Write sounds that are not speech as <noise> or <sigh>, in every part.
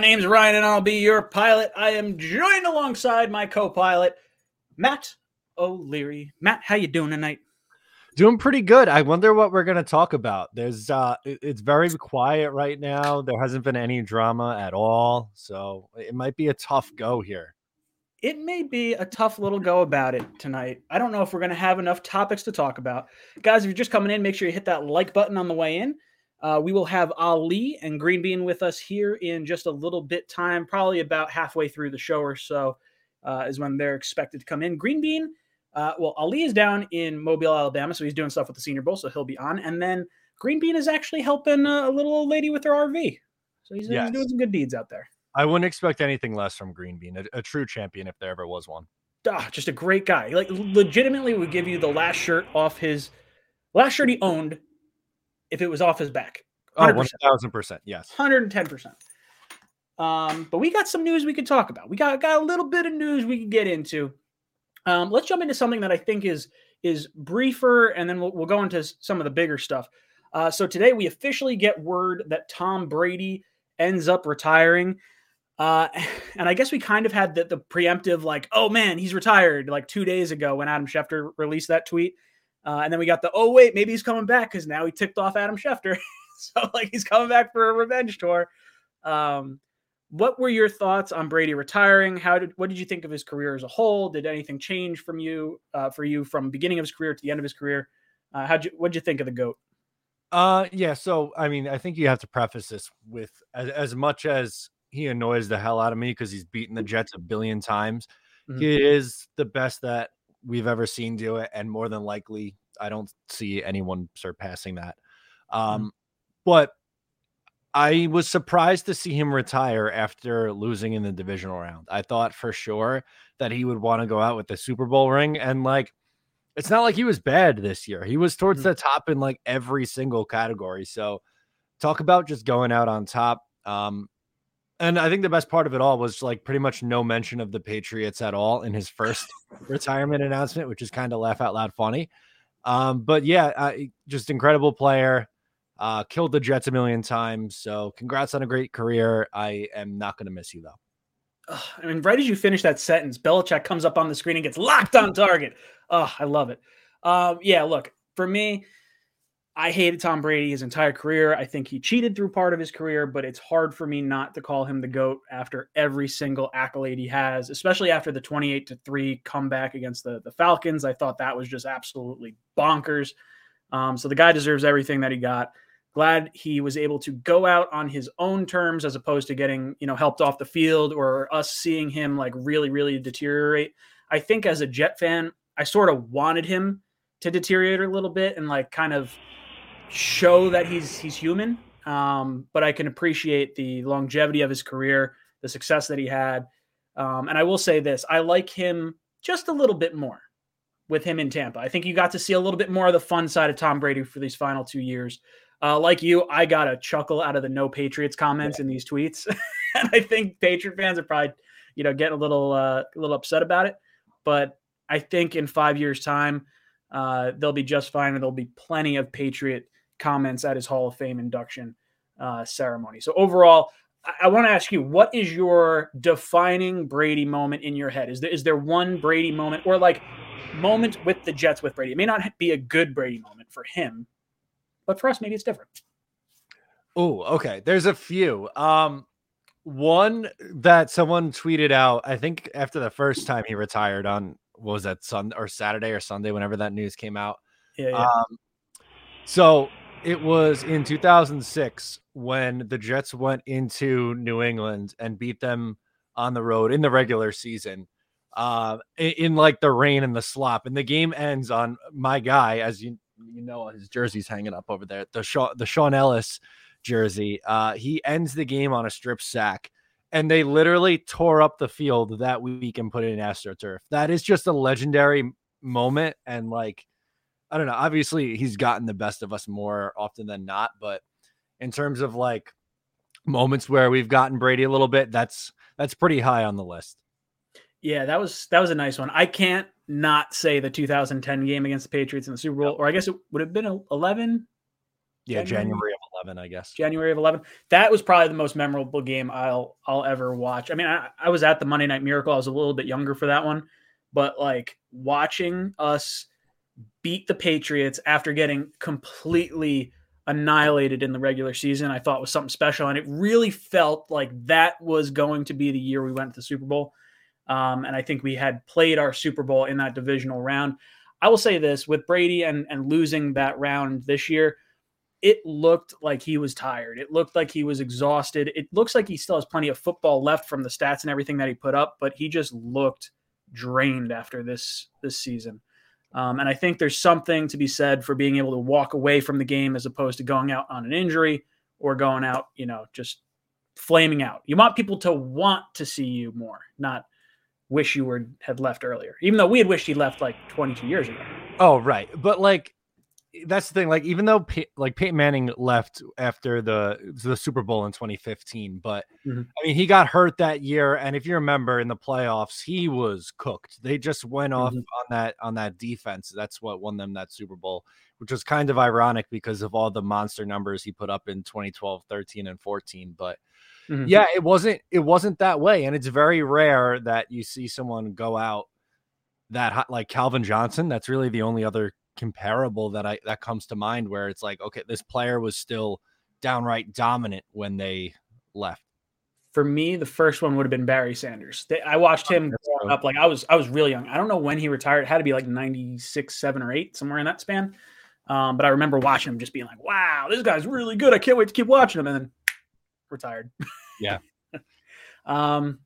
My name's Ryan, and I'll be your pilot. I am joined alongside my co-pilot, Matt O'Leary. Matt, how you doing tonight? Doing pretty good. I wonder what we're going to talk about. There's uh it's very quiet right now. There hasn't been any drama at all, so it might be a tough go here. It may be a tough little go about it tonight. I don't know if we're going to have enough topics to talk about. Guys, if you're just coming in, make sure you hit that like button on the way in. Uh, we will have Ali and Green Bean with us here in just a little bit time, probably about halfway through the show or so, uh, is when they're expected to come in. Green Bean, uh, well, Ali is down in Mobile, Alabama, so he's doing stuff with the Senior Bowl, so he'll be on. And then Green Bean is actually helping a little old lady with her RV, so he's, yes. he's doing some good deeds out there. I wouldn't expect anything less from Green Bean, a, a true champion if there ever was one. Ah, just a great guy. Like legitimately would give you the last shirt off his last shirt he owned if it was off his back. 100%. Oh, 1000%. Yes. 110%. Um, but we got some news we could talk about. We got, got a little bit of news we can get into. Um, let's jump into something that I think is is briefer, and then we'll, we'll go into some of the bigger stuff. Uh, so today we officially get word that Tom Brady ends up retiring. Uh, <laughs> and I guess we kind of had the, the preemptive, like, oh man, he's retired, like two days ago when Adam Schefter released that tweet. Uh, and then we got the, oh wait, maybe he's coming back because now he ticked off Adam Schefter. <laughs> so like he's coming back for a revenge tour. Um, what were your thoughts on Brady retiring? How did what did you think of his career as a whole? Did anything change from you uh, for you from beginning of his career to the end of his career? Uh, how'd you what'd you think of the goat? Uh, yeah. So I mean, I think you have to preface this with as, as much as he annoys the hell out of me because he's beaten the Jets a billion times. Mm-hmm. He is the best that we've ever seen do it, and more than likely, I don't see anyone surpassing that. Mm-hmm. Um. But I was surprised to see him retire after losing in the divisional round. I thought for sure that he would want to go out with the Super Bowl ring. And like, it's not like he was bad this year. He was towards mm-hmm. the top in like every single category. So, talk about just going out on top. Um, and I think the best part of it all was like pretty much no mention of the Patriots at all in his first <laughs> retirement announcement, which is kind of laugh out loud funny. Um, but yeah, uh, just incredible player. Uh, killed the Jets a million times. So congrats on a great career. I am not going to miss you though. I mean, right as you finish that sentence, Belichick comes up on the screen and gets locked on target. Oh, I love it. Um, yeah, look, for me, I hated Tom Brady his entire career. I think he cheated through part of his career, but it's hard for me not to call him the GOAT after every single accolade he has, especially after the 28 to 3 comeback against the, the Falcons. I thought that was just absolutely bonkers. Um, so the guy deserves everything that he got glad he was able to go out on his own terms as opposed to getting you know helped off the field or us seeing him like really really deteriorate i think as a jet fan i sort of wanted him to deteriorate a little bit and like kind of show that he's he's human. Um, but i can appreciate the longevity of his career the success that he had. Um, and i will say this i like him just a little bit more with him in tampa. I think you got to see a little bit more of the fun side of tom brady for these final two years. Uh, like you, I got a chuckle out of the no Patriots comments yeah. in these tweets, <laughs> and I think Patriot fans are probably, you know, getting a little uh, a little upset about it. But I think in five years' time, uh, they'll be just fine, and there'll be plenty of Patriot comments at his Hall of Fame induction uh, ceremony. So overall, I, I want to ask you, what is your defining Brady moment in your head? Is there is there one Brady moment or like moment with the Jets with Brady? It may not be a good Brady moment for him, but for us, maybe it's different. Oh, okay. There's a few. Um, one that someone tweeted out, I think after the first time he retired on what was that Sunday or Saturday or Sunday, whenever that news came out. Yeah. yeah. Um, so it was in 2006 when the Jets went into New England and beat them on the road in the regular season uh in, in, like the rain and the slop and the game ends on my guy as you you know his jersey's hanging up over there. The Shaun, the Shaun Ellis jersey. Uh, he ends the game on a strip sack, and they literally tore up the field that week and put in AstroTurf. That is just a legendary moment, and like I don't know. Obviously, he's gotten the best of us more often than not, but in terms of like moments where we've gotten Brady a little bit, that's that's pretty high on the list. Yeah, that was that was a nice one. I can't not say the 2010 game against the Patriots in the Super Bowl, or I guess it would have been 11. Yeah, January, January of 11, I guess. January of 11. That was probably the most memorable game I'll I'll ever watch. I mean, I, I was at the Monday Night Miracle. I was a little bit younger for that one, but like watching us beat the Patriots after getting completely annihilated in the regular season, I thought was something special, and it really felt like that was going to be the year we went to the Super Bowl. Um, and I think we had played our Super Bowl in that divisional round. I will say this with Brady and and losing that round this year, it looked like he was tired. It looked like he was exhausted. It looks like he still has plenty of football left from the stats and everything that he put up, but he just looked drained after this this season. Um, and I think there's something to be said for being able to walk away from the game as opposed to going out on an injury or going out, you know, just flaming out. You want people to want to see you more, not wish you were had left earlier. Even though we had wished he left like 22 years ago. Oh, right. But like that's the thing. Like, even though like Peyton Manning left after the the Super Bowl in 2015, but mm-hmm. I mean, he got hurt that year, and if you remember in the playoffs, he was cooked. They just went mm-hmm. off on that on that defense. That's what won them that Super Bowl, which was kind of ironic because of all the monster numbers he put up in 2012, 13, and 14. But mm-hmm. yeah, it wasn't it wasn't that way, and it's very rare that you see someone go out that hot, like Calvin Johnson. That's really the only other comparable that I that comes to mind where it's like, okay, this player was still downright dominant when they left. For me, the first one would have been Barry Sanders. They, I watched him growing up like I was I was really young. I don't know when he retired. It had to be like 96, 7 or 8, somewhere in that span. Um, but I remember watching him just being like, wow, this guy's really good. I can't wait to keep watching him. And then retired. Yeah. <laughs> um,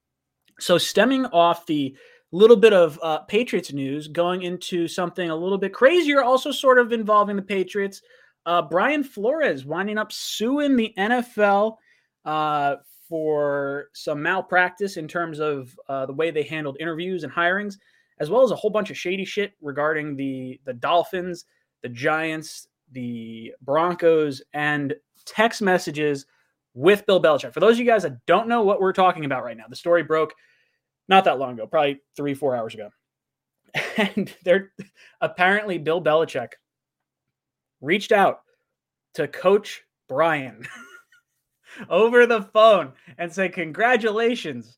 so stemming off the little bit of uh, Patriots news going into something a little bit crazier, also sort of involving the Patriots. Uh, Brian Flores winding up suing the NFL uh, for some malpractice in terms of uh, the way they handled interviews and hirings, as well as a whole bunch of shady shit regarding the the Dolphins, the Giants, the Broncos, and text messages with Bill Belichick. For those of you guys that don't know what we're talking about right now, the story broke not that long ago, probably three, four hours ago. <laughs> And they're apparently Bill Belichick reached out to Coach Brian <laughs> over the phone and said, Congratulations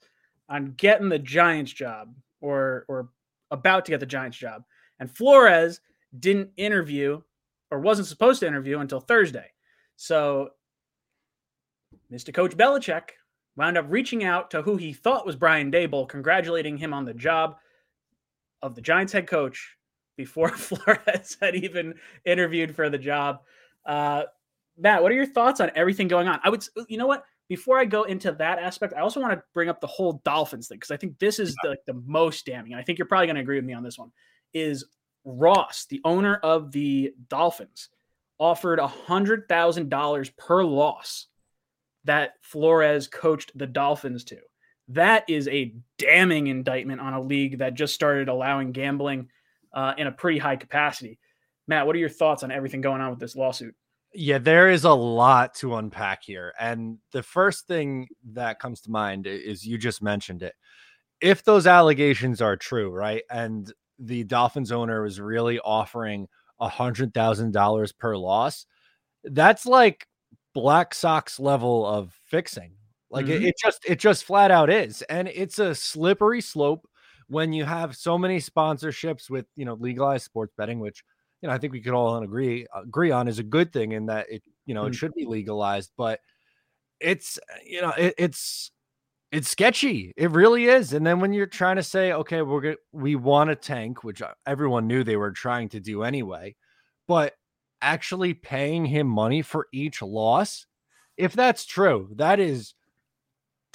on getting the Giants job or or about to get the Giants job. And Flores didn't interview or wasn't supposed to interview until Thursday. So Mr. Coach Belichick wound up reaching out to who he thought was Brian Daboll, congratulating him on the job of the Giants head coach before <laughs> Flores had even interviewed for the job. Uh, Matt, what are your thoughts on everything going on? I would, you know what? Before I go into that aspect, I also want to bring up the whole Dolphins thing because I think this is the, like, the most damning. And I think you're probably going to agree with me on this one. Is Ross, the owner of the Dolphins, offered a hundred thousand dollars per loss that Flores coached the Dolphins to. That is a damning indictment on a league that just started allowing gambling uh, in a pretty high capacity. Matt, what are your thoughts on everything going on with this lawsuit? Yeah, there is a lot to unpack here. And the first thing that comes to mind is you just mentioned it. If those allegations are true, right? And the Dolphins owner is really offering a hundred thousand dollars per loss, that's like Black Sox level of fixing. Like mm-hmm. it, it just it just flat out is. And it's a slippery slope when you have so many sponsorships with you know legalized sports betting, which you know I think we could all agree agree on is a good thing in that it you know mm-hmm. it should be legalized, but it's you know it, it's it's sketchy. It really is. And then when you're trying to say, okay, we're gonna we want a tank, which uh, everyone knew they were trying to do anyway, but actually paying him money for each loss, if that's true, that is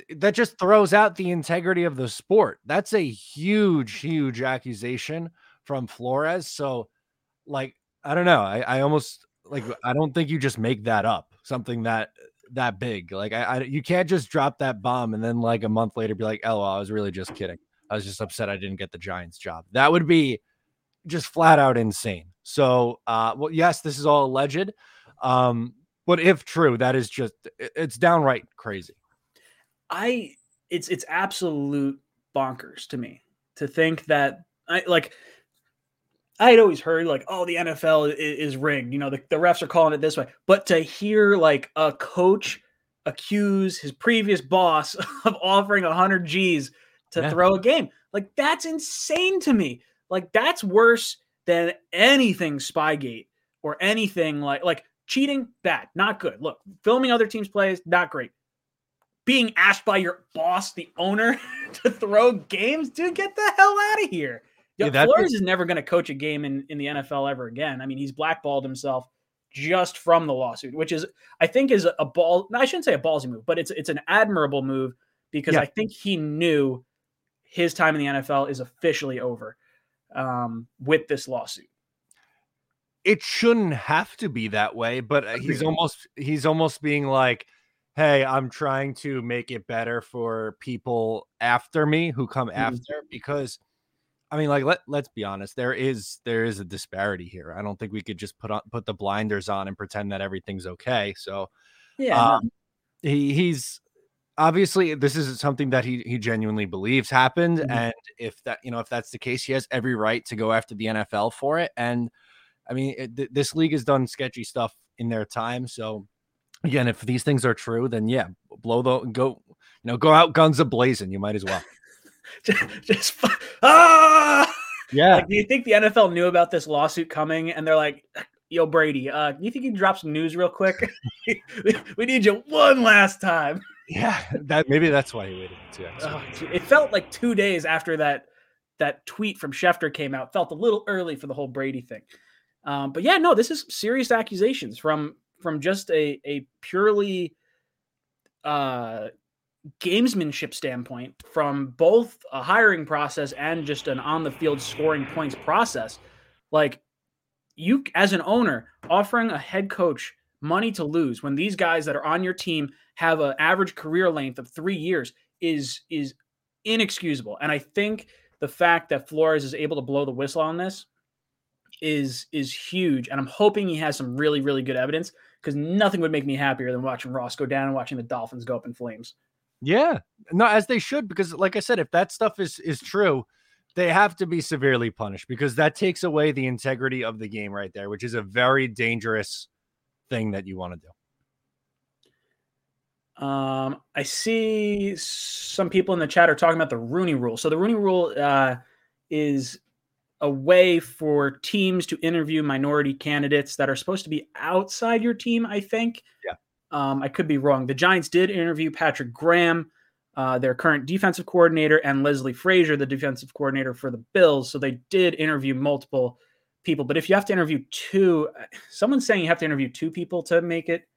that just throws out the integrity of the sport. That's a huge, huge accusation from Flores. So, like, I don't know. I, I almost like I don't think you just make that up. Something that that big. Like, I, I you can't just drop that bomb and then like a month later be like, "Oh, I was really just kidding. I was just upset I didn't get the Giants job." That would be just flat out insane. So, uh, well, yes, this is all alleged. Um, but if true, that is just it's downright crazy. I it's it's absolute bonkers to me to think that I like I had always heard like, oh, the NFL is, is rigged. You know, the, the refs are calling it this way. But to hear like a coach accuse his previous boss <laughs> of offering 100 G's to yeah. throw a game, like that's insane to me. Like that's worse than anything Spygate or anything like like cheating. Bad, not good. Look, filming other teams' plays, not great. Being asked by your boss, the owner, <laughs> to throw games, dude, get the hell out of here. Yeah, Flores is never going to coach a game in, in the NFL ever again. I mean, he's blackballed himself just from the lawsuit, which is I think is a ball. I shouldn't say a ballsy move, but it's it's an admirable move because yeah. I think he knew his time in the NFL is officially over um, with this lawsuit. It shouldn't have to be that way, but uh, he's almost he's almost being like, "Hey, I'm trying to make it better for people after me who come mm-hmm. after because." I mean, like let let's be honest. There is there is a disparity here. I don't think we could just put on put the blinders on and pretend that everything's okay. So, yeah, um, he he's obviously this is something that he he genuinely believes happened, mm-hmm. and if that you know if that's the case, he has every right to go after the NFL for it. And I mean, it, th- this league has done sketchy stuff in their time, so again, if these things are true, then yeah, blow the go, you know, go out guns a blazing. You might as well. <laughs> just, just <laughs> ah. Yeah. Like, do you think the NFL knew about this lawsuit coming and they're like, "Yo, Brady, uh, you think you can drop some news real quick? <laughs> we need you one last time." Yeah, that maybe that's why he waited two oh, It felt like two days after that that tweet from Schefter came out. Felt a little early for the whole Brady thing. Um, but yeah, no, this is serious accusations from from just a a purely uh gamesmanship standpoint from both a hiring process and just an on the field scoring points process like you as an owner offering a head coach money to lose when these guys that are on your team have an average career length of 3 years is is inexcusable. And i think the fact that Flores is able to blow the whistle on this is is huge. And i'm hoping he has some really really good evidence because nothing would make me happier than watching Ross go down and watching the Dolphins go up in flames. Yeah, no, as they should, because like I said, if that stuff is is true, they have to be severely punished because that takes away the integrity of the game right there, which is a very dangerous thing that you want to do. Um, I see some people in the chat are talking about the Rooney Rule. So the Rooney Rule uh, is a way for teams to interview minority candidates that are supposed to be outside your team. I think. Yeah. Um, I could be wrong. The Giants did interview Patrick Graham, uh, their current defensive coordinator, and Leslie Frazier, the defensive coordinator for the Bills. So they did interview multiple people. But if you have to interview two, someone's saying you have to interview two people to make it.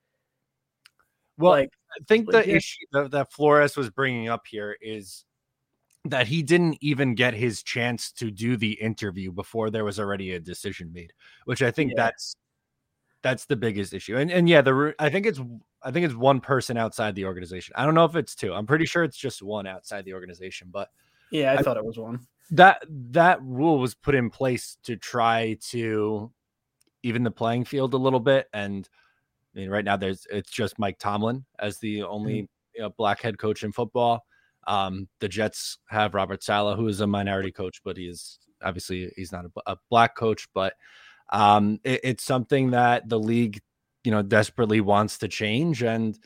Well, like, I think the issue that, that Flores was bringing up here is that he didn't even get his chance to do the interview before there was already a decision made, which I think yeah. that's that's the biggest issue. And and yeah, the I think it's I think it's one person outside the organization. I don't know if it's two. I'm pretty sure it's just one outside the organization, but yeah, I, I thought it was one. That that rule was put in place to try to even the playing field a little bit. And I mean, right now there's it's just Mike Tomlin as the only mm-hmm. you know, black head coach in football. Um, the Jets have Robert Saleh, who is a minority coach, but he is obviously he's not a, a black coach, but um, it, it's something that the league, you know, desperately wants to change, and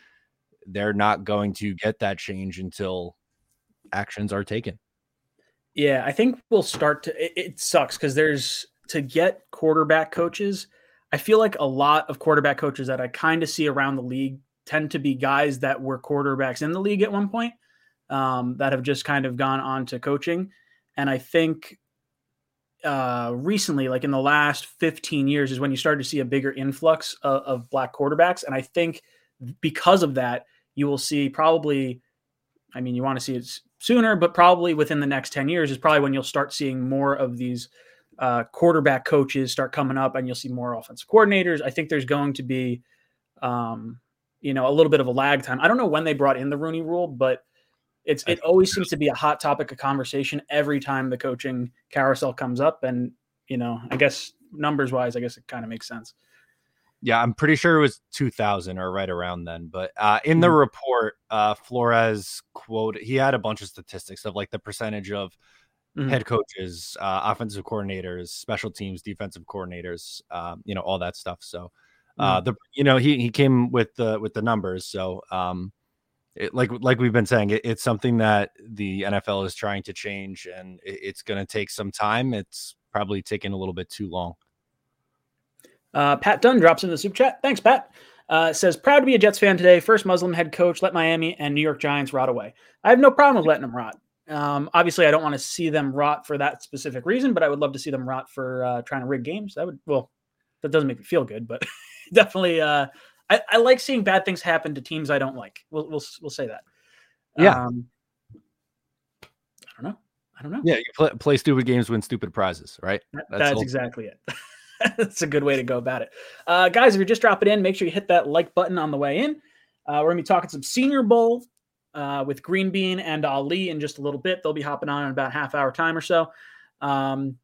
they're not going to get that change until actions are taken. Yeah, I think we'll start to. It, it sucks because there's to get quarterback coaches. I feel like a lot of quarterback coaches that I kind of see around the league tend to be guys that were quarterbacks in the league at one point um, that have just kind of gone on to coaching. And I think uh, recently, like in the last 15 years, is when you started to see a bigger influx of, of black quarterbacks. And I think because of that, you will see probably, I mean, you want to see it sooner, but probably within the next 10 years is probably when you'll start seeing more of these uh, quarterback coaches start coming up and you'll see more offensive coordinators. I think there's going to be, um, you know, a little bit of a lag time. I don't know when they brought in the Rooney rule, but it's it always seems to be a hot topic of conversation every time the coaching carousel comes up, and you know, I guess numbers wise, I guess it kind of makes sense. Yeah, I'm pretty sure it was 2000 or right around then. But uh, in the mm-hmm. report, uh, Flores quote he had a bunch of statistics of like the percentage of mm-hmm. head coaches, uh, offensive coordinators, special teams, defensive coordinators, um, you know, all that stuff. So, uh, mm-hmm. the you know he he came with the with the numbers. So, um, it, like like we've been saying, it, it's something that the NFL is trying to change, and it, it's going to take some time. It's probably taking a little bit too long. Uh, Pat Dunn drops in the soup chat. Thanks, Pat. Uh, says proud to be a Jets fan today. First Muslim head coach let Miami and New York Giants rot away. I have no problem with letting them rot. Um, obviously, I don't want to see them rot for that specific reason, but I would love to see them rot for uh, trying to rig games. That would well, that doesn't make me feel good, but <laughs> definitely, uh, I, I, like seeing bad things happen to teams I don't like. We'll we'll, we'll say that. Yeah. Um, I don't know. I don't know. Yeah, you play, play stupid games, win stupid prizes, right? That's, That's exactly it. <laughs> That's a good way to go about it. Uh, guys, if you're just dropping in, make sure you hit that like button on the way in. Uh, we're going to be talking some Senior Bowl uh, with Green Bean and Ali in just a little bit. They'll be hopping on in about half hour time or so. Um,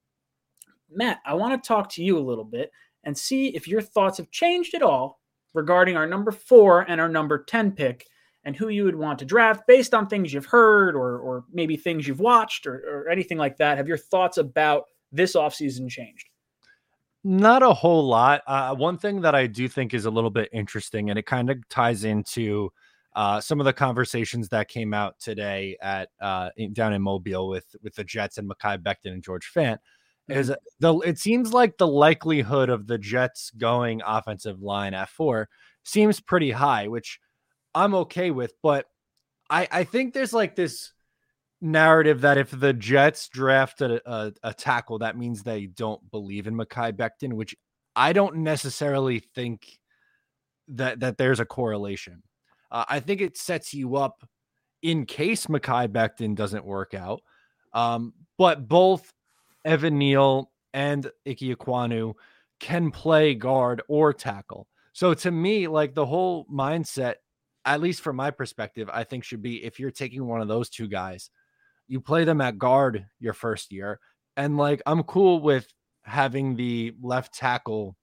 Matt, I want to talk to you a little bit and see if your thoughts have changed at all regarding our number four and our number 10 pick and who you would want to draft based on things you've heard or, or maybe things you've watched or, or anything like that. Have your thoughts about this offseason changed? Not a whole lot. Uh, one thing that I do think is a little bit interesting, and it kind of ties into uh, some of the conversations that came out today at uh, in, down in Mobile with with the Jets and Mekhi Becton and George Fant is the it seems like the likelihood of the Jets going offensive line at four seems pretty high, which I'm okay with, but I I think there's like this narrative that if the Jets draft a, a, a, tackle, that means they don't believe in Mekhi Becton, which I don't necessarily think that that there's a correlation. Uh, I think it sets you up in case Mekhi Becton doesn't work out. Um, but both Evan Neal and Ike Ekwonu can play guard or tackle. So to me, like the whole mindset, at least from my perspective, I think should be if you're taking one of those two guys – you play them at guard your first year. And like, I'm cool with having the left tackle,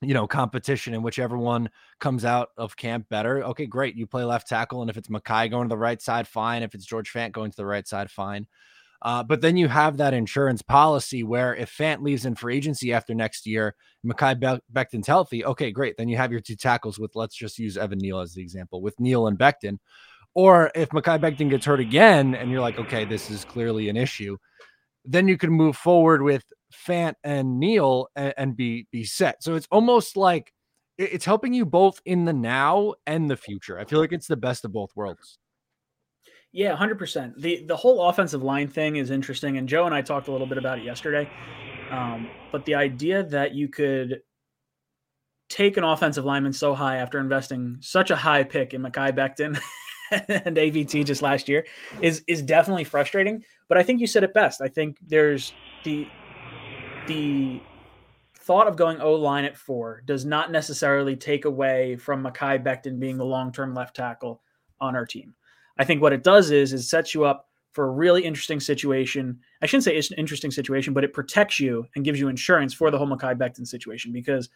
you know, competition in whichever one comes out of camp better. Okay, great. You play left tackle. And if it's Mekhi going to the right side, fine. If it's George Fant going to the right side, fine. Uh, but then you have that insurance policy where if Fant leaves in free agency after next year, Mekhi Be- Becton's healthy. Okay, great. Then you have your two tackles with, let's just use Evan Neal as the example, with Neal and Becton. Or if Mekhi Becton gets hurt again and you're like, okay, this is clearly an issue, then you can move forward with Fant and Neal and, and be be set. So it's almost like it's helping you both in the now and the future. I feel like it's the best of both worlds. Yeah, hundred percent. the The whole offensive line thing is interesting, and Joe and I talked a little bit about it yesterday. Um, but the idea that you could take an offensive lineman so high after investing such a high pick in Mekhi Becton <laughs> and AVT just last year is is definitely frustrating. But I think you said it best. I think there's the the thought of going O line at four does not necessarily take away from Mekhi Becton being the long term left tackle on our team. I think what it does is is sets you up for a really interesting situation. I shouldn't say it's an interesting situation, but it protects you and gives you insurance for the whole Mekhi Becton situation because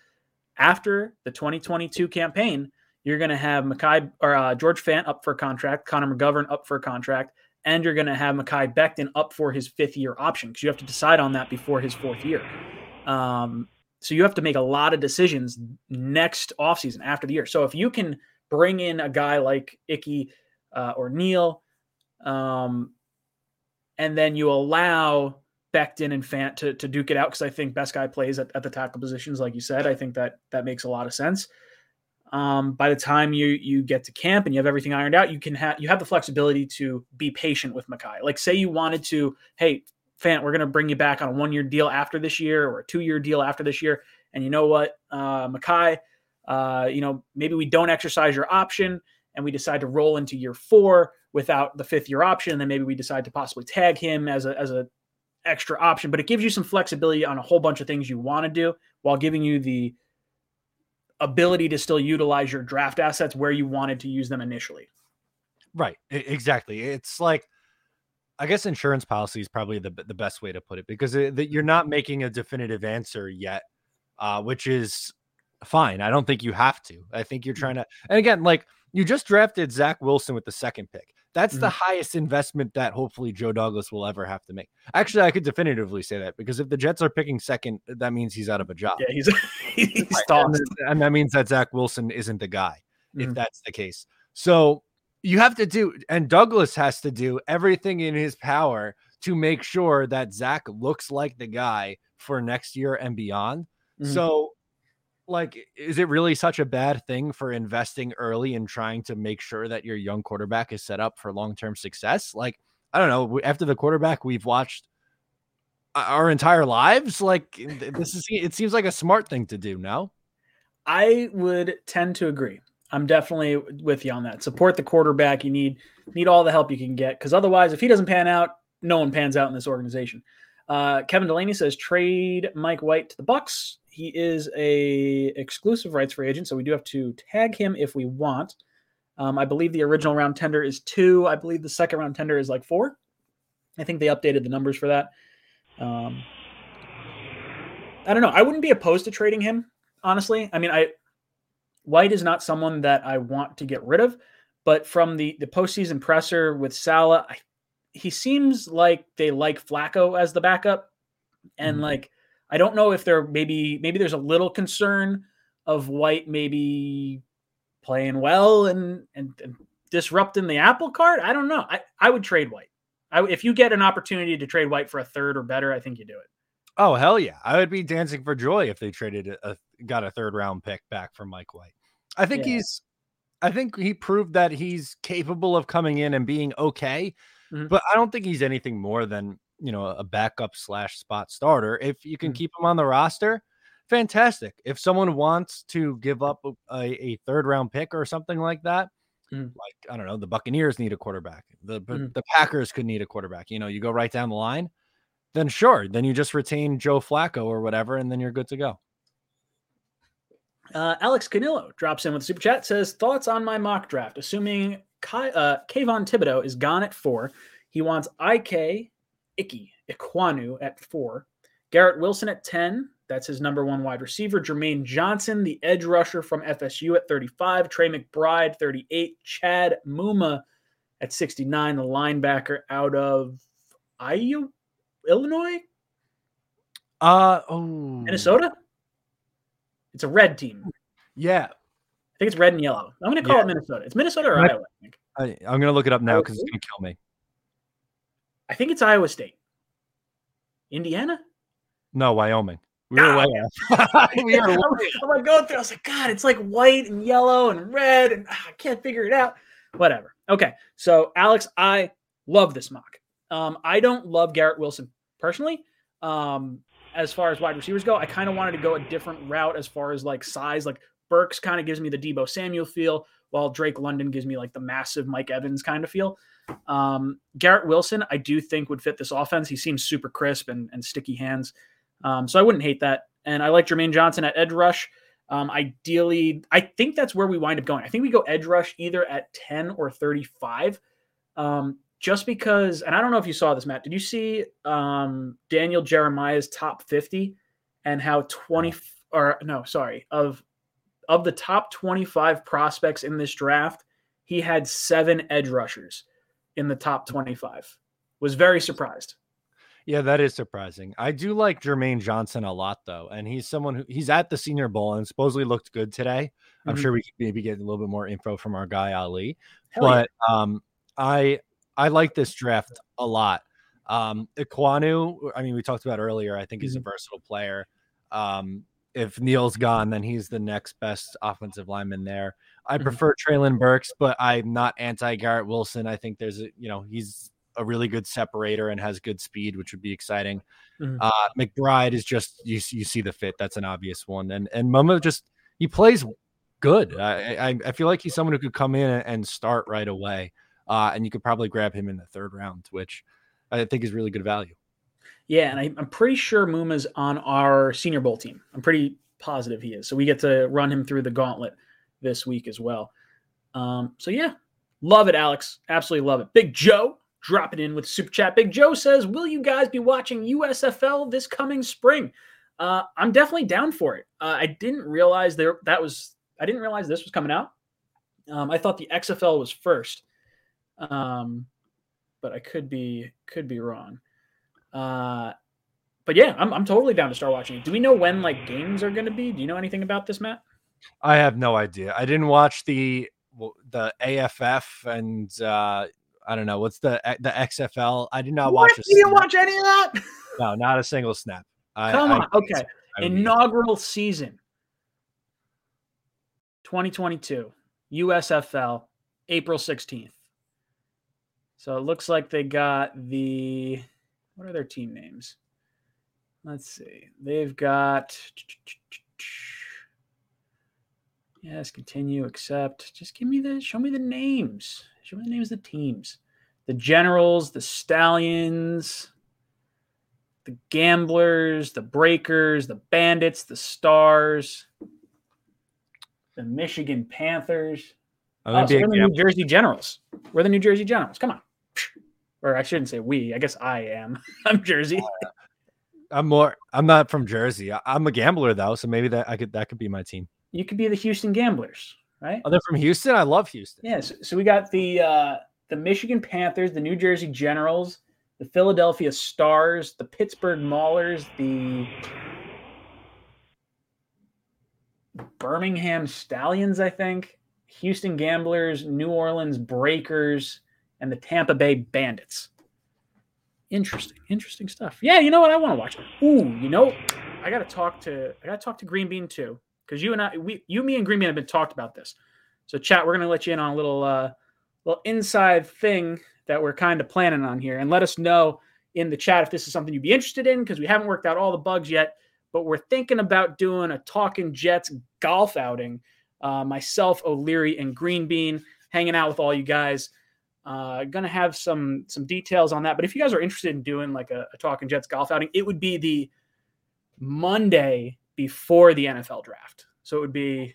after the 2022 campaign, you're going to have Mekhi or uh, George Fant up for a contract, Connor McGovern up for a contract, and you're going to have Mekhi Becton up for his fifth year option because you have to decide on that before his fourth year. Um, so you have to make a lot of decisions next offseason after the year. So if you can bring in a guy like Ickey uh, or Neal, um, and then you allow Becton and Fant to, to duke it out because I think best guy plays at, at the tackle positions, like you said. I think that that makes a lot of sense um, by the time you you get to camp and you have everything ironed out, you can have you have the flexibility to be patient with Mekhi. Like say you wanted to, hey, Fant, we're going to bring you back on a one year deal after this year or a two year deal after this year, and you know what, uh, Mekhi, uh, you know maybe we don't exercise your option and we decide to roll into year four without the fifth year option, and then maybe we decide to possibly tag him as a as a extra option, but it gives you some flexibility on a whole bunch of things you want to do while giving you the ability to still utilize your draft assets where you wanted to use them initially. Right. Exactly. It's like, I guess insurance policy is probably the, the best way to put it because it, you're not making a definitive answer yet, uh, which is fine. I don't think you have to. I think you're mm. trying to, and again, like you just drafted Zach Wilson with the second pick. That's mm-hmm. the highest investment that hopefully Joe Douglas will ever have to make. Actually, I could definitively say that because if the Jets are picking second, that means he's out of a job. Yeah, he's <laughs> he's right. and, and, that means that Zach Wilson isn't the guy. Mm-hmm. If that's the case, so you have to do, and Douglas has to do everything in his power to make sure that Zach looks like the guy for next year and beyond. Mm-hmm. So like is it really such a bad thing for investing early and trying to make sure that your young quarterback is set up for long-term success? Like i don't know after the quarterback we've watched our entire lives? Like this is it seems like a smart thing to do no? I would tend to agree. I'm definitely with you on that. Support the quarterback. You need need all the help you can get because otherwise if he doesn't pan out no one pans out in this organization. Uh, Kevin Delaney says trade Mike White to the Bucks he is a exclusive rights free agent, so we do have to tag him if we want. Um, I believe the original round tender is two. I believe the second round tender is like four. I think they updated the numbers for that. Um, I don't know. I wouldn't be opposed to trading him, honestly. I mean, I White is not someone that I want to get rid of, but from the the postseason presser with Saleh, I, he seems like they like Flacco as the backup, and mm-hmm. like I don't know if there maybe maybe there's a little concern of White maybe playing well and and, and disrupting the apple cart. I don't know. I, I would trade White. I, if you get an opportunity to trade White for a third or better, I think you do it. Oh hell yeah! I would be dancing for joy if they traded a, got a third round pick back from Mike White. I think yeah. he's, I think he proved that he's capable of coming in and being okay, mm-hmm. but I don't think he's anything more than you know a backup slash spot starter. If you can mm-hmm. keep him on the roster, fantastic. If someone wants to give up a, a third round pick or something like that, mm-hmm. like I don't know, the Buccaneers need a quarterback. The mm-hmm. the Packers could need a quarterback. You know, you go right down the line. Then sure, then you just retain Joe Flacco or whatever, and then you're good to go. Uh, Alex Canillo drops in with super chat. Says thoughts on my mock draft. Assuming Kai, uh, Kayvon Thibodeaux is gone at four, he wants IK Ickey Ekwonu at four. Garrett Wilson at 10. That's his number one wide receiver. Jermaine Johnson, the edge rusher from FSU at 35. Trey McBride, 38. Chad Muma at 69, the linebacker out of Iowa, Illinois? Uh oh. Minnesota? It's a red team. Yeah. I think it's red and yellow. I'm going to call yeah. it Minnesota. It's Minnesota or I, Iowa, I am going to look it up now because it's going to kill me. I think it's Iowa State. Indiana? No, Wyoming. We were way off. <laughs> we were <laughs> I'm like going through. I was like, God, it's like white and yellow and red, and ah, I can't figure it out. Whatever. Okay. So, Alex, I love this mock. Um, I don't love Garrett Wilson personally. Um, as far as wide receivers go, I kind of wanted to go a different route as far as like size. Like Burks kind of gives me the Deebo Samuel feel, while Drake London gives me like the massive Mike Evans kind of feel. Um, Garrett Wilson, I do think would fit this offense. He seems super crisp and, and sticky hands. Um, so I wouldn't hate that. And I like Jermaine Johnson at edge rush. Um, ideally, I think that's where we wind up going. I think we go edge rush either at 10 or 35. Um, just because, and I don't know if you saw this, Matt. Did you see um, Daniel Jeremiah's top 50 and how 20 or no, sorry, of of the top 25 prospects in this draft, he had seven edge rushers in the top 25. Was very surprised. Yeah, that is surprising. I do like Jermaine Johnson a lot, though, and he's someone who he's at the Senior Bowl and supposedly looked good today. I'm mm-hmm. sure we maybe get a little bit more info from our guy Ali, Hell but yeah. um, I I like this draft a lot. Um, Ekwonu, I mean, we talked about earlier. I think he's mm-hmm. a versatile player. Um, if Neal's gone, then he's the next best offensive lineman there. I mm-hmm. prefer Treylon Burks, but I'm not anti Garrett Wilson. I think there's a you know he's a really good separator and has good speed, which would be exciting. Mm-hmm. Uh, McBride is just you you see the fit. That's an obvious one, and and Muma just he plays good. I, I, I feel like he's someone who could come in and start right away, uh, and you could probably grab him in the third round, which I think is really good value. Yeah, and I, am pretty sure Muma's on our Senior Bowl team. I'm pretty positive he is. So we get to run him through the gauntlet this week as well. Um, so yeah, love it, Alex. Absolutely love it. Big Joe dropping in with super chat. Big Joe says, "Will you guys be watching USFL this coming spring?" Uh, I'm definitely down for it. Uh, I didn't realize there that was. I didn't realize this was coming out. Um, I thought the XFL was first. Um, but I could be could be wrong. Uh, but yeah, I'm I'm totally down to start watching it. Do we know when like games are going to be? Do you know anything about this, Matt? I have no idea. I didn't watch the the AAF and uh I don't know what's the the XFL. I did not what? watch. You didn't watch any of that? <laughs> No, not a single snap. Come on. I, okay. I Inaugural season 2022 USFL April 16th. So it looks like they got the what are their team names? Let's see. They've got Yes, continue, accept. Just give me the show me the names. Show me the names of the teams. The Generals, the Stallions, the Gamblers, the Breakers, the Bandits, the Stars, the Michigan Panthers. Oh, oh we're the New Jersey Generals. We're the New Jersey Generals. Come on. Or I shouldn't say we. I guess I am. <laughs> I'm Jersey. Uh, I'm more. I'm not from Jersey. I'm a gambler though, so maybe that I could that could be my team. You could be the Houston Gamblers, right? Oh, they're from Houston. I love Houston. Yeah. So, so we got the uh, the Michigan Panthers, the New Jersey Generals, the Philadelphia Stars, the Pittsburgh Maulers, the Birmingham Stallions, I think, Houston Gamblers, New Orleans Breakers, and the Tampa Bay Bandits. Interesting, interesting stuff. Yeah, you know what? I want to watch. Ooh, you know, I got to talk to I got to talk to Green Bean too, because you and I, we, you, me, and Green Bean have been talked about this. So, chat, we're gonna let you in on a little uh, little inside thing that we're kind of planning on here. And let us know in the chat if this is something you'd be interested in because we haven't worked out all the bugs yet. But we're thinking about doing a Talking Jets golf outing. Uh, myself, O'Leary, and Green Bean hanging out with all you guys. Uh, gonna have some some details on that. But if you guys are interested in doing like a, a Talking Jets golf outing, it would be the Monday before the NFL draft. So it would be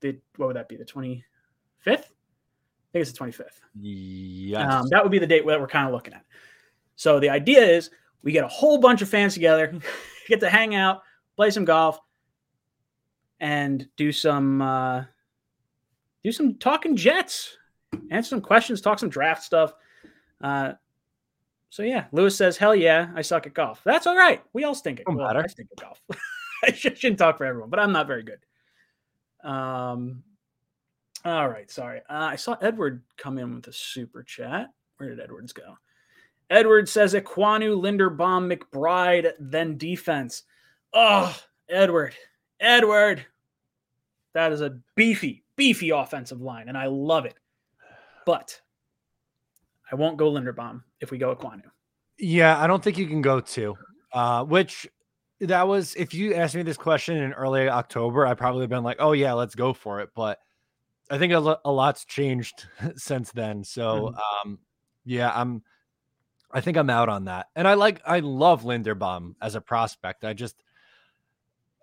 the what would that be? The twenty fifth I think it's the 25th. Yes. Um, that would be the date that we're kind of looking at. So the idea is we get a whole bunch of fans together, <laughs> get to hang out, play some golf, and do some uh, do some talking Jets, answer some questions, talk some draft stuff. Uh, so yeah, Lewis says, "Hell yeah, I suck at golf. That's all right. We all stink at, well, I stink at golf. <laughs> I shouldn't talk for everyone, but I'm not very good." Um, all right, sorry. Uh, I saw Edward come in with a super chat. Where did Edwards go? Edward says Ekwonu, Linderbaum, McBride, then defense. Oh, Edward, Edward. That is a beefy, beefy offensive line, and I love it. But I won't go Linderbaum if we go Ekwonu. Yeah, I don't think you can go two. Uh, which that was if you asked me this question in early October, I probably have been like, oh yeah, let's go for it. But I think a, a lot's changed <laughs> since then. So, mm-hmm. um, yeah, I'm. I think I'm out on that. And I like, I love Linderbaum as a prospect. I just,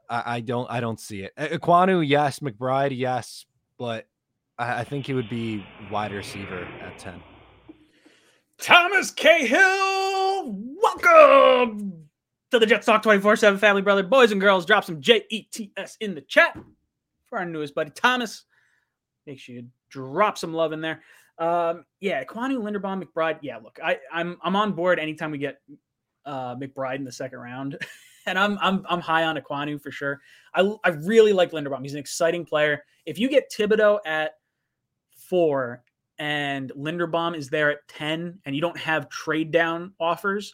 I, I don't, I don't see it. Ekwonu, yes. McBride, yes. But I, think he would be wide receiver at ten. Thomas Cahill, welcome to the Jets Talk 24 7 Family Brother. Boys and girls, drop some J E T S in the chat for our newest buddy, Thomas. Make sure you drop some love in there. Um, yeah, Kwanu, Linderbaum, McBride. Yeah, look, I, I'm I'm on board anytime we get uh, McBride in the second round, <laughs> and I'm I'm I'm high on Ekwonu for sure. I I really like Linderbaum. He's an exciting player. If you get Thibodeaux at four and Linderbaum is there at ten, and you don't have trade down offers,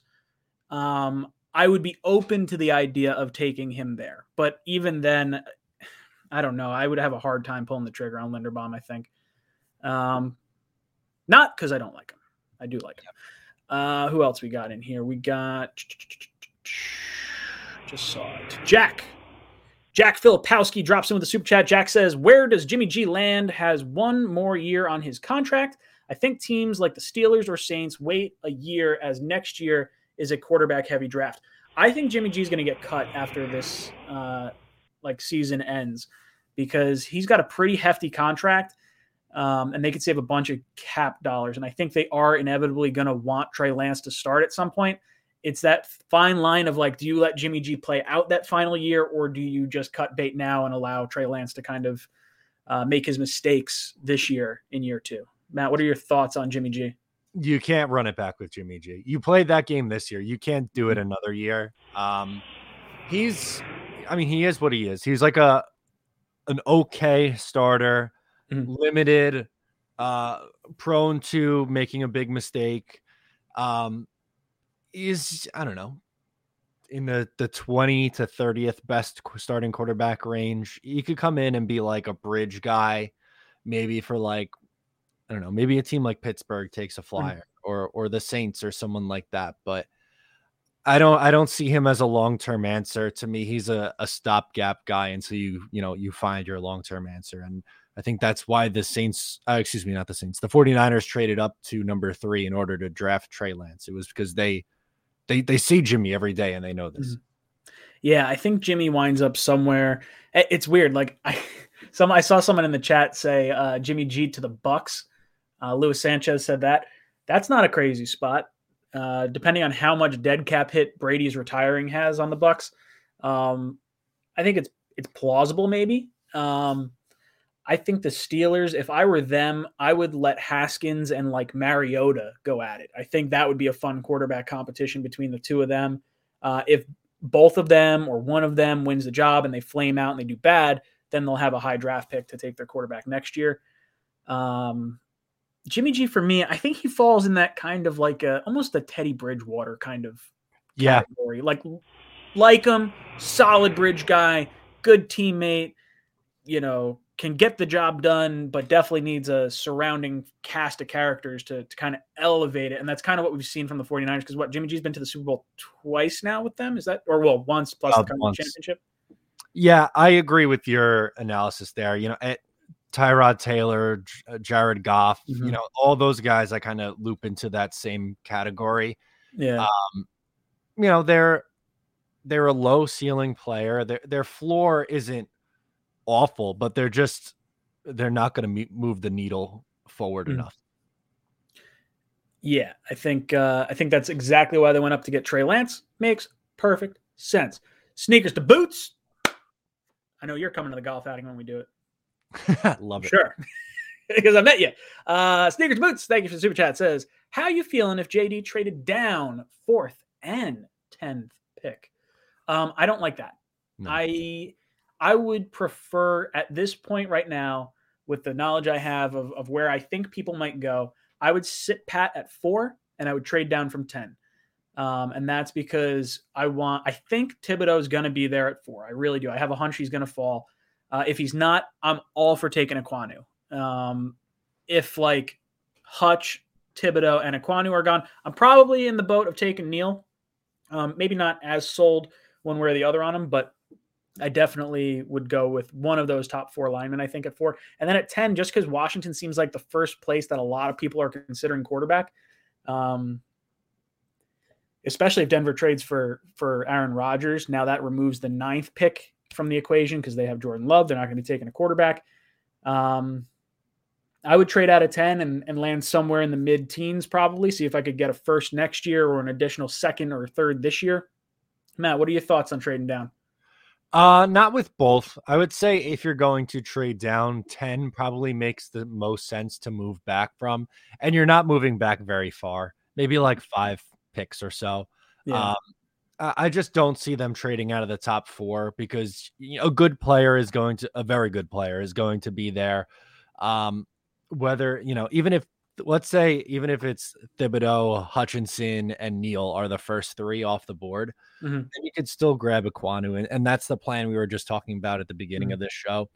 um, I would be open to the idea of taking him there. But even then, <sighs> I don't know. I would have a hard time pulling the trigger on Linderbaum. I think, um, not because I don't like him. I do like him. Uh, who else we got in here? We got <tsk> just saw it. Jack. Jack Filipowski drops in with a super chat. Jack says, "Where does Jimmy G land? Has one more year on his contract. I think teams like the Steelers or Saints wait a year as next year is a quarterback heavy draft. I think Jimmy G is going to get cut after this uh, like season ends because he's got a pretty hefty contract um, and they could save a bunch of cap dollars. And I think they are inevitably going to want Trey Lance to start at some point. It's that fine line of like, do you let Jimmy G play out that final year or do you just cut bait now and allow Trey Lance to kind of uh, make his mistakes this year in year two? Matt, what are your thoughts on Jimmy G? You can't run it back with Jimmy G. You played that game this year. You can't do it mm-hmm. another year. Um, he's, I mean, he is what he is. He's like a an okay starter, mm-hmm. limited, uh, prone to making a big mistake. Um, is I don't know in the the 20 to 30th best starting quarterback range. He could come in and be like a bridge guy, maybe for like I don't know, maybe a team like Pittsburgh takes a mm. flyer mm-hmm. or or the Saints or someone like that. But I don't I don't see him as a long-term answer. To me, he's a, a stopgap guy until you, you know, you find your long-term answer. And I think that's why the Saints, uh, excuse me, not the Saints, the 49ers traded up to number three in order to draft Trey Lance. It was because they they they see Jimmy every day and they know this. Mm-hmm. Yeah, I think Jimmy winds up somewhere. It's weird. Like <laughs> I some I saw someone in the chat say uh, Jimmy G to the Bucks. Uh, Luis Sanchez said that. That's not a crazy spot. Uh, depending on how much dead cap hit Brady's retiring has on the Bucks, um, I think it's it's plausible. Maybe um, I think the Steelers, if I were them, I would let Haskins and like Mariota go at it. I think that would be a fun quarterback competition between the two of them. Uh, if both of them or one of them wins the job and they flame out and they do bad, then they'll have a high draft pick to take their quarterback next year. Um, Jimmy G for me, I think he falls in that kind of like a almost a Teddy Bridgewater kind of category. Yeah. Like like him, solid bridge guy, good teammate, you know, can get the job done, but definitely needs a surrounding cast of characters to, to kind of elevate it. And that's kind of what we've seen from the 49ers. Because what Jimmy G's been to the Super Bowl twice now with them. Is that or well once plus uh, the once. championship? Yeah, I agree with your analysis there. You know, at, eh, Tyrod Taylor, uh, Jared Goff, mm-hmm. you know, all those guys I kind of loop into that same category. Yeah. Um, you know, they're they're a low ceiling player. Their their floor isn't awful, but they're just they're not going to move the needle forward mm. enough. Yeah, I think uh, I think that's exactly why they went up to get Trey Lance. Makes perfect sense. Sneakers to boots. I know you're coming to the golf outing when we do it. <laughs> Love it. Sure. <laughs> because I met you. Uh, Sneakers to boots. Thank you for the super chat. Says, how you feeling if JD traded down fourth and tenth pick? Um, I don't like that. No. I I would prefer at this point right now, with the knowledge I have of, of where I think people might go, I would sit pat at four and I would trade down from 10. Um, and that's because I want, I think Thibodeaux is going to be there at four. I really do. I have a hunch he's going to fall. Uh, if he's not, I'm all for taking Ekwonu. Um, if like Hutch, Thibodeaux, and Ekwonu are gone, I'm probably in the boat of taking Neal. Um, maybe not as sold one way or the other on him, but I definitely would go with one of those top four linemen, I think, at four. And then at 10, just because Washington seems like the first place that a lot of people are considering quarterback. Um, especially if Denver trades for for Aaron Rodgers. Now that removes the ninth pick from the equation because they have Jordan Love. They're not going to be taking a quarterback. Um, I would trade out of 10 and, and land somewhere in the mid teens, probably. See if I could get a first next year or an additional second or third this year. Matt, what are your thoughts on trading down? Uh, not with both. I would say if you're going to trade down, 10 probably makes the most sense to move back from. And you're not moving back very far, maybe like five picks or so. Yeah. Um, I just don't see them trading out of the top four because you know, a good player is going to, a very good player is going to be there. Um, whether, you know, even if let's say even if it's Thibodeaux, Hutchinson, and Neal are the first three off the board, mm-hmm. then you could still grab Ekwonu, and, and that's the plan we were just talking about at the beginning mm-hmm. of this show.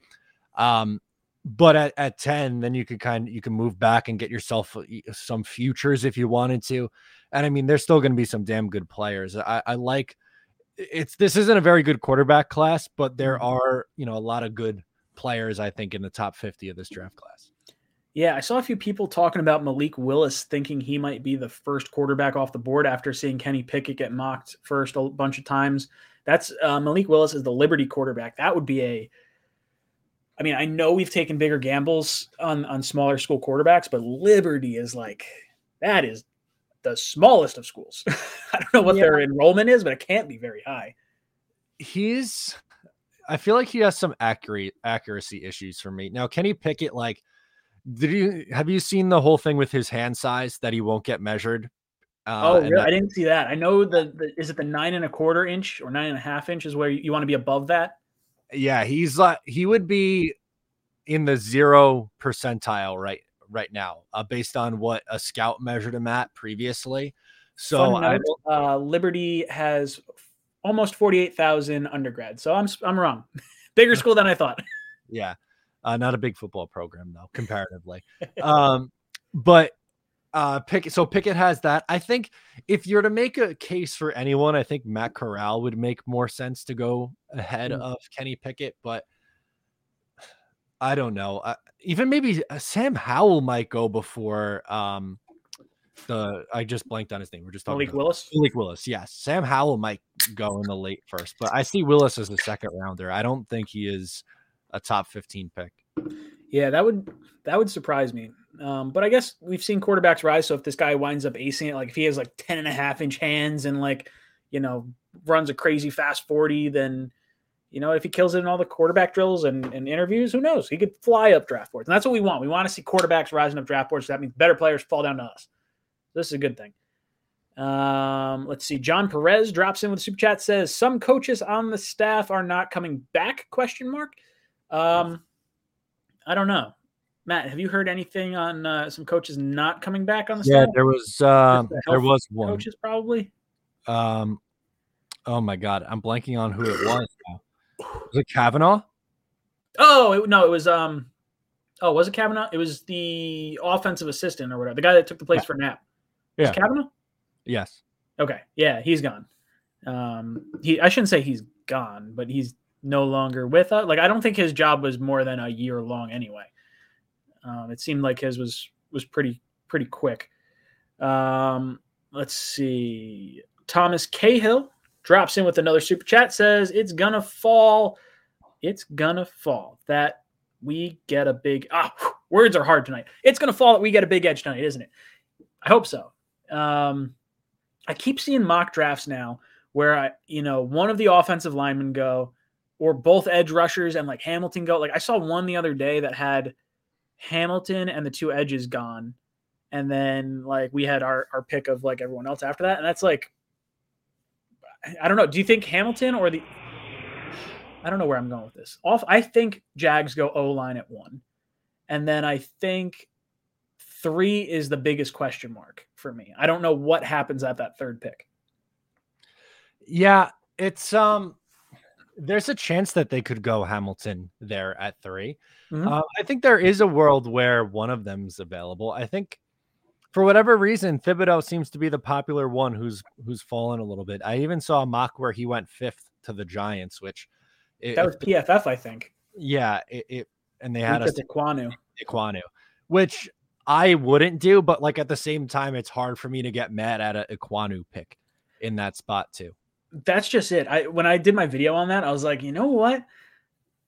Um, but at, at 10, then you could kind of you can move back and get yourself uh, some futures if you wanted to. And I mean, there's still going to be some damn good players. I, I like it's this isn't a very good quarterback class, but there mm-hmm. are, you know, a lot of good players, I think, in the top 50 of this draft class. Yeah, I saw a few people talking about Malik Willis thinking he might be the first quarterback off the board after seeing Kenny Pickett get mocked first a bunch of times. That's uh, Malik Willis is the Liberty quarterback. That would be a. I mean, I know we've taken bigger gambles on on smaller school quarterbacks, but Liberty is like that is the smallest of schools. <laughs> I don't know what yeah. their enrollment is, but it can't be very high. He's I feel like he has some accurate accuracy issues for me. Now, Kenny Pickett, like Did you have you seen the whole thing with his hand size that he won't get measured? Uh, oh, really? That, I didn't see that. I know the, the is it the nine and a quarter inch or nine and a half inch is where you, you want to be above that. Yeah, he's like he would be in the zero percentile right right now, uh, based on what a scout measured him at previously. So note, uh, Liberty has almost forty eight thousand undergrads. So I'm I'm wrong. <laughs> Bigger <laughs> school than I thought. yeah, uh, not a big football program though, comparatively. um, but uh, Pickett. So Pickett has that. I think if you're to make a case for anyone, I think Matt Corral would make more sense to go ahead mm. of Kenny Pickett. But I don't know. Uh, even maybe uh, Sam Howell might go before um, the. I just blanked on his name. We're just talking Malik Willis. Malik Willis. Yes, Sam Howell might go in the late first, but I see Willis as a second rounder. I don't think he is a top 15 pick. Yeah, that would that would surprise me. Um, but I guess we've seen quarterbacks rise. So if this guy winds up acing it, like if he has like 10 and a half inch hands and like, you know, runs a crazy fast 40, then, you know, if he kills it in all the quarterback drills and, and interviews, who knows? He could fly up draft boards. And that's what we want. We want to see quarterbacks rising up draft boards. So that means better players fall down to us. This is a good thing. Um, let's see. John Perez drops in with super chat says some coaches on the staff are not coming back question mark. Um, I don't know. Matt, have you heard anything on uh, some coaches not coming back on the yeah, there was uh, the there was one coaches probably. Um, oh my god, I'm blanking on who it was. Now. Was it Kavanaugh? Oh it, no, it was um. Oh, was it Kavanaugh? It was the offensive assistant or whatever, the guy that took the place yeah. for Knapp. Yeah, Kavanaugh. Yes. Okay. Yeah, he's gone. Um, he I shouldn't say he's gone, but he's no longer with us. Like I don't think his job was more than a year long anyway. Um, it seemed like his was was pretty pretty quick. Um, let's see. Thomas Cahill drops in with another super chat. Says it's gonna fall. It's gonna fall. That we get a big ah words are hard tonight. It's gonna fall that we get a big edge tonight, isn't it? I hope so. Um, I keep seeing mock drafts now where I, you know, one of the offensive linemen go, or both edge rushers and like Hamilton go. Like I saw one the other day that had Hamilton and the two edges gone. And then like we had our, our pick of like everyone else after that. And that's like I don't know. Do you think Hamilton or the I don't know where I'm going with this. Off I think Jags go O line at one. And then I think three is the biggest question mark for me. I don't know what happens at that third pick. Yeah, it's um there's a chance that they could go Hamilton there at 3 mm-hmm. uh, I think there is a world where one of them's available. I think for whatever reason, Thibodeaux seems to be the popular one who's who's fallen a little bit. I even saw a mock where he went fifth to the Giants, which it, that was PFF, I think. Yeah, it, it and they had a Ekwonu. Ekwonu, which I wouldn't do, but like at the same time, it's hard for me to get mad at a Ekwonu pick in that spot too that's just it. I when I did my video on that, I was like, you know what?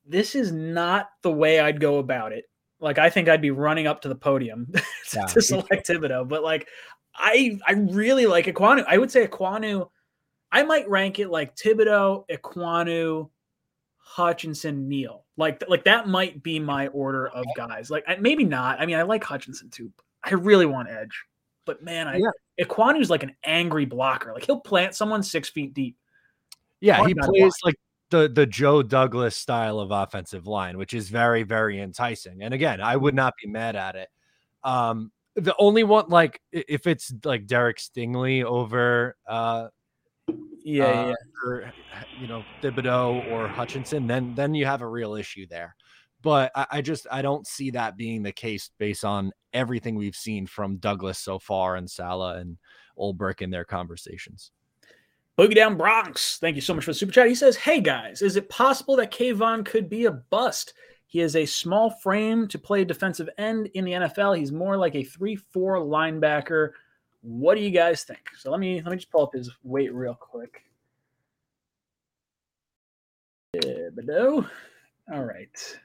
This is not the way I'd go about it. Like I think I'd be running up to the podium <laughs> yeah, to select Thibodeaux, but like I I really like Ekwonu. I would say Ekwonu. I might rank it like Thibodeaux, Ekwonu, Hutchinson, Neal. Like like that might be my order of guys. Like maybe not. I mean, I like Hutchinson too. I really want Edge. But man, I yeah. Ekwonu's like an angry blocker. Like he'll plant someone six feet deep. Yeah, he plays like the the Joe Douglas style of offensive line, which is very very enticing. And again, I would not be mad at it. Um, the only one like if it's like Derek Stingley over uh yeah, uh, yeah. or you know Thibodeaux or Hutchinson, then then you have a real issue there. But I, I, just I don't see that being the case based on everything we've seen from Douglas so far and Saleh and Ulbrich in their conversations. Boogie Down Bronx, thank you so much for the super chat. He says, Hey guys, is it possible that Kayvon could be a bust? He has a small frame to play defensive end in the NFL. He's more like a 3 4 linebacker. What do you guys think? So let me let me just pull up his weight real quick. Yeah, All right.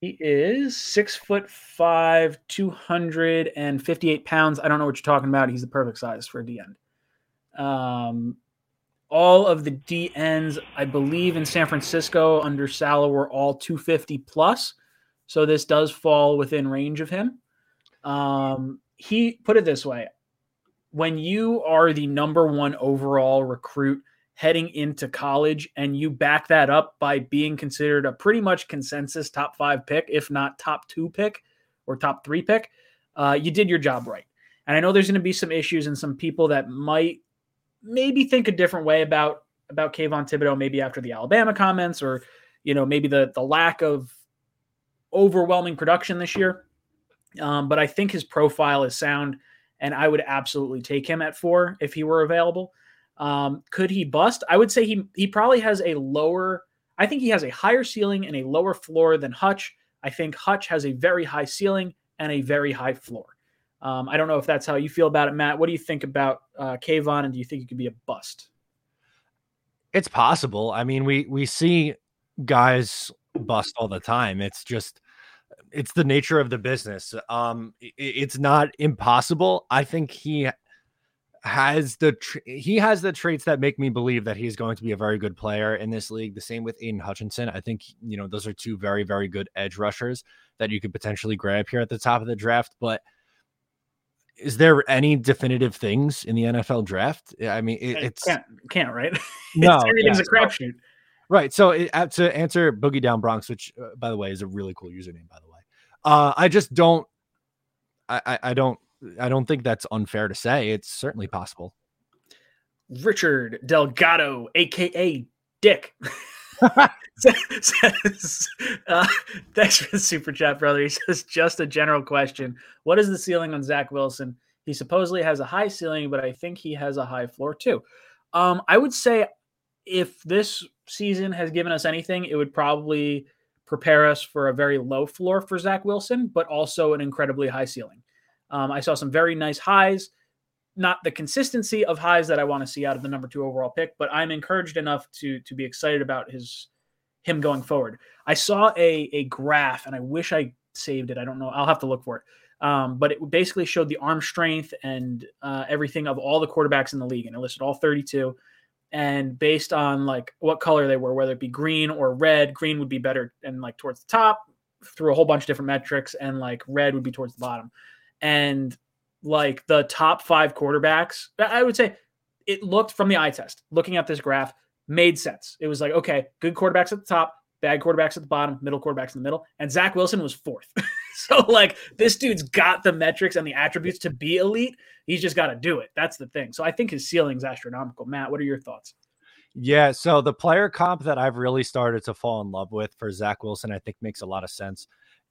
He is six foot five, 258 pounds. I don't know what you're talking about. He's the perfect size for a D end. Um, all of the D ends, I believe, in San Francisco under Saleh were all 250 plus. so this does fall within range of him. Um, he put it this way: when you are the number one overall recruit heading into college, and you back that up by being considered a pretty much consensus top five pick, if not top two pick or top three pick, uh, you did your job right. And I know there's going to be some issues and some people that might maybe think a different way about about Kayvon Thibodeaux, maybe after the Alabama comments, or you know maybe the the lack of overwhelming production this year. Um, but I think his profile is sound, and I would absolutely take him at four if he were available. Um, could he bust? I would say he he probably has a lower. I think he has a higher ceiling and a lower floor than Hutch. I think Hutch has a very high ceiling and a very high floor. Um, I don't know if that's how you feel about it, Matt. What do you think about uh, Kayvon, and do you think he could be a bust? It's possible. I mean, we we see guys bust all the time. It's just it's the nature of the business. Um, it, it's not impossible. I think he has the tr- he has the traits that make me believe that he's going to be a very good player in this league. The same with Aidan Hutchinson. I think you know those are two very very good edge rushers that you could potentially grab here at the top of the draft. But is there any definitive things in the NFL draft? I mean, it, it's can't, can't right? <laughs> No, everything's yeah. a crapshoot. Right. So it, to answer Boogie Down Bronx, which uh, by the way is a really cool username, by the way. Uh, I just don't. I, I, I don't I don't think that's unfair to say. It's certainly possible. Richard Delgado, aka Dick. <laughs> <laughs> says, uh, thanks for the super chat, brother. He says, just a general question. What is the ceiling on Zach Wilson? He supposedly has a high ceiling, but I think he has a high floor too. Um, I would say if this season has given us anything, it would probably prepare us for a very low floor for Zach Wilson, but also an incredibly high ceiling. Um, I saw some very nice highs, not the consistency of highs that I want to see out of the number two overall pick, but I'm encouraged enough to to be excited about his him going forward. I saw a a graph, and I wish I saved it. I don't know. I'll have to look for it. Um, but it basically showed the arm strength and uh, everything of all the quarterbacks in the league, and it listed all 32. And based on like what color they were, whether it be green or red, green would be better and like towards the top through a whole bunch of different metrics, and like red would be towards the bottom and like the top five quarterbacks, I would say it looked from the eye test, looking at this graph, made sense. It was like, okay, good quarterbacks at the top, bad quarterbacks at the bottom, middle quarterbacks in the middle. And Zach Wilson was fourth. <laughs> so, like, this dude's got the metrics and the attributes to be elite. He's just got to do it. That's the thing. So, I think his ceiling's astronomical. Matt, what are your thoughts? Yeah, so the player comp that I've really started to fall in love with for Zach Wilson, I think makes a lot of sense,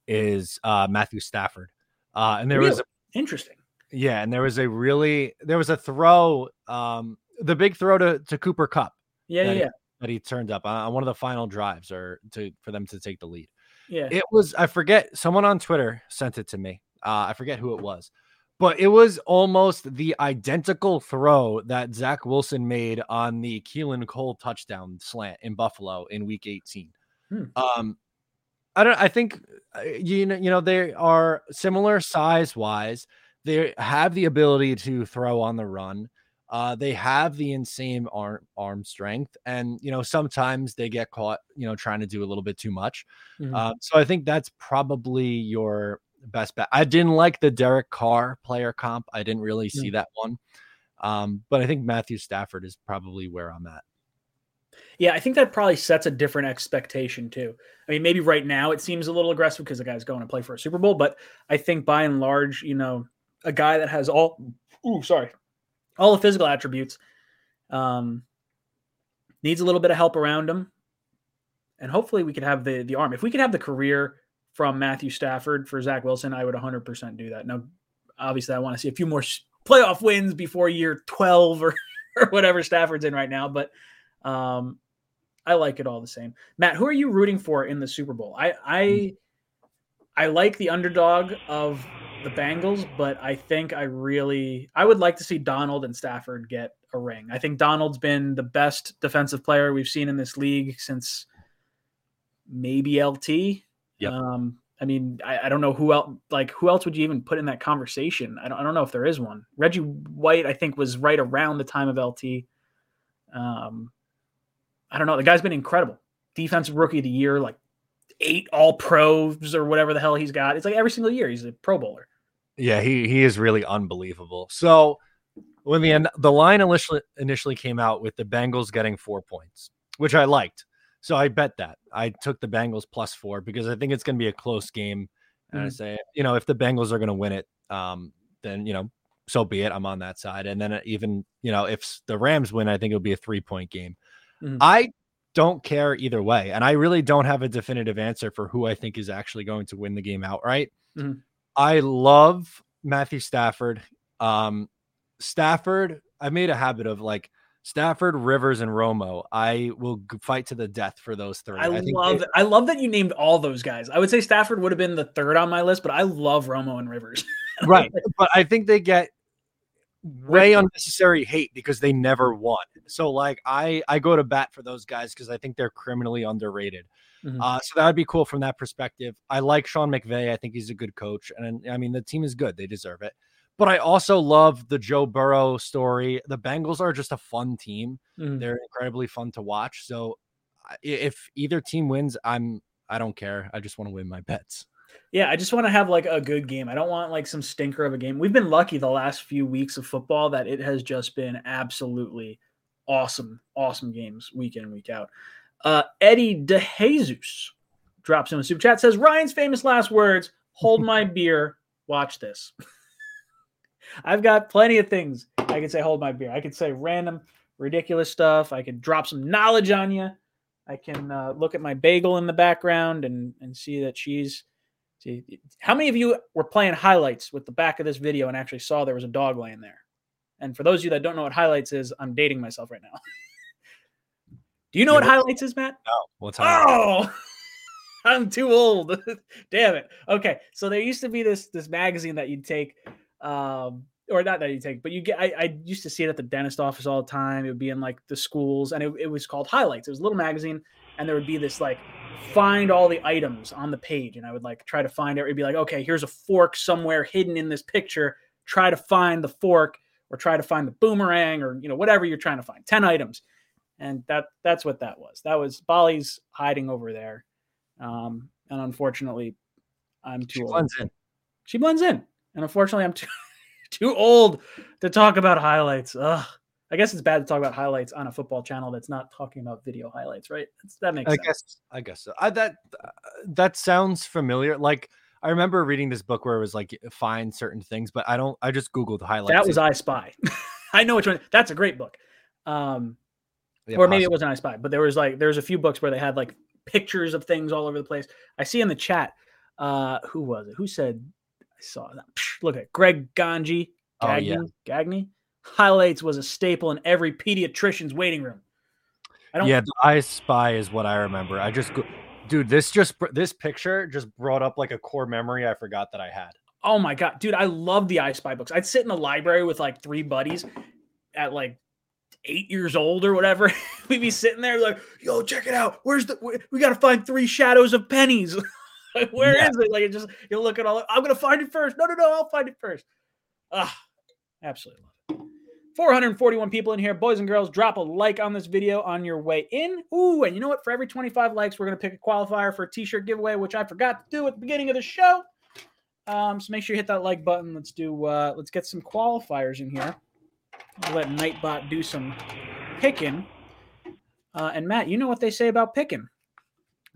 is uh, Matthew Stafford. Uh, and there really? was a, interesting. Yeah, and there was a really there was a throw, um, the big throw to, to Cooper Kupp. Yeah, that yeah, he, that he turned up on one of the final drives or to for them to take the lead. Yeah. It was I forget someone on Twitter sent it to me. Uh, I forget who it was. But it was almost the identical throw that Zach Wilson made on the Keelan Cole touchdown slant in Buffalo in week 18. Hmm. Um, I don't. I think uh, you know. You know they are similar size wise. They have the ability to throw on the run. Uh, they have the insane arm arm strength, and you know sometimes they get caught. You know trying to do a little bit too much. Mm-hmm. Uh, so I think that's probably your best bet. I didn't like the Derek Carr player comp. I didn't really see mm-hmm. that one. Um, but I think Matthew Stafford is probably where I'm at. Yeah, I think that probably sets a different expectation too. I mean, maybe right now it seems a little aggressive because the guy's going to play for a Super Bowl, but I think by and large, you know, a guy that has all, ooh, sorry, all the physical attributes, um, needs a little bit of help around him, and hopefully we could have the the arm. If we could have the career from Matthew Stafford for Zach Wilson, I would 100% do that. Now, obviously, I want to see a few more playoff wins before year 12 or, <laughs> or whatever Stafford's in right now, but um, I like it all the same. Matt, who are you rooting for in the Super Bowl? I I I like the underdog of the Bengals, but I think I really I would like to see Donald and Stafford get a ring. I think Donald's been the best defensive player we've seen in this league since maybe LT. Yep. Um, I mean, I, I, don't know who else like who else would you even put in that conversation? I don't, I don't know if there is one. Reggie White, I think, was right around the time of LT. Um, I don't know. The guy's been incredible. Defensive rookie of the year, like eight all pros or whatever the hell he's got. It's like every single year he's a pro bowler. Yeah, he he is really unbelievable. So when the the line initially initially came out with the Bengals getting four points, which I liked. So I bet that I took the Bengals plus four because I think it's going to be a close game. And mm-hmm. I say, you know, if the Bengals are going to win it, um, then you know, so be it. I'm on that side. And then even you know, if the Rams win, I think it'll be a three point game. Mm-hmm. I don't care either way, and I really don't have a definitive answer for who I think is actually going to win the game outright. Mm-hmm. I love Matthew Stafford. Um, Stafford, I made a habit of like Stafford, Rivers, and Romo. I will fight to the death for those three. I, I love they, I love that you named all those guys. I would say Stafford would have been the third on my list, but I love Romo and Rivers. <laughs> right. But I think they get way unnecessary hate because they never won. So like I I go to bat for those guys because I think they're criminally underrated. Mm-hmm. Uh, so that would be cool from that perspective. I like Sean McVay. I think he's a good coach, and I mean the team is good. They deserve it. But I also love the Joe Burrow story. The Bengals are just a fun team. Mm-hmm. They're incredibly fun to watch. So if either team wins, I'm I don't care. I just want to win my bets. Yeah, I just want to have like a good game. I don't want like some stinker of a game. We've been lucky the last few weeks of football that it has just been absolutely awesome, awesome games week in week out. Uh, Eddie DeJesus drops in a super chat says Ryan's famous last words: "Hold my <laughs> beer, watch this." <laughs> I've got plenty of things I could say. Hold my beer. I could say random, ridiculous stuff. I could drop some knowledge on you. I can uh, look at my bagel in the background and and see that she's. See, how many of you were playing highlights with the back of this video and actually saw there was a dog laying there? And for those of you that don't know what highlights is, I'm dating myself right now. <laughs> Do you know yeah, what highlights is, Matt? No. What's highlights? Oh, <laughs> I'm too old. <laughs> Damn it. Okay, so there used to be this this magazine that you'd take um, or not that you take, but you get. I, I, used to see it at the dentist office all the time. It would be in like the schools, and it, it was called Highlights. It was a little magazine, and there would be this like find all the items on the page, and I would like try to find it. It'd be like, okay, here's a fork somewhere hidden in this picture. Try to find the fork, or try to find the boomerang, or you know whatever you're trying to find. Ten items, and that that's what that was. That was Bali's hiding over there, um, and unfortunately, I'm too she old. Blends in. She blends in and unfortunately, I'm <laughs> too too old to talk about highlights. Ugh. I guess it's bad to talk about highlights on a football channel that's not talking about video highlights, right? That's, that makes I sense. guess I guess so. I, that uh, that sounds familiar. Like I remember reading this book where it was like find certain things, but I don't. I just googled highlights. That was I Spy. <laughs> I know which one. That's a great book. Um, yeah, or maybe possibly. it wasn't I Spy, but there was like there was a few books where they had like pictures of things all over the place. I see in the chat. Uh, who was it? Who said I saw that. Look at Greg Ganji. Gagny, oh, yeah. Gagny. Highlights was a staple in every pediatrician's waiting room. I don't. Yeah, the I Spy is what I remember. I just, dude, this just this picture just brought up like a core memory I forgot that I had. Oh my god, dude, I love the I Spy books. I'd sit in the library with like three buddies at like eight years old or whatever. <laughs> We'd be sitting there like, "Yo, check it out. Where's the? We got to find three shadows of pennies." <laughs> Where yeah. is it? Like it just you look at all. I'm gonna find it first. No, no, no. I'll find it first. Ah, absolutely. 441 people in here, boys and girls. Drop a like on this video on your way in. Ooh, and you know what? For every 25 likes, we're gonna pick a qualifier for a t-shirt giveaway, which I forgot to do at the beginning of the show. Um, so make sure you hit that like button. Let's do. Uh, let's get some qualifiers in here. I'll let Nightbot do some picking. Uh, and Matt, you know what they say about picking.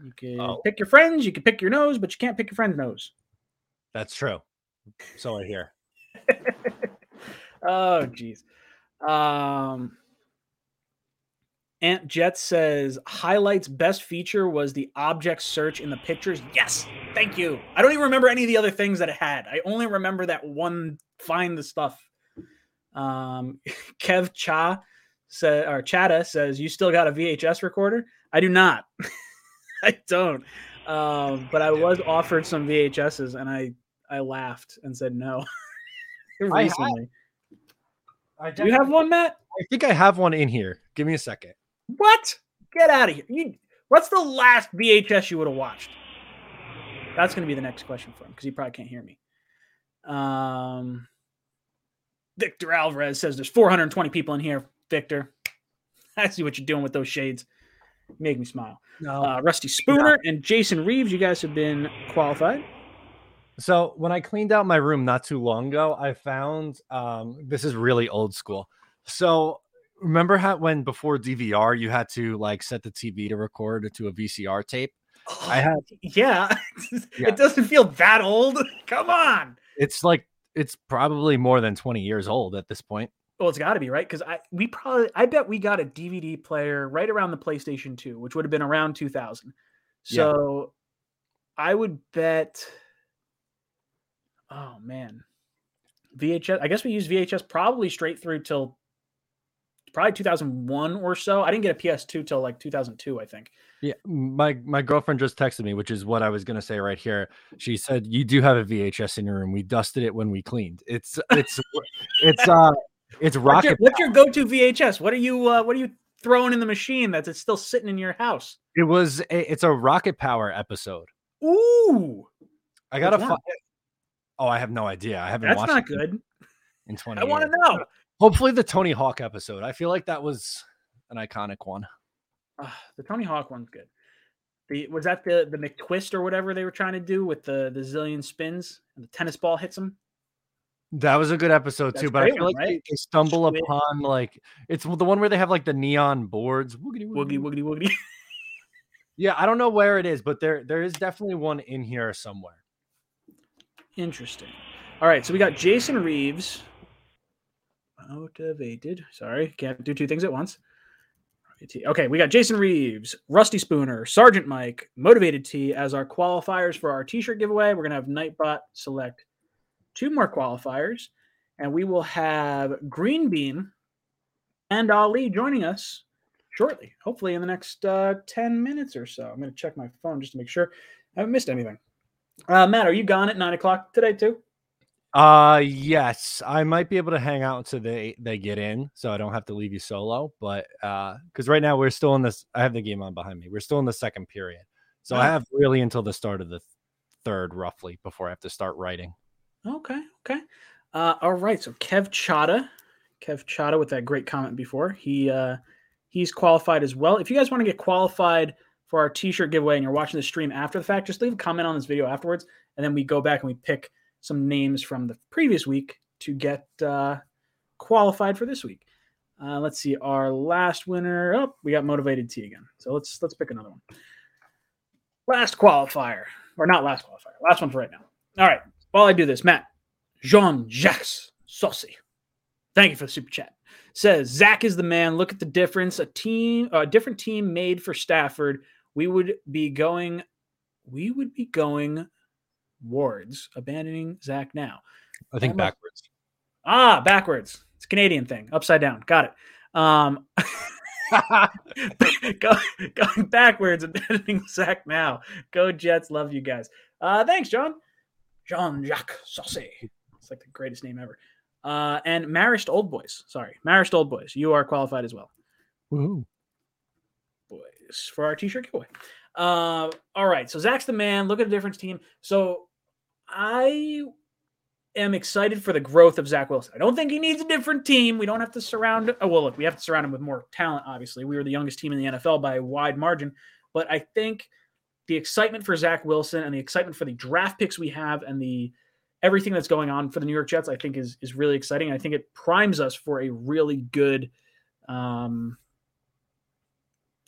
You can oh. pick your friends, you can pick your nose, but you can't pick your friend's nose. That's true. So I hear. <laughs> oh, jeez. Um, Ant Jet says highlights best feature was the object search in the pictures. Yes, thank you. I don't even remember any of the other things that it had. I only remember that one find the stuff. Um, <laughs> Kev Cha said or Chata says you still got a VHS recorder. I do not. <laughs> I don't. Um, but I was offered some VHSs and I I laughed and said no. <laughs> recently. I, I Do you have one, Matt? I think I have one in here. Give me a second. What? Get out of here. You, what's the last VHS you would have watched? That's going to be the next question for him because he probably can't hear me. Um, Victor Alvarez says there's 420 people in here. Victor, <laughs> I see what you're doing with those shades. make me smile. No. Uh, Rusty Spooner no. and Jason Reeves, you guys have been qualified. So when I cleaned out my room not too long ago, I found um, this is really old school. So remember how when before DVR you had to like set the TV to record to a VCR tape? Oh, I had yeah. <laughs> yeah. it doesn't feel that old. <laughs> Come on. It's like it's probably more than 20 years old at this point. Well, it's got to be right because I we probably I bet we got a DVD player right around the PlayStation 2, which would have been around 2000. So yeah. I would bet. Oh man, VHS. I guess we used VHS probably straight through till probably 2001 or so. I didn't get a PS2 till like 2002, I think. Yeah, my my girlfriend just texted me, which is what I was gonna say right here. She said, "You do have a VHS in your room. We dusted it when we cleaned. It's it's <laughs> it's uh it's rocket. What's your, what's your go-to VHS? What are you uh, what are you throwing in the machine that's it's still sitting in your house? It was a, it's a rocket power episode. Ooh, I gotta find. Oh, I have no idea. I haven't. That's watched not good. In twenty, I want to know. Hopefully, the Tony Hawk episode. I feel like that was an iconic one. Uh, the Tony Hawk one's good. The was that the the McTwist or whatever they were trying to do with the the zillion spins and the tennis ball hits him. That was a good episode That's too, but I feel one, like right? they, they, stumble Squid. upon like it's the one where they have like the neon boards. Woogity woogity woogity. woogity. <laughs> yeah, I don't know where it is, but there there is definitely one in here somewhere. Interesting. All right, so we got Jason Reeves. Motivated. Sorry, can't do two things at once. Okay, we got Jason Reeves, Rusty Spooner, Sergeant Mike, Motivated T as our qualifiers for our t-shirt giveaway. We're gonna have Nightbot select two more qualifiers, and we will have Green Bean and Ali joining us shortly, hopefully in the next uh, 10 minutes or so. I'm going to check my phone just to make sure I haven't missed anything. Uh, Matt, are you gone at nine o'clock today too? Uh yes, I might be able to hang out until they they get in, so I don't have to leave you solo. But uh, because right now we're still in this, I have the game on behind me. We're still in the second period, so I have really until the start of the third, roughly, before I have to start writing. Okay, okay. Uh, all right. So Kev Chada, Kev Chada with that great comment before. He uh, he's qualified as well. If you guys want to get qualified for our t-shirt giveaway and you're watching the stream after the fact, just leave a comment on this video afterwards, and then we go back and we pick some names from the previous week to get uh, qualified for this week. Uh, let's see our last winner. Oh, we got motivated T again. So let's let's pick another one. Last qualifier, or not last qualifier. Last one for right now. All right. While I do this, Matt, Jean Jacques Saucy, thank you for the super chat. Says Zach is the man. Look at the difference. A team, a different team made for Stafford. We would be going, we would be going wards, abandoning Zach now. I think Almost, backwards. Ah, backwards. It's a Canadian thing. Upside down. Got it. Um, <laughs> go, going backwards, abandoning Zach now. Go Jets. Love you guys. Uh, thanks, John. Jean Jacques Saucy. It's like the greatest name ever. Uh, and Marist Old Boys. Sorry, Marist Old Boys. You are qualified as well. Woo. For our t-shirt giveaway. Uh, all right. So Zach's the man. Look at the difference team. So I am excited for the growth of Zach Wilson. I don't think he needs a different team. We don't have to surround. Oh well, look, we have to surround him with more talent. Obviously, we were the youngest team in the NFL by a wide margin. But I think the excitement for Zach Wilson and the excitement for the draft picks we have and the everything that's going on for the New York Jets, I think is is really exciting. I think it primes us for a really good, um,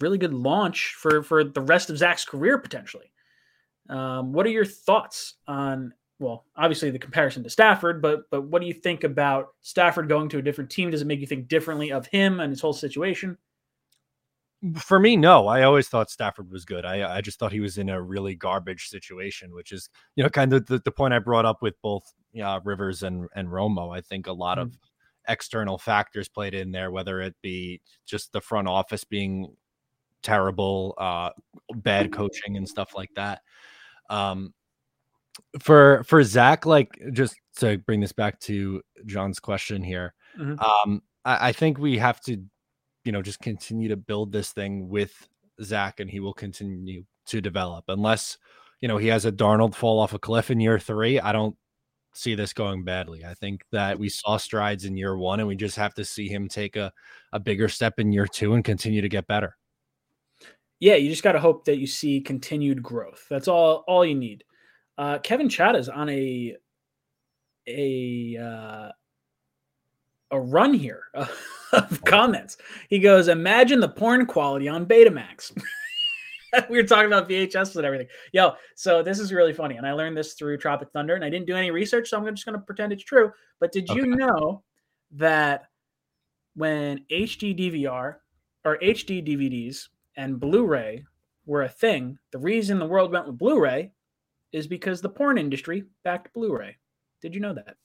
really good launch for for the rest of Zach's career potentially. Um, what are your thoughts on? Well, obviously the comparison to Stafford, but but what do you think about Stafford going to a different team? Does it make you think differently of him and his whole situation? For me, no. I always thought Stafford was good. I I just thought he was in a really garbage situation, which is you know kind of the, the point I brought up with both uh, Rivers and and Romo. I think a lot mm-hmm. of external factors played in there, whether it be just the front office being terrible, uh, bad coaching and stuff like that. Um, for for Zach, like just to bring this back to John's question here, mm-hmm. um, I, I think we have to you know, just continue to build this thing with Zach and he will continue to develop. Unless, you know, he has a Darnold fall off a cliff in year three, I don't see this going badly. I think that we saw strides in year one and we just have to see him take a, a bigger step in year two and continue to get better. Yeah, you just got to hope that you see continued growth. That's all all you need. Uh, Kevin Chad is on a a uh, a run here <laughs> of oh. comments. He goes, "Imagine the porn quality on Betamax." <laughs> we were talking about VHS and everything. Yo, so this is really funny, and I learned this through Tropic Thunder, and I didn't do any research, so I'm just going to pretend it's true. But did you know that when HD DVR or HD DVDs and Blu-ray were a thing, the reason the world went with Blu-ray is because the porn industry backed Blu-ray. Did you know that?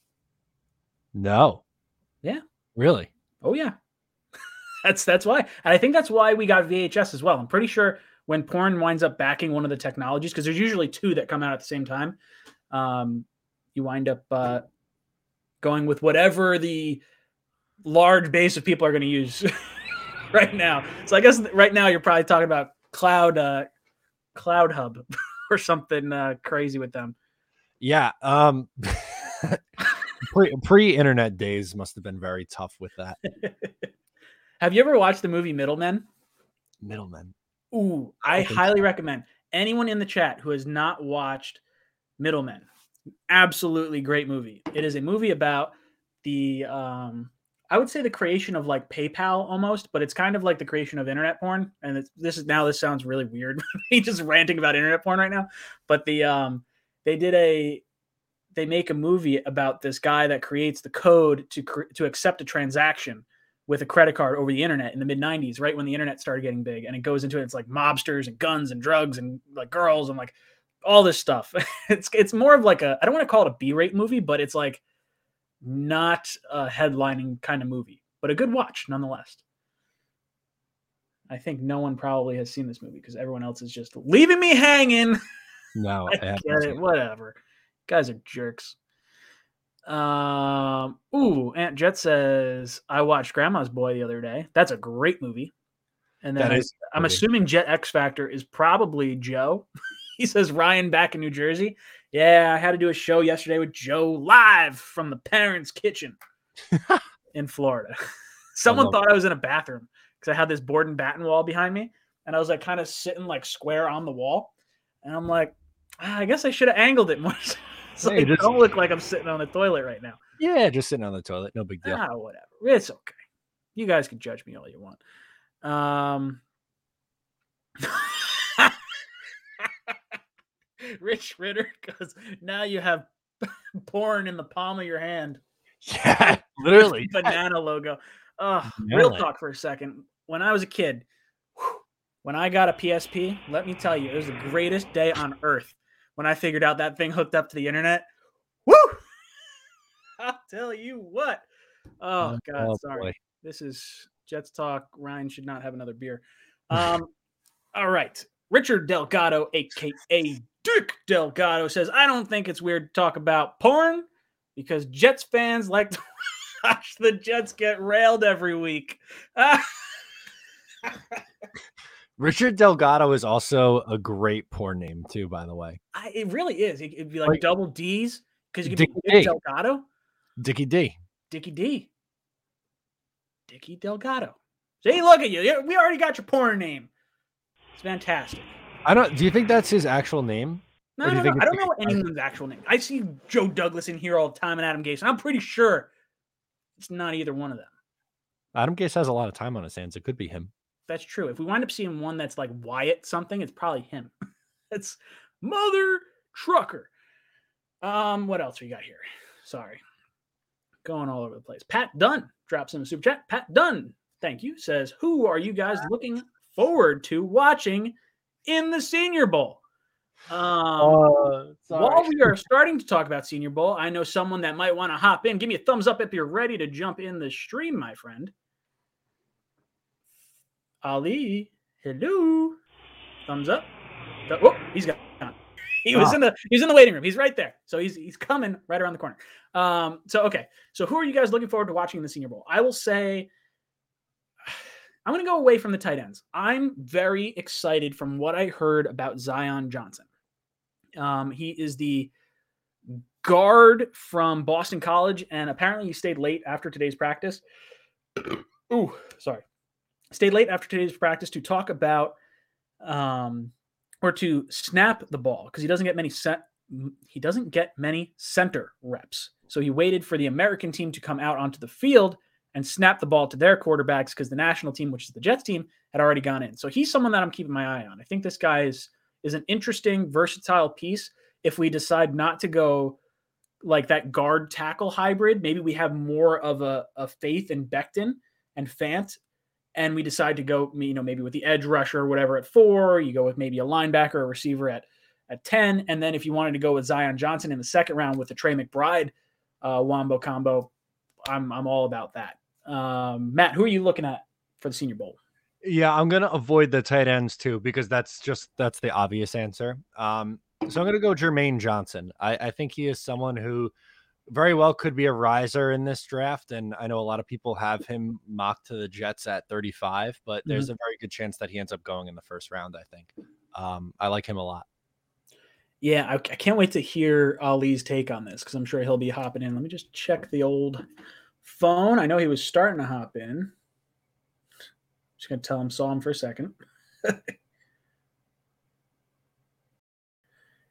No. Yeah. Really? Oh yeah. <laughs> that's that's why. And I think that's why we got VHS as well. I'm pretty sure when porn winds up backing one of the technologies, because there's usually two that come out at the same time, um, you wind up uh, going with whatever the large base of people are going to use <laughs> <laughs> right now. So I guess right now you're probably talking about cloud uh, cloud hub <laughs> or something uh, crazy with them. Yeah. Um, <laughs> pre internet days must have been very tough with that. have you ever watched the movie Middlemen? Middlemen. Ooh, I, I highly so. recommend anyone in the chat who has not watched Middlemen. Absolutely great movie. It is a movie about the um I would say the creation of like PayPal almost, but it's kind of like the creation of internet porn. And this is now this sounds really weird. <laughs> Me just ranting about internet porn right now, but the um they did a they make a movie about this guy that creates the code to to accept a transaction with a credit card over the internet in the mid 90s right when the internet started getting big and it goes into it, it's like mobsters and guns and drugs and like girls and like all this stuff <laughs> it's it's more of like a i don't want to call it a b-rate movie but it's like not a headlining kind of movie, but a good watch nonetheless. I think no one probably has seen this movie because everyone else is just leaving me hanging. <laughs> No, I get it. Whatever. Guys are jerks. Um. Ooh, Aunt Jet says I watched Grandma's Boy the other day. That's a great movie. And then I, I'm assuming Jet X Factor is probably Joe. <laughs> he says Ryan back in New Jersey. Yeah, I had to do a show yesterday with Joe live from the parents' kitchen <laughs> in Florida. <laughs> Someone I thought that. I was in a bathroom because I had this board and batten wall behind me, and I was like kind of sitting like square on the wall, and I'm like, ah, I guess I should have angled it more. <laughs> so hey, just, don't look like I'm sitting on the toilet right now. Yeah, just sitting on the toilet, no big deal. Ah, whatever. It's okay. You guys can judge me all you want. Um. <laughs> Rich Ritter because now you have <laughs> porn in the palm of your hand. Yeah, <laughs> literally. Banana logo. Oh, real talk for a second. When I was a kid, when I got a PSP, let me tell you, it was the greatest day on earth when I figured out that thing hooked up to the internet. Woo! I'll tell you what. Oh, oh God, oh, sorry. Boy. This is Jets talk. Ryan should not have another beer. Um, all right. Richard Delgado, aka Dick Delgado says, I don't think it's weird to talk about porn because Jets fans like to <laughs> watch the Jets get railed every week. <laughs> Richard Delgado is also a great porn name too, by the way. I, it really is. It, would be like, like double D's because you could be Dick Delgado. Dickie D. Dickie D. Dickie Delgado. See, look at you. We already got your porn name. It's fantastic. I don't. Do you think that's his actual name? No, no, no. I don't know anyone's actual name. I see Joe Douglas in here all the time and Adam Gase. I'm pretty sure it's not either one of them. Adam Gase has a lot of time on his hands. It could be him. That's true. If we wind up seeing one that's like Wyatt something, it's probably him. <laughs> it's Mother Trucker. Um, what else we got here? Sorry, going all over the place. Pat Dunn drops in a super chat. Pat Dunn, thank you. Says, "Who are you guys looking forward to watching in the Senior Bowl?" Um, uh, while we are starting to talk about Senior Bowl, I know someone that might want to hop in. Give me a thumbs up if you're ready to jump in the stream, my friend. Ali, hello. Thumbs up. Oh, he's got. He was ah. in the he's in the waiting room. He's right there. So he's he's coming right around the corner. Um, so okay. So who are you guys looking forward to watching in the Senior Bowl? I will say I'm going to go away from the tight ends. I'm very excited from what I heard about Zion Johnson. Um, he is the guard from Boston College, and apparently he stayed late after today's practice. <coughs> Ooh, sorry. Stayed late after today's practice to talk about um, or to snap the ball because he doesn't get many set. He doesn't get many center reps. So he waited for the American team to come out onto the field and snap the ball to their quarterbacks because the national team, which is the Jets team, had already gone in. So he's someone that I'm keeping my eye on. I think this guy is is an interesting, versatile piece. If we decide not to go like that guard tackle hybrid, maybe we have more of a, a faith in Becton and Fant, and we decide to go, you know, maybe with the edge rusher or whatever at four. You go with maybe a linebacker or receiver at at ten, and then if you wanted to go with Zion Johnson in the second round with the Trey McBride uh, Wombo combo, I'm I'm all about that. Um, Matt, who are you looking at for the Senior Bowl? Yeah, I'm gonna avoid the tight ends too because that's just that's the obvious answer. Um, so I'm gonna go Jermaine Johnson. I, I think he is someone who very well could be a riser in this draft, and I know a lot of people have him mocked to the Jets at 35, but there's mm-hmm. a very good chance that he ends up going in the first round. I think um, I like him a lot. Yeah, I, I can't wait to hear Ali's take on this because I'm sure he'll be hopping in. Let me just check the old phone. I know he was starting to hop in. Just gonna tell him saw him for a second. <laughs>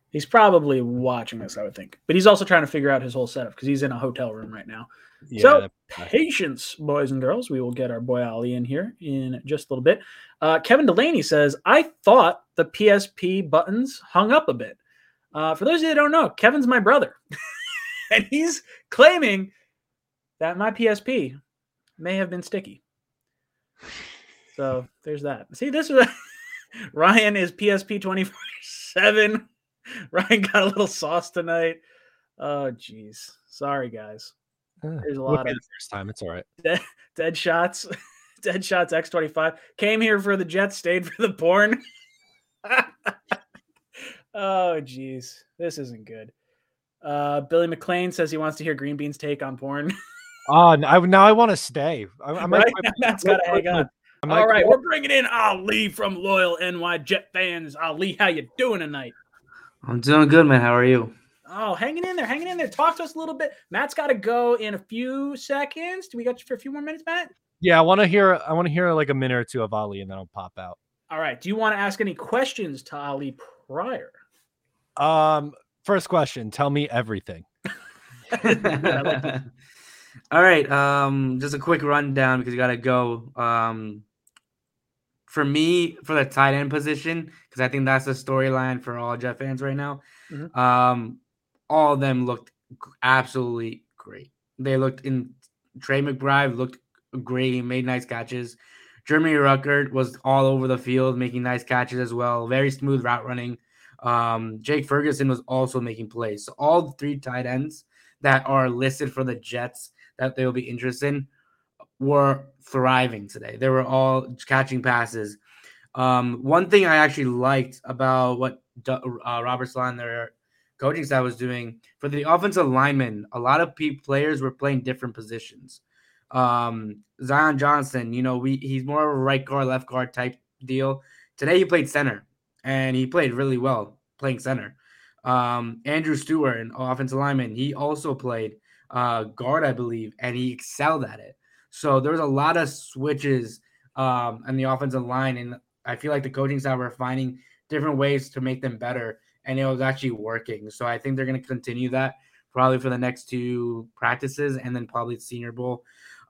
he's probably watching this, I would think, but he's also trying to figure out his whole setup because he's in a hotel room right now. Yeah, so patience, boys and girls. We will get our boy Ali in here in just a little bit. Uh, Kevin Delaney says, "I thought the PSP buttons hung up a bit." Uh, for those of you that don't know, Kevin's my brother, <laughs> and he's claiming that my PSP may have been sticky. So <laughs> there's that. See, this is <laughs> Ryan is PSP 24 7. <laughs> Ryan got a little sauce tonight. Oh, jeez. Sorry, guys. There's a lot we'll of first time. It's all right. Dead, dead shots. Dead shots X25. Came here for the Jets, stayed for the porn. Oh, geez, this isn't good. Uh, Billy McLean says he wants to hear Green Bean's take on porn. Oh, I, now I want to stay. I, I <laughs> might, right? Matt's got to hang on. All right, we're bringing in Ali from Loyal NY Jet fans. Ali, how you doing tonight? I'm doing good, man. How are you? Oh, hanging in there, hanging in there. Talk to us a little bit. Matt's got to go in a few seconds. Do we got you for a few more minutes, Matt? Yeah, I want to hear. I want to hear like a minute or two of Ali, and then I'll pop out. All right. Do you want to ask any questions to Ali prior? Um, first question. Tell me everything. <laughs> <laughs> All right. Um, just a quick rundown because you got to go. Um, for me, for the tight end position, because I think that's the storyline for all Jet fans right now. Mm-hmm. Um, all of them looked absolutely great. They looked in. Trey McBride looked great. He made nice catches. Jeremy Ruckert was all over the field, making nice catches as well. Very smooth route running. Um, Jake Ferguson was also making plays. So all three tight ends that are listed for the Jets that they will be interested in were thriving today. They were all catching passes. Um, one thing I actually liked about what uh, Robert Saleh, their coaching staff, was doing for the offensive linemen, a lot of players were playing different positions. Um, Zion Johnson, you know, we he's more of a right guard, left guard type deal. Today he played center and he played really well playing center. Um, Andrew Stewart, an offensive lineman, he also played uh, guard, I believe, and he excelled at it. So there was a lot of switches um, on the offensive line, and I feel like the coaching staff were finding different ways to make them better, and it was actually working. So I think they're going to continue that probably for the next two practices, and then probably Senior Bowl.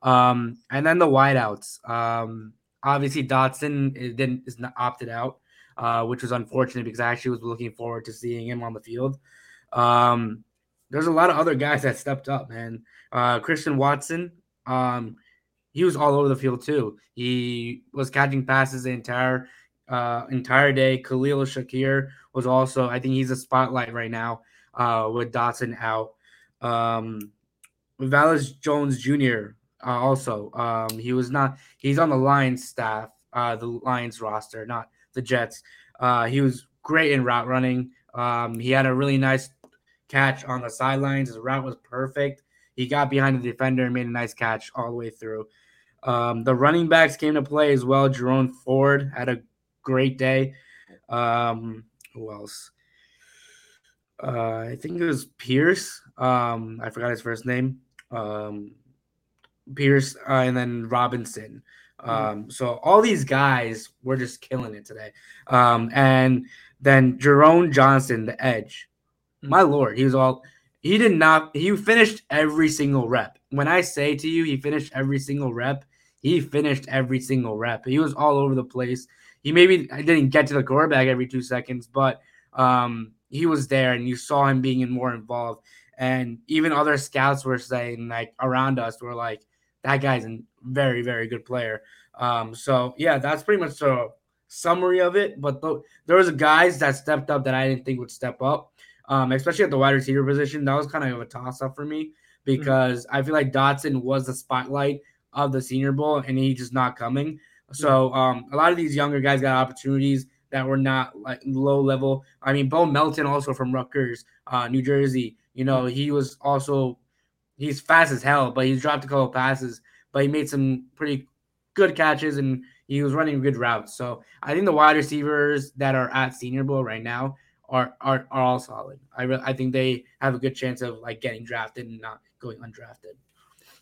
Um, and then the wideouts. Um, obviously, Dotson didn't is not opted out uh, which was unfortunate because I actually was looking forward to seeing him on the field. Um, there's a lot of other guys that stepped up, man. Uh, Christian Watson, um, he was all over the field too. He was catching passes the entire uh, entire day. Khalil Shakir was also, I think he's a spotlight right now uh, with Dotson out. Um, Velus Jones Jr. Uh, also, um, he was not. He's on the Lions staff, uh, the Lions roster, not the Jets. Uh, he was great in route running. Um, he had a really nice catch on the sidelines. His route was perfect. He got behind the defender and made a nice catch all the way through. Um, the running backs came to play as well. Jerome Ford had a great day. Um, who else? Uh, I think it was Pierce. Um, I forgot his first name. Um, Pierce uh, and then Robinson. Mm-hmm. Um, so all these guys were just killing it today. Um, and then Jerome Johnson, the edge. My lord, he was all he did not he finished every single rep. When I say to you he finished every single rep, he finished every single rep. He was all over the place. He maybe didn't get to the quarterback every two seconds, but um, he was there and you saw him being more involved. And even other scouts were saying, like around us, were like, that guy's a very, very good player. Um, so yeah, that's pretty much the summary of it. But th- there was guys that stepped up that I didn't think would step up, um, especially at the wide receiver position. That was kind of a toss up for me mm-hmm. because mm-hmm. I feel like Dotson was the spotlight of the Senior Bowl, and he's just not coming. So um, a lot of these younger guys got opportunities that were not like low level. I mean, Bo Melton also from Rutgers, uh, New Jersey. You know, he was also he's fast as hell, but he's dropped a couple passes, but he made some pretty good catches and he was running good routes. So I think the wide receivers that are at Senior Bowl right now are are, are all solid. I re- I think they have a good chance of like getting drafted and not going undrafted.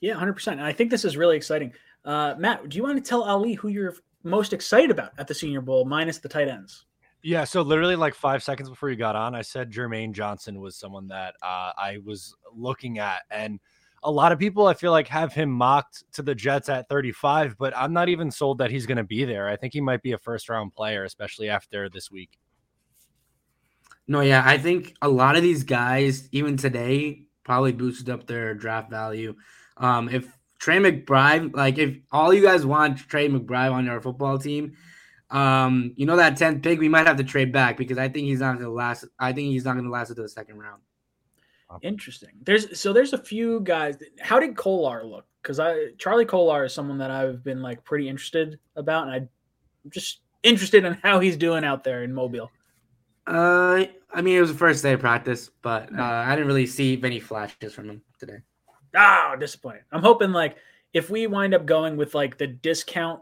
Yeah, hundred percent. I think this is really exciting. Uh, Matt, do you want to tell Ali who you're most excited about at the Senior Bowl, minus the tight ends? Yeah, so literally like five seconds before you got on, I said Jermaine Johnson was someone that uh, I was looking at, and a lot of people I feel like have him mocked to the Jets at 35, but I'm not even sold that he's going to be there. I think he might be a first round player, especially after this week. No, yeah, I think a lot of these guys, even today, probably boosted up their draft value. Um, if Trey McBride, like if all you guys want Trey McBride on your football team, um, you know that 10th pick, we might have to trade back because I think he's not gonna last. I think he's not gonna last into the second round. Interesting. There's so there's a few guys. How did Kolar look? Because I Charlie Kolar is someone that I've been like pretty interested about, and I'm just interested in how he's doing out there in Mobile. Uh, I mean, it was the first day of practice, but uh, I didn't really see many flashes from him today. Oh, disappointing. I'm hoping like if we wind up going with like the discount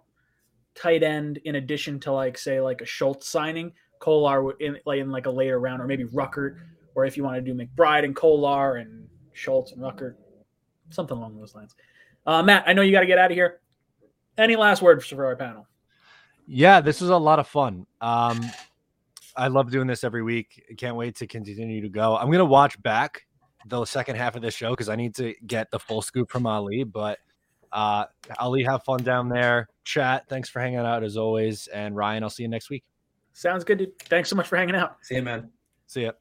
tight end in addition to like say like a Schultz signing, Kolar in like in like a later round, or maybe Ruckert, or if you want to do McBride and Kolar and Schultz and Ruckert, something along those lines. Uh, Matt, I know you got to get out of here. Any last words for our panel? Yeah, this was a lot of fun. Um, I love doing this every week. Can't wait to continue to go. I'm gonna watch back the second half of this show because I need to get the full scoop from Ali. But uh, Ali, have fun down there. Chat. Thanks for hanging out as always. And Ryan, I'll see you next week. Sounds good, dude. Thanks so much for hanging out. See you, man. See ya.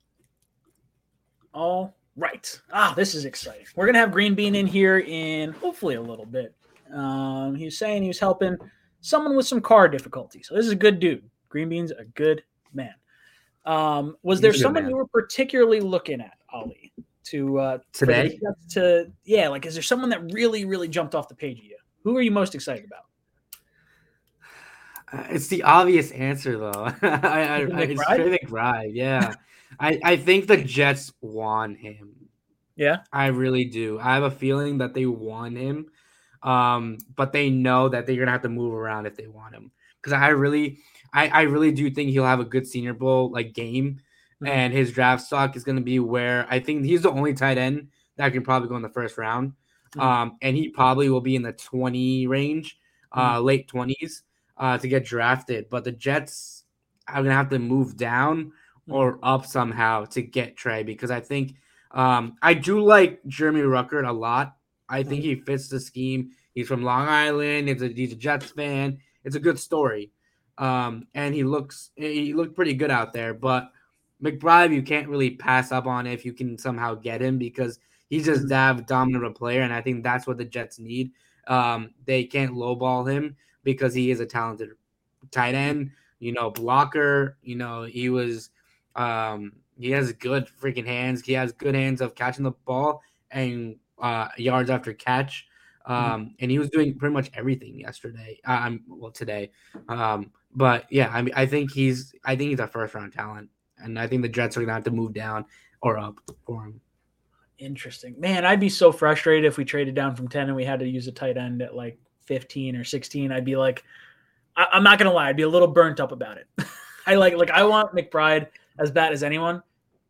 All right. Ah, this is exciting. We're gonna have Green Bean in here in hopefully a little bit. Um, he was saying he was helping someone with some car difficulty. So this is a good dude. Green Bean's a good man. Um, was He's there someone you were particularly looking at, Ali? to uh, today? To yeah like is there someone that really really jumped off the page of you? Who are you most excited about? Uh, it's the obvious answer though. <laughs> I, I, I, it's Trey McBride yeah. I, I think the Jets want him. Yeah? I really do. I have a feeling that they want him um but they know that they're gonna have to move around if they want him. Because I really I, I really do think he'll have a good senior bowl like game mm-hmm. and his draft stock is going to be where I think he's the only tight end that can probably go in the first round. Mm-hmm. Um, and he probably will be in the 20 range, uh, mm-hmm. late 20s uh, to get drafted. But the Jets are going to have to move down or mm-hmm. up somehow to get Trey because I think um, I do like Jeremy Ruckert a lot. I think mm-hmm. he fits the scheme. He's from Long Island. He's a, he's a Jets fan. It's a good story. Um, and he looks he looked pretty good out there. But McBride, you can't really pass up on if you can somehow get him because he's just that dominant of a player, and I think that's what the Jets need. Um, they can't lowball him because he is a talented tight end, you know, blocker. You know, he was um, he has good freaking hands. He has good hands of catching the ball and uh, yards after catch. Mm-hmm. Um, and he was doing pretty much everything yesterday. Um, well, today. Um, but yeah, I mean, I think he's I think he's a first round talent and I think the Jets are gonna have to move down or up for him. Interesting, man. I'd be so frustrated if we traded down from ten and we had to use a tight end at like fifteen or sixteen. I'd be like, I- am not gonna lie, I'd be a little burnt up about it. <laughs> I like like I want McBride as bad as anyone,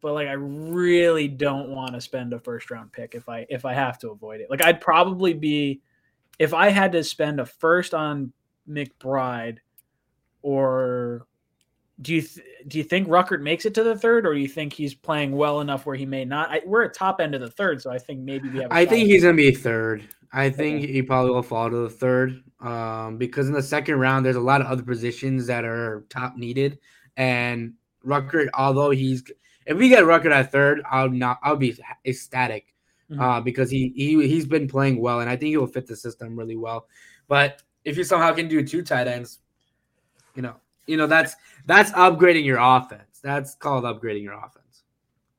but like I really don't want to spend a first round pick if I if I have to avoid it. Like I'd probably be if I had to spend a first on McBride, or do you th- do you think Ruckert makes it to the third, or do you think he's playing well enough where he may not? I, we're at top end of the third, so I think maybe we have. I think he's gonna be third. I think okay. he probably will fall to the third, um, because in the second round there's a lot of other positions that are top needed, and Ruckert, although he's if we get Ruckert at third, I'll not I'll be ecstatic, mm-hmm. uh, because he he he's been playing well, and I think he will fit the system really well. But if you somehow can do two tight ends, you know, you know that's that's upgrading your offense. That's called upgrading your offense.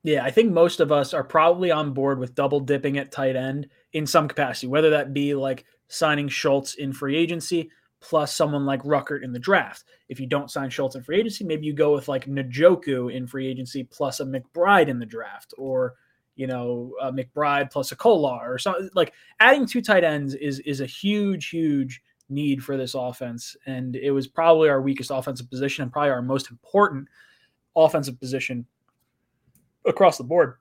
Yeah, I think most of us are probably on board with double dipping at tight end in some capacity, whether that be like signing Schultz in free agency plus someone like Ruckert in the draft. If you don't sign Schultz in free agency, maybe you go with like Njoku in free agency plus a McBride in the draft, or you know a McBride plus a Kolar or something. Like adding two tight ends is is a huge, huge need for this offense. And it was probably our weakest offensive position and probably our most important offensive position across the board.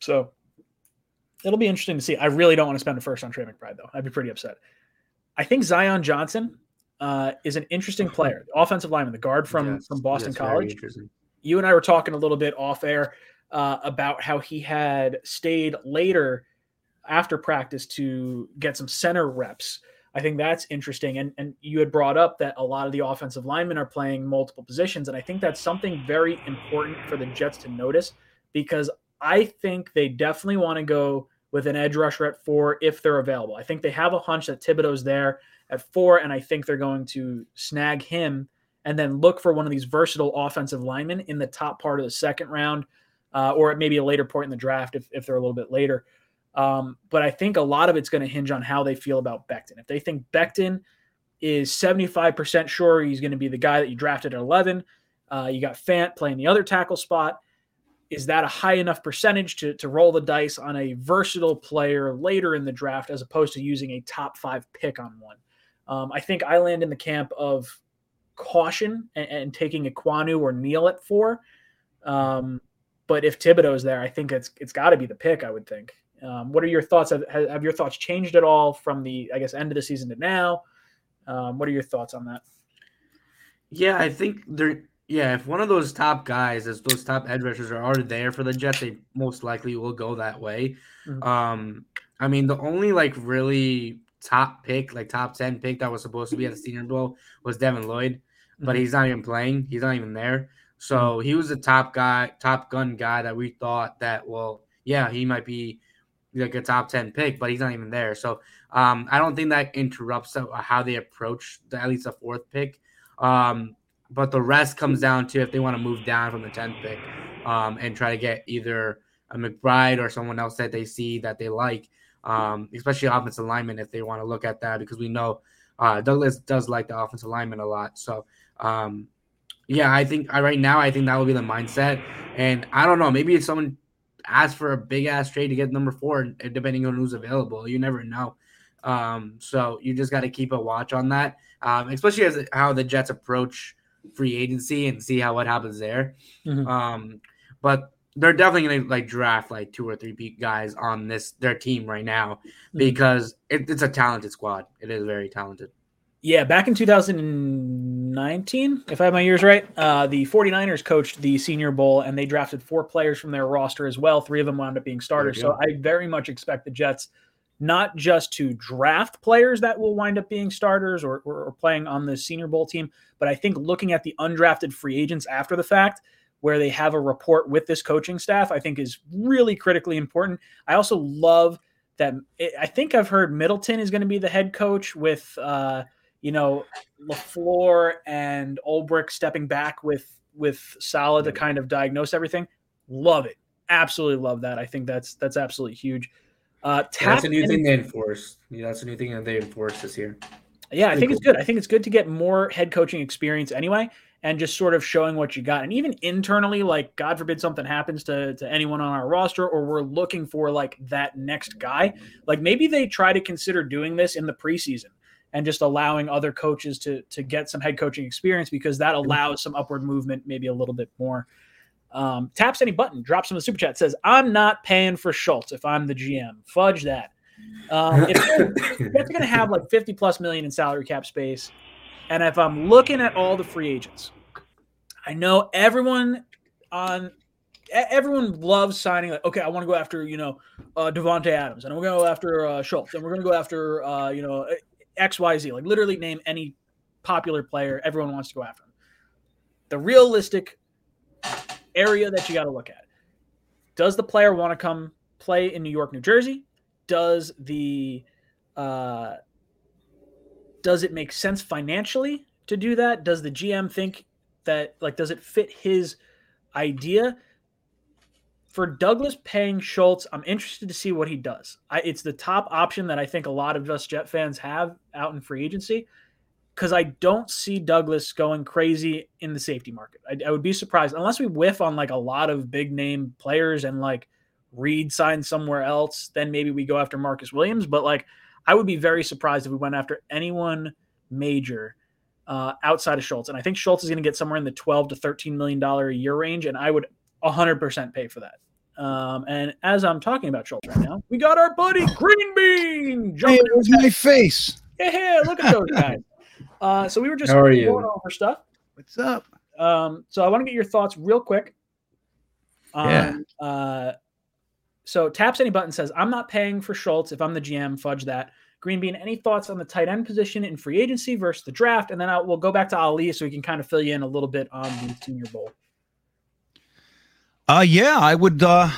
So it'll be interesting to see. I really don't want to spend a first on Trey McBride, though. I'd be pretty upset. I think Zion Johnson uh, is an interesting player, offensive lineman, the guard from, yes, from Boston College. You and I were talking a little bit off air uh, about how he had stayed later after practice to get some center reps I think that's interesting. And and you had brought up that a lot of the offensive linemen are playing multiple positions, and I think that's something very important for the Jets to notice because I think they definitely want to go with an edge rusher at four if they're available. I think they have a hunch that Thibodeaux's there at four, and I think they're going to snag him and then look for one of these versatile offensive linemen in the top part of the second round, uh, or at maybe a later point in the draft if, if they're a little bit later. Um, but I think a lot of it's going to hinge on how they feel about Becton. If they think Becton is 75% sure he's going to be the guy that you drafted at 11, uh, you got Fant playing the other tackle spot. Is that a high enough percentage to, to roll the dice on a versatile player later in the draft as opposed to using a top five pick on one? Um, I think I land in the camp of caution and, and taking Ekwonu or Neal at four. Um, but if Thibodeaux's there, I think it's it's got to be the pick. I would think. Um, what are your thoughts? Have, have, your thoughts changed at all from the, I guess, end of the season to now? Um, what are your thoughts on that? Yeah, I think they're. Yeah, if one of those top guys, as those top edge rushers are already there for the Jets, they most likely will go that way. Mm-hmm. Um, I mean, the only like really top pick, like top ten pick that was supposed to be at the Senior Bowl was Devin Lloyd, but mm-hmm. he's not even playing. He's not even there. So mm-hmm. he was the top guy, top gun guy that we thought that well, yeah, he might be like a top 10 pick, but he's not even there. So um, I don't think that interrupts how they approach the, at least a fourth pick. Um, but the rest comes down to if they want to move down from the 10th pick um, and try to get either a McBride or someone else that they see that they like, um, especially offensive lineman if they want to look at that because we know uh, Douglas does like the offensive lineman a lot. So um, yeah, I think right now I think that will be the mindset. And I don't know, maybe it's someone ask for a big ass trade to get number four, depending on who's available. You never know. Um, so you just got to keep a watch on that, um, especially as how the Jets approach free agency and see how what happens there. Mm-hmm. Um, but they're definitely to like draft like two or three guys on this their team right now mm-hmm. because it, it's a talented squad. It is very talented. Yeah, back in 2019, if I have my years right, uh, the 49ers coached the Senior Bowl and they drafted four players from their roster as well. Three of them wound up being starters. So I very much expect the Jets not just to draft players that will wind up being starters or, or, or playing on the Senior Bowl team, but I think looking at the undrafted free agents after the fact, where they have a report with this coaching staff, I think is really critically important. I also love that. I think I've heard Middleton is going to be the head coach with. Uh, you know, LaFleur and Ulbrich stepping back with with Saleh to kind of diagnose everything. Love it. Absolutely love that. I think that's that's absolutely huge. Uh, that's a new in, thing they enforce. Yeah, that's a new thing that they enforce this year. Yeah, I think cool. it's good. I think it's good to get more head coaching experience anyway, and just sort of showing what you got. And even internally, like God forbid something happens to to anyone on our roster, or we're looking for like that next guy. Like maybe they try to consider doing this in the preseason and just allowing other coaches to to get some head coaching experience because that allows some upward movement, maybe a little bit more. Um, taps any button, drops him a super chat, says, I'm not paying for Schultz if I'm the GM. Fudge that. Um, if they're, <laughs> they're going to have like 50 plus million in salary cap space, and if I'm looking at all the free agents, I know everyone on everyone loves signing like okay i want to go after you know uh davante adams and we're going to go after uh schultz and we're going to go after uh you know xyz like literally name any popular player everyone wants to go after him the realistic area that you got to look at. Does the player want to come play in new york new jersey? Does the uh does it make sense financially to do that? Does the gm think that like does it fit his idea? For Douglas paying Schultz, I'm interested to see what he does. I, it's the top option that I think a lot of us Jet fans have out in free agency because I don't see Douglas going crazy in the safety market. I, I, would be surprised unless we whiff on like a lot of big name players and like Reed signs somewhere else. Then maybe we go after Marcus Williams. But like, I would be very surprised if we went after anyone major uh, outside of Schultz. And I think Schultz is going to get somewhere in the 12 to 13 million dollar a year range, and I would 100% pay for that. Um, and as I'm talking about Schultz right now, we got our buddy Green Bean jumping hey, my face. Yeah, look at those <laughs> guys. Uh, so we were just How are you? going over stuff. What's up? Um, so I want to get your thoughts real quick. On, yeah. Uh, so taps any button says I'm not paying for Schultz if I'm the GM. Fudge that. Green Bean, any thoughts on the tight end position in free agency versus the draft? And then I'll, we'll go back to Ali so we can kind of fill you in a little bit on the Senior Bowl. Uh, yeah, I would. Uh,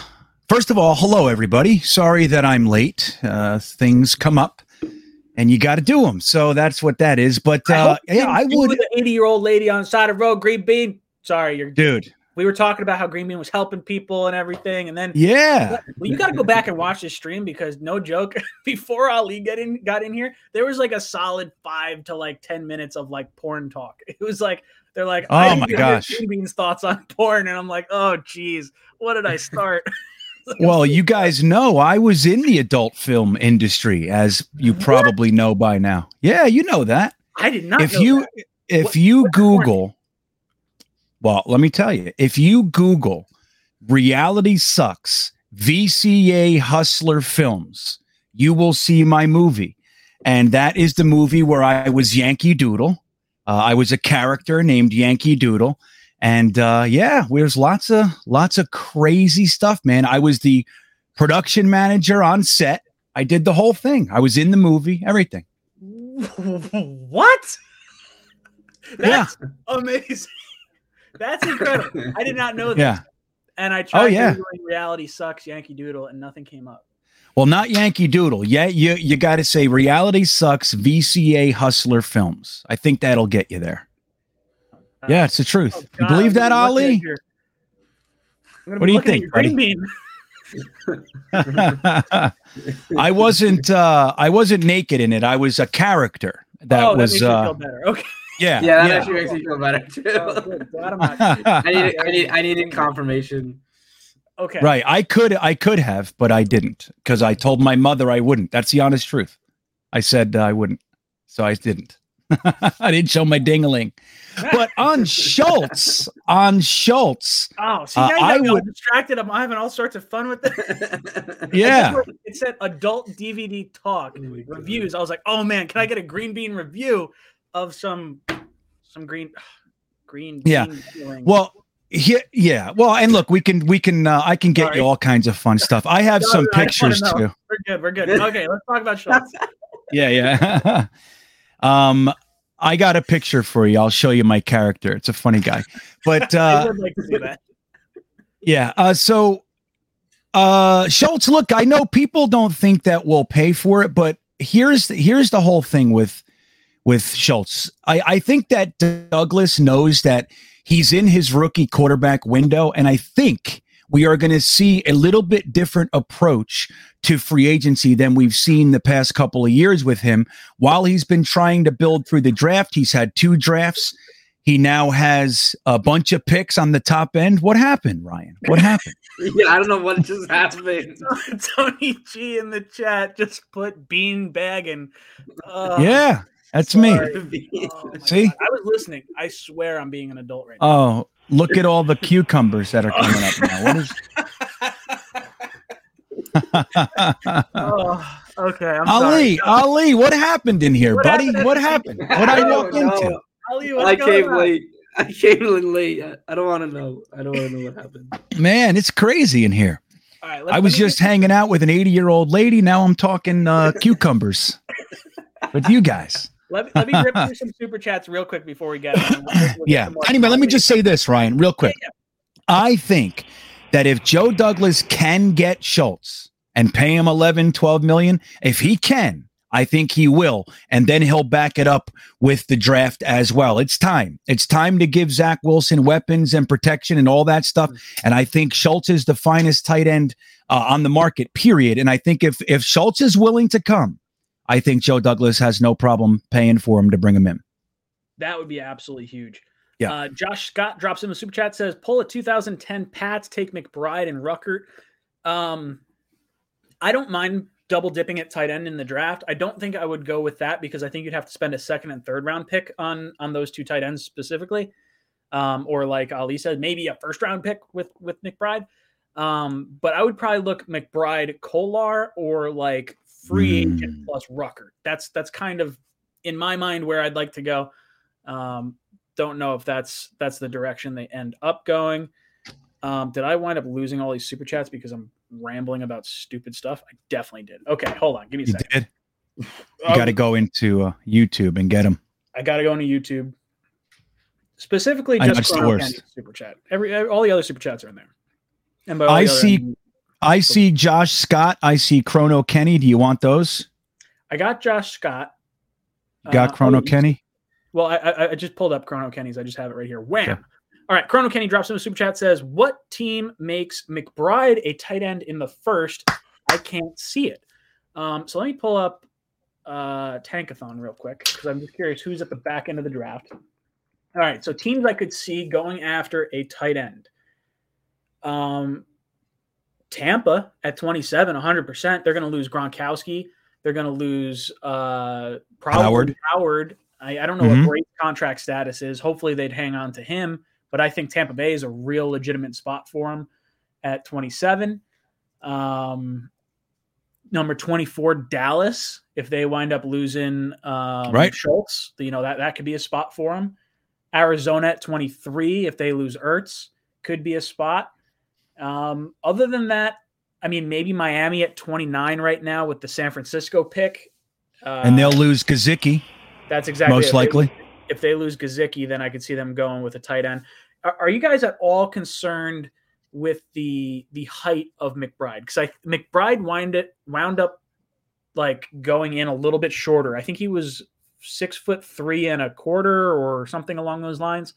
first of all, hello, everybody. Sorry that I'm late. Uh, things come up and you got to do them. So that's what that is. But uh, I yeah, I would. The 80 year old lady on the side of the road, Green Bean. Sorry, you're dude we were talking about how Green Bean was helping people and everything, and then yeah, well, you got to go back and watch this stream because no joke, <laughs> before Ali got in got in here, there was like a solid five to like ten minutes of like porn talk. <laughs> It was like they're like, oh my gosh, Green Bean's thoughts on <laughs> porn, and I'm like, oh geez, what did I start? <laughs> well, you guys know I was in the adult film industry, as you probably know by now. Yeah, you know that. I did not. If you that. if what, you Google well, let me tell you, if you Google reality sucks VCA Hustler films, you will see my movie. And that is the movie where I was Yankee Doodle. Uh, I was a character named Yankee Doodle. And uh, yeah, there's lots of lots of crazy stuff, man. I was the production manager on set. I did the whole thing. I was in the movie, everything. <laughs> What? That's yeah. amazing. That's incredible. I did not know <laughs> that. Yeah. And I tried oh, yeah. reality sucks Yankee Doodle and nothing came up. Well, not Yankee Doodle. Yeah, you you got to say reality sucks VCA Hustler films. I think that'll get you there. Yeah, it's the truth. Oh, you believe that, Ali? What do you think, Green Bean. <laughs> I wasn't uh I wasn't naked in it. I was a character that oh, was that uh okay. Yeah, yeah, that yeah. actually makes me feel better too. Oh, <laughs> I need, I need, I needed <laughs> confirmation. Okay, right. I could, I could have, but I didn't because I told my mother I wouldn't. That's the honest truth. I said uh, I wouldn't, so I didn't. I didn't show my dingaling. But on Schultz, on Schultz, oh, see, now uh, I would distracted. I'm having all sorts of fun with it. <laughs> yeah, it said adult DVD talk oh reviews. I was like, oh man, can I get a green bean review? of some some green <sighs> green yeah well yeah, yeah. Well, and look, we can we can uh, I can get Sorry. you all kinds of fun stuff. I have no, some no, pictures too. We're good. We're good. Okay, let's talk about Schultz. <laughs> yeah, yeah. <laughs> um, I got a picture for you. I'll show you my character. It's a funny guy, but <laughs> uh, like to see that. Yeah. Uh, so, uh, Schultz, look, I know people don't think that we'll pay for it, but here's here's the whole thing with with Schultz. I, I think that Douglas knows that he's in his rookie quarterback window, and I think we are going to see a little bit different approach to free agency than we've seen the past couple of years with him. While he's been trying to build through the draft, he's had two drafts. He now has a bunch of picks on the top end. What happened, Ryan? What happened? <laughs> yeah, I don't know what just happened. <laughs> Tony G in the chat just put bean bagging. uh, yeah, that's Sorry. me. <laughs> Oh, See, God. I was listening. I swear I'm being an adult right now. Oh, look at all the cucumbers that are coming up now. What is? <laughs> oh, Okay, I'm Ali, sorry. Ali, what happened in here, What buddy? happened? what happened? What I walk don't into? Ali, what's I going came on? late. I came in late. I, I don't want to know. I don't want to know what happened. Man, it's crazy in here. All right, let- I was just hanging out with an 80 year old lady. Now I'm talking uh, <laughs> cucumbers with you guys. Let me, let me rip through some super chats real quick before we <laughs> get. We'll- we'll Yeah. more Anyway, let me just say this, Ryan, real quick. I think that if Joe Douglas can get Schultz and pay him 11, 12 million, if he can, I think he will. And then he'll back it up with the draft as well. It's time. It's time to give Zach Wilson weapons and protection and all that stuff. And I think Schultz is the finest tight end uh, on the market, period. And I think if if Schultz is willing to come, I think Joe Douglas has no problem paying for him to bring him in. That would be absolutely huge. Yeah. Uh, Josh Scott drops in the super chat says, "Pull a 2010 Pats, take McBride and Ruckert." Um, I don't mind double dipping at tight end in the draft. I don't think I would go with that because I think you'd have to spend a second and third round pick on on those two tight ends specifically, um, or like Ali said, maybe a first round pick with with McBride. Um, but I would probably look McBride, Kolar, or like free agent Mm. plus Ruckert. That's that's kind of in my mind where I'd like to go. Um, don't know if that's that's the direction they end up going. Um, did I wind up losing all these super chats because I'm rambling about stupid stuff? I definitely did. Okay, hold on, give me a You second. did. <laughs> You Um, got to go into uh, YouTube and get them. I got to go into YouTube. Specifically, just it's the Chrono. Candy super chat. Every all the other super chats are in there. And by I see- I see Josh Scott. I see Chrono Kenny. Do you want those? I got Josh Scott. You got Uh, Chrono oh, Kenny? Well, I, I I just pulled up Chrono Kenny's. I just have it right here. Wham! Okay. All right, Chrono Kenny drops in the super chat says, "What team makes McBride a tight end in the first? I can't see it." Um, so let me pull up uh, Tankathon real quick because I'm just curious who's at the back end of the draft. All right, so teams I could see going after a tight end. Um, Tampa at 27, 100%. They're going to lose Gronkowski. They're going to lose uh, probably Howard. Howard. I, I don't know Mhm. what Brady's contract status is. Hopefully they'd hang on to him, but I think Tampa Bay is a real legitimate spot for him at 27. Um, number 24, Dallas. If they wind up losing um, Right. Schultz, you know that that could be a spot for him. Arizona at 23. If they lose Ertz, could be a spot. Um, other than that, I mean, maybe Miami at 29 right now with the San Francisco pick. Uh, and they'll lose Gesicki, that's exactly most likely. if they lose Gesicki, then I could see them going with a tight end. Are, are you guys at all concerned with the the height of McBride? Because I McBride wind it wound up like going in a little bit shorter. I think he was six foot three and a quarter or something along those lines.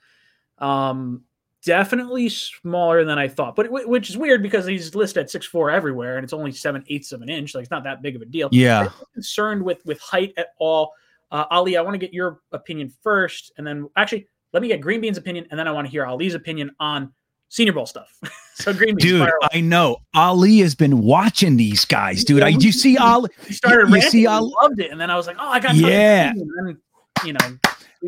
Um, definitely smaller than I thought, but it- which is weird because he's listed at six four everywhere, and it's only seven eighths of an inch. Like it's not that big of a deal Yeah. concerned with with height at all. Uh, Ali, I want to get your opinion first, and then actually let me get Green Bean's opinion, and then I want to hear Ali's opinion on Senior Bowl stuff. <laughs> so Green Bean, Dude. I know. Ali has been watching these guys, dude. I you see <laughs> Ali started you ranting, see I Ali- loved it, and then I was like, oh, I got to talk to Yeah. Then, you know,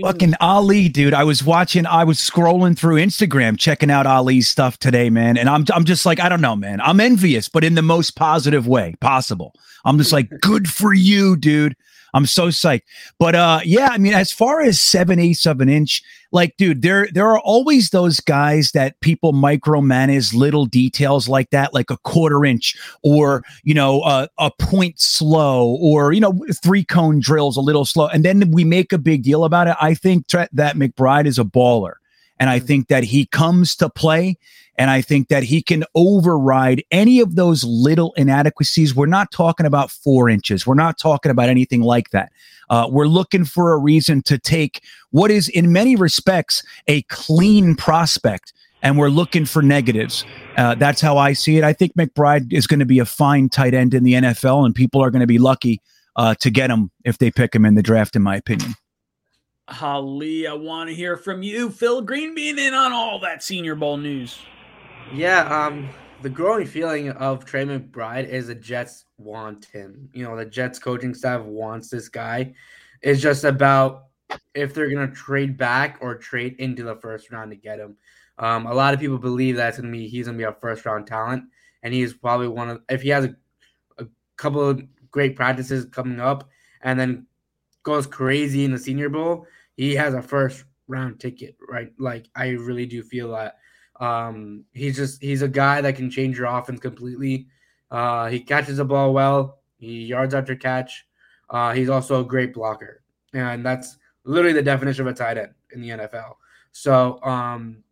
fucking Ali, dude. I was watching, I was scrolling through Instagram, checking out Ali's stuff today, man. And I'm I'm just like, I don't know, man. I'm envious, but in the most positive way possible. I'm just like, good for you, dude. I'm so psyched. But uh yeah, I mean, as far as seven eighths of an inch, like, dude, there there are always those guys that people micromanage little details like that, like a quarter inch or you know uh, a point slow or you know three cone drills a little slow, and then we make a big deal about it. I think that McBride is a baller, and I think that he comes to play. And I think that he can override any of those little inadequacies. We're not talking about four inches. We're not talking about anything like that. Uh, we're looking for a reason to take what is, in many respects, a clean prospect, and we're looking for negatives. Uh, that's how I see it. I think McBride is going to be a fine tight end in the NFL, and people are going to be lucky uh, to get him if they pick him in the draft, in my opinion. Ali, I want to hear from you, fill Green Bean in on all that Senior Bowl news. Yeah, um, the growing feeling of Trey McBride is the Jets want him. You know, the Jets coaching staff wants this guy. It's just about if they're gonna trade back or trade into the first round to get him. Um, a lot of people believe that's gonna be he's gonna be a first round talent, and he's probably one of if he has a, a couple of great practices coming up, and then goes crazy in the Senior Bowl, he has a first round ticket, right? Like I really do feel that um, he's just he's a guy that can change your offense completely. Uh, he catches the ball well. He yards after catch. Uh, he's also a great blocker, and that's literally the definition of a tight end in the NFL. So um,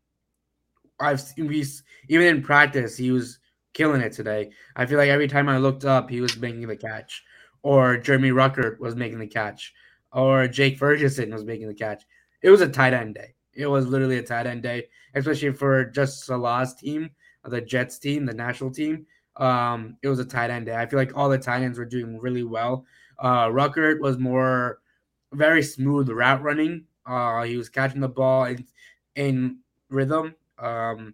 I've he's even in practice he was killing it today. I feel like every time I looked up, he was making the catch, or Jeremy Ruckert was making the catch, or Jake Ferguson was making the catch. It was a tight end day. It was literally a tight end day, especially for just Saleh's team, the Jets team, the national team. Um, it was a tight end day. I feel like all the tight ends were doing really well. Uh, Ruckert was more very smooth route running. Uh, he was catching the ball in, in rhythm. Um,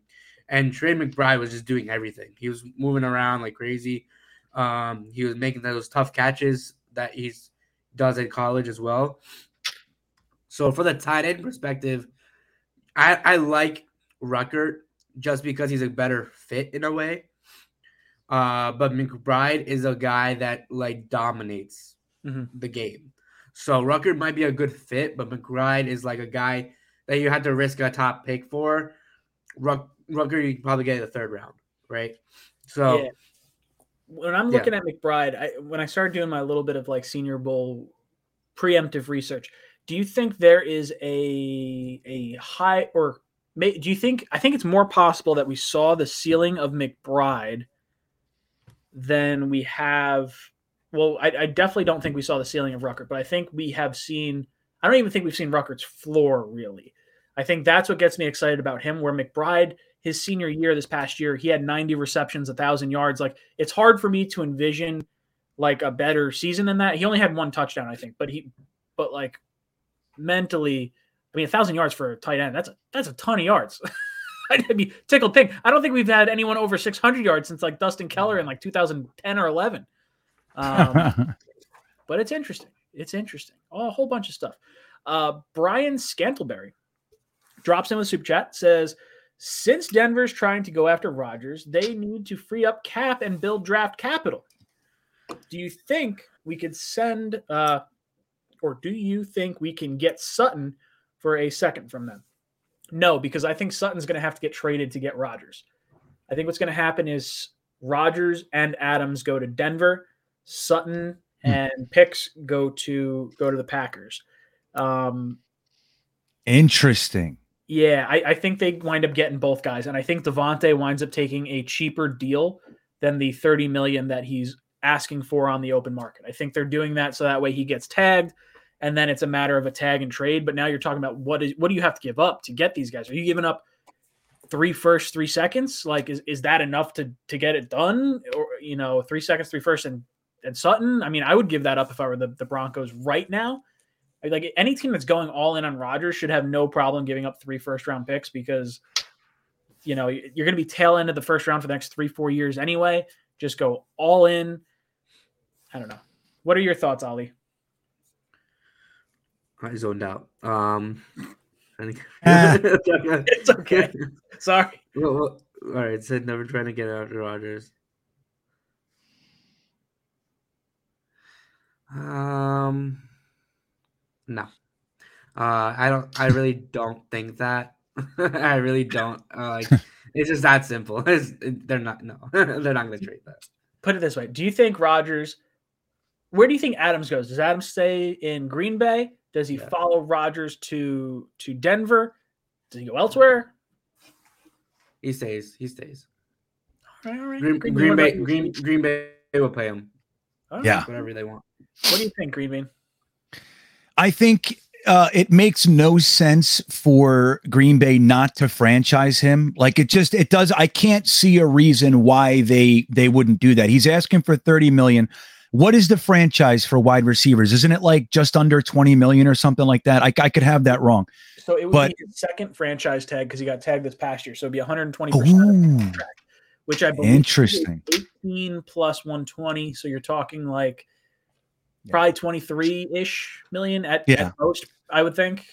and Trey McBride was just doing everything. He was moving around like crazy. Um, he was making those tough catches that he does in college as well. So for the tight end perspective, I, I like Ruckert just because he's a better fit in a way. Uh, but McBride is a guy that like dominates mm-hmm. the game. So Ruckert might be a good fit, but McBride is like a guy that you have to risk a top pick for. Ruck, Rucker, you probably get in the third round, right? So yeah. when I'm looking yeah. at McBride, I, when I started doing my little bit of like Senior Bowl preemptive research, do you think there is a a high or may, do you think I think it's more possible that we saw the ceiling of McBride than we have well, I, I, definitely don't think we saw the ceiling of Ruckert, but I think we have seen. I don't even think we've seen Ruckert's floor really. I think that's what gets me excited about him. Where McBride, his senior year this past year, he had 90 receptions, a thousand yards. Like it's hard for me to envision like a better season than that. He only had one touchdown, I think, but he, but like mentally, I mean, a thousand yards for a tight end, that's a, that's a ton of yards. <laughs> I'd be tickled pink. I don't think we've had anyone over 600 yards since like Dustin Keller in like 2010 or 11. Um, <laughs> but it's interesting. It's interesting. Oh, a whole bunch of stuff. Uh, Brian Scantleberry drops in with super chat says since Denver's trying to go after Rodgers, they need to free up cap and build draft capital. Do you think we could send, uh, or do you think we can get Sutton for a second from them? No, because I think Sutton's going to have to get traded to get Rodgers. I think what's going to happen is Rodgers and Adams go to Denver. Sutton hmm. and picks go to go to the Packers. Um, Interesting. Yeah, I, I, think they wind up getting both guys, and I think Davante winds up taking a cheaper deal than the thirty million that he's asking for on the open market. I think they're doing that so that way he gets tagged, and then it's a matter of a tag and trade. But now you're talking about what is what do you have to give up to get these guys? Are you giving up three first, three seconds? Like, is, is that enough to to get it done? Or you know, three seconds, three first, and and Sutton. I mean, I would give that up if I were the, the Broncos right now. Like any team that's going all in on Rodgers should have no problem giving up three first round picks because you know you're going to be tail end of the first round for the next three four years anyway. Just go all in. I don't know. What are your thoughts, Ali? I zoned out. Um, <laughs> it's okay. Sorry. Well, well, all right. Said never trying to get out of Rodgers. Um, no. Uh, I don't. I really don't think that. <laughs> I really don't. Uh, like, <laughs> it's just that simple. It's, they're not. No, they're not going to trade that. Put it this way: Do you think Rodgers? Where do you think Adams goes? Does Adams stay in Green Bay? Does he yeah. follow Rodgers to to Denver? Does he go elsewhere? He stays. He stays. All right, all right. Green, Green, Green Bay. Green, Green Bay will pay him. yeah, whatever they want. What do you think, Green Bean? I think uh, it makes no sense for Green Bay not to franchise him. Like it just it does. I can't see a reason why they they wouldn't do that. He's asking for thirty million. What is the franchise for wide receivers? Isn't it like just under twenty million or something like that? I, I could have that wrong. So it would but, be his second franchise tag because he got tagged this past year. So it'd be one hundred and twenty percent which I believe interesting. Eighteen plus one twenty. So you're talking like probably 23 ish million at, yeah. at most, I would think.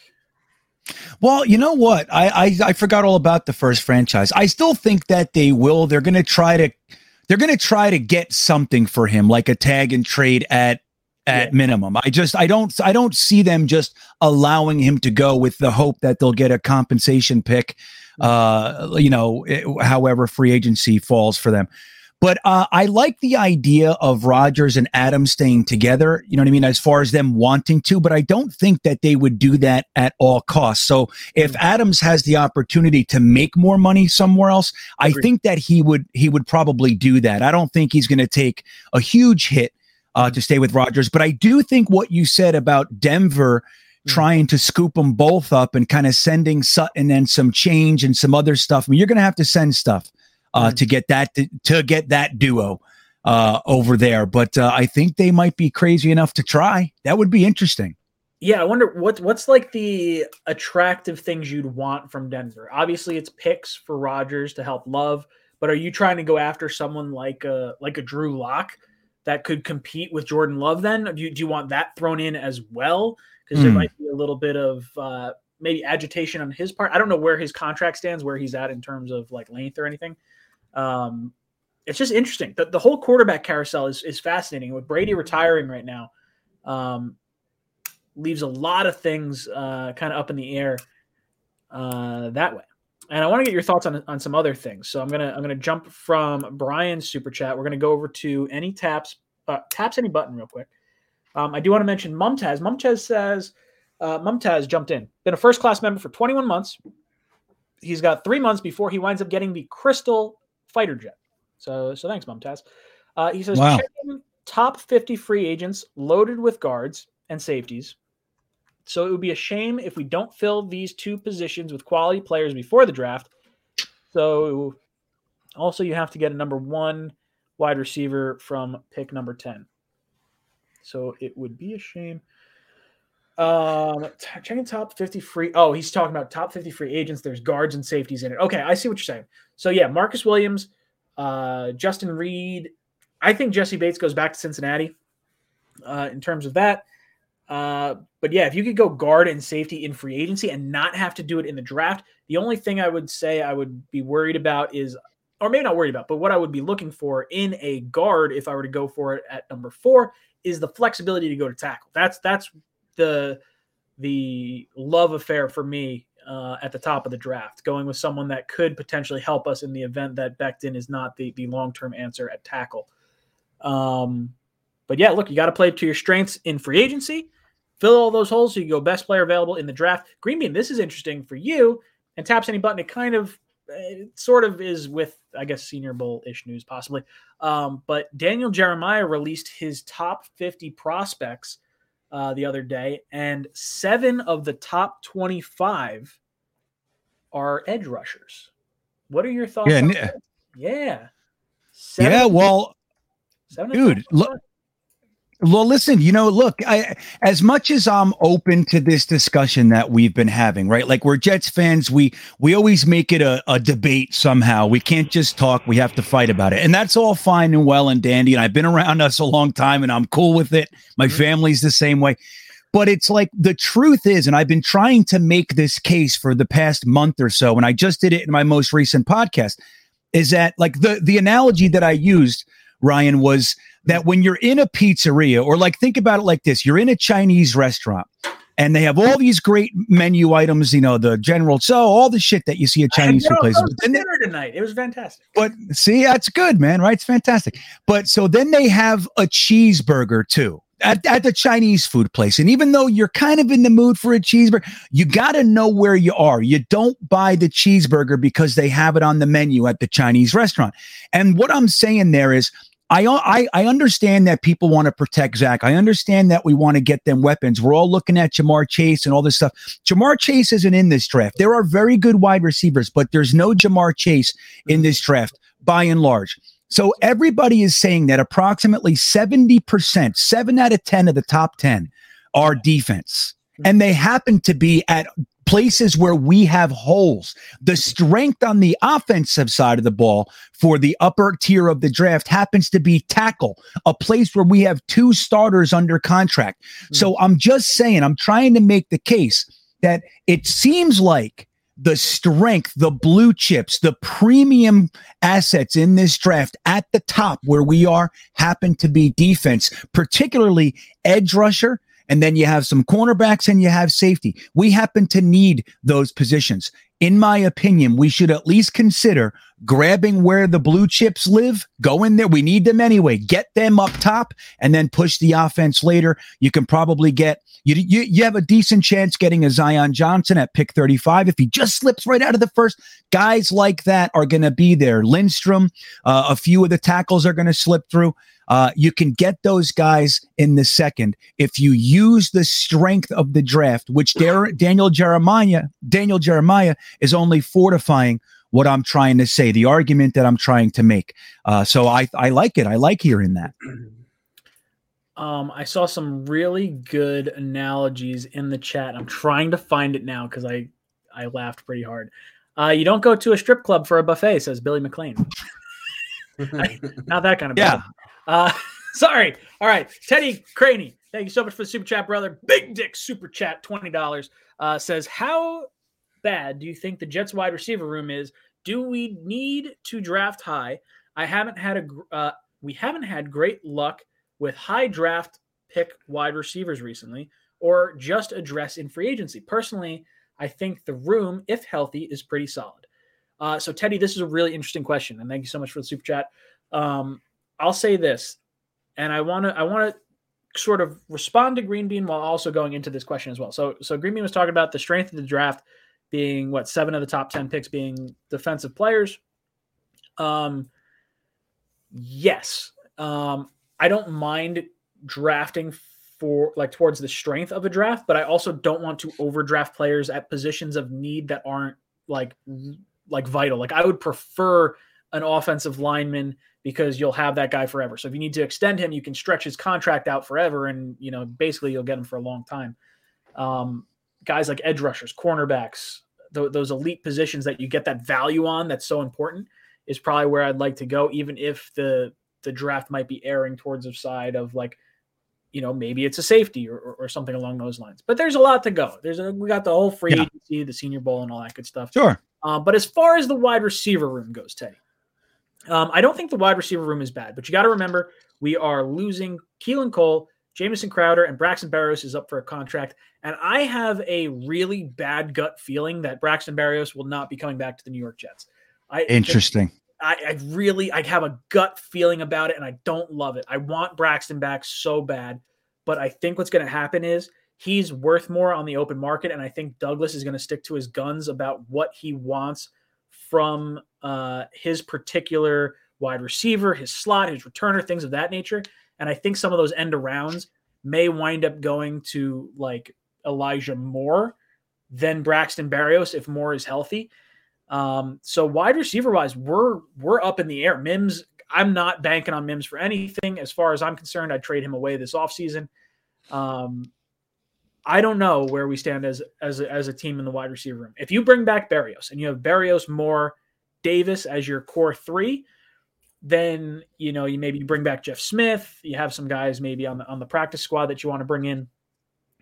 Well, you know what? I, I I forgot all about the first franchise. I still think that they will. They're going to try to they're going to try to get something for him, like a tag and trade at at yeah. minimum. I just I don't I don't see them just allowing him to go with the hope that they'll get a compensation pick. Uh, you know, however free agency falls for them. But uh, I like the idea of Rodgers and Adams staying together. You know what I mean? As far as them wanting to, but I don't think that they would do that at all costs. So if mm. Adams has the opportunity to make more money somewhere else, I think that he would he would probably do that. I don't think he's going to take a huge hit uh, to stay with Rodgers, but I do think what you said about Denver mm. trying to scoop them both up and kind of sending Sutton and some change and some other stuff. I mean, you're going to have to send stuff uh, to get that to, to get that duo uh, over there. But uh, I think they might be crazy enough to try. That would be interesting. Yeah, I wonder what what's like the attractive things you'd want from Denver. Obviously, it's picks for Rodgers to help Love, but are you trying to go after someone like a like a Drew Lock that could compete with Jordan Love? Then do you, do you want that thrown in as well? Because mm. there hmm. might be a little bit of uh, maybe agitation on his part. I don't know where his contract stands, where he's at in terms of like length or anything. Um, it's just interesting. The, the whole quarterback carousel is, is fascinating. With Brady retiring right now, um, leaves a lot of things uh, kind of up in the air uh, that way. And I want to get your thoughts on, on some other things. So I'm gonna I'm gonna jump from Brian's super chat. We're gonna go over to any taps uh, taps any button real quick. Um, I do want to mention Mumtaz. Mumtaz says uh, Mumtaz jumped in. Been a first class member for 21 months. He's got three months before he winds up getting the Crystal fighter jet. So so thanks, Mumtaz. Uh, he says wow. top 50 free agents loaded with guards and safeties. So it would be a shame if we don't fill these two positions with quality players before the draft. So also you have to get a number one wide receiver from pick number 10. So it would be a shame. Um, checking top 50 free. Oh, he's talking about top 50 free agents. There's guards and safeties in it. Okay, I see what you're saying. So yeah, Marcus Williams, uh, Justin Reid. I think Jessie Bates goes back to Cincinnati uh, in terms of that. Uh, but yeah, if you could go guard and safety in free agency and not have to do it in the draft, the only thing I would say I would be worried about is, or maybe not worried about, but what I would be looking for in a guard if I were to go for it at number four is the flexibility to go to tackle. That's that's the the love affair for me uh, at the top of the draft, going with someone that could potentially help us in the event that Becton is not the, the long term answer at tackle. Um, but yeah, look, you got to play to your strengths in free agency, fill all those holes so you go best player available in the draft. Green Bean, this is interesting for you. And taps any button, it kind of it sort of is with, I guess, Senior Bowl ish news possibly. Um, but Daniel Jeremiah released his top 50 prospects uh, the other day, and seven of the top 25 are edge rushers. What are your thoughts? Yeah, yeah, seven yeah. Well, dude, look, well, listen, you know, look, I as much as I'm open to this discussion that we've been having, right? Like we're Jets fans, we we always make it a, a debate somehow. We can't just talk, we have to fight about it. And that's all fine and well and dandy. And I've been around <laughs> us a long time and I'm cool with it. My mm-hmm. family's the same way. But it's like the truth is, and I've been trying to make this case for the past month or so, and I just did it in my most recent podcast, is that like the the analogy that I used, Ryan, was that when you're in a pizzeria, or like think about it like this you're in a Chinese restaurant and they have all these great menu items, you know, the general so all the shit that you see at Chinese food places. But dinner tonight. It was fantastic. But see, that's good, man, right? It's fantastic. But so then they have a cheeseburger too. At, at the Chinese food place. And even though you're kind of in the mood for a cheeseburger, you got to know where you are. You don't buy the cheeseburger because they have it on the menu at the Chinese restaurant. And what I'm saying there is I, I I understand that people want to protect Zach. I understand that we want to get them weapons. We're all looking at Ja'Marr Chase and all this stuff. Ja'Marr Chase isn't in this draft. There are very good wide receivers, but there's no Ja'Marr Chase in this draft by and large. So everybody is saying that approximately 70%, seven out of 10 of the top 10 are defense. And they happen to be at places where we have holes. The strength on the offensive side of the ball for the upper tier of the draft happens to be tackle, a place where we have two starters under contract. Mm. So I'm just saying, I'm trying to make the case that it seems like the strength, the blue chips, the premium assets in this draft at the top where we are happen to be defense, particularly edge rusher. And then you have some cornerbacks and you have safety. We happen to need those positions. In my opinion, we should at least consider grabbing where the blue chips live, go in there. We need them anyway. Get them up top and then push the offense later. You can probably get you, you, you have a decent chance getting a Zion Johnson at pick 35 if he just slips right out of the first. Guys like that are going to be there. Lindstrom, uh, a few of the tackles are going to slip through. Uh, you can get those guys in the second if you use the strength of the draft, which <laughs> Dar- Daniel Jeremiah Daniel Jeremiah is only fortifying what I'm trying to say, the argument that I'm trying to make. Uh, so I I like it. I like hearing that. <clears throat> Um, I saw some really good analogies in the chat. I'm trying to find it now because I I laughed pretty hard. Uh, you don't go to a strip club for a buffet, says Billy McLean. <laughs> not that kind of <laughs> yeah. Uh, <laughs> sorry. All right, Teddy Craney. Thank you so much for the super chat, brother. Big Dick super chat, twenty dollars. Uh, says how bad do you think the Jets wide receiver room is? Do we need to draft high? I haven't had a uh, we haven't had great luck with high draft pick wide receivers recently, or just address in free agency. Personally, I think the room, if healthy, is pretty solid. Uh, so, Teddy, this is a really interesting question, and thank you so much for the super chat. Um, I'll say this, and I want to I want to sort of respond to Green Bean while also going into this question as well. So, so Green Bean was talking about the strength of the draft being what seven of the top ten picks being defensive players. Um, yes, um, I don't mind drafting for like towards the strength of a draft, but I also don't want to overdraft players at positions of need that aren't like like vital. Like I would prefer an offensive lineman because you'll have that guy forever. So if you need to extend him, you can stretch his contract out forever, and you know basically you'll get him for a long time. Um, guys like edge rushers, cornerbacks, th- those elite positions that you get that value on that's so important is probably where I'd like to go, even if the the draft might be erring towards the side of like, you know, maybe it's a safety or, or, something along those lines. But there's a lot to go. There's a we got the whole free yeah. agency, the Senior Bowl, and all that good stuff. Sure. Um, but as far as the wide receiver room goes, Teddy, um, I don't think the wide receiver room is bad. But you got to remember we are losing Keelan Cole, Jamison Crowder, and Braxton Berrios is up for a contract. And I have a really bad gut feeling that Braxton Berrios will not be coming back to the New York Jets. I interesting. I, I, really I have a gut feeling about it and I don't love it. I want Braxton back so bad, but I think what's going to happen is he's worth more on the open market and I think Douglas is going to stick to his guns about what he wants from uh, his particular wide receiver, his slot, his returner, things of that nature. And I think some of those end arounds may wind up going to like Elijah Moore than Braxton Berrios if Moore is healthy. Um, so wide receiver wise, we're we're up in the air. Mims, I'm not banking on Mims for anything. As far as I'm concerned, I'd trade him away this offseason. Um, I don't know where we stand as as a, as a team in the wide receiver room. If you bring back Berrios and you have Berrios, Moore, Davis as your core three, then you know you maybe bring back Jeff Smith. You have some guys maybe on the on the practice squad that you want to bring in.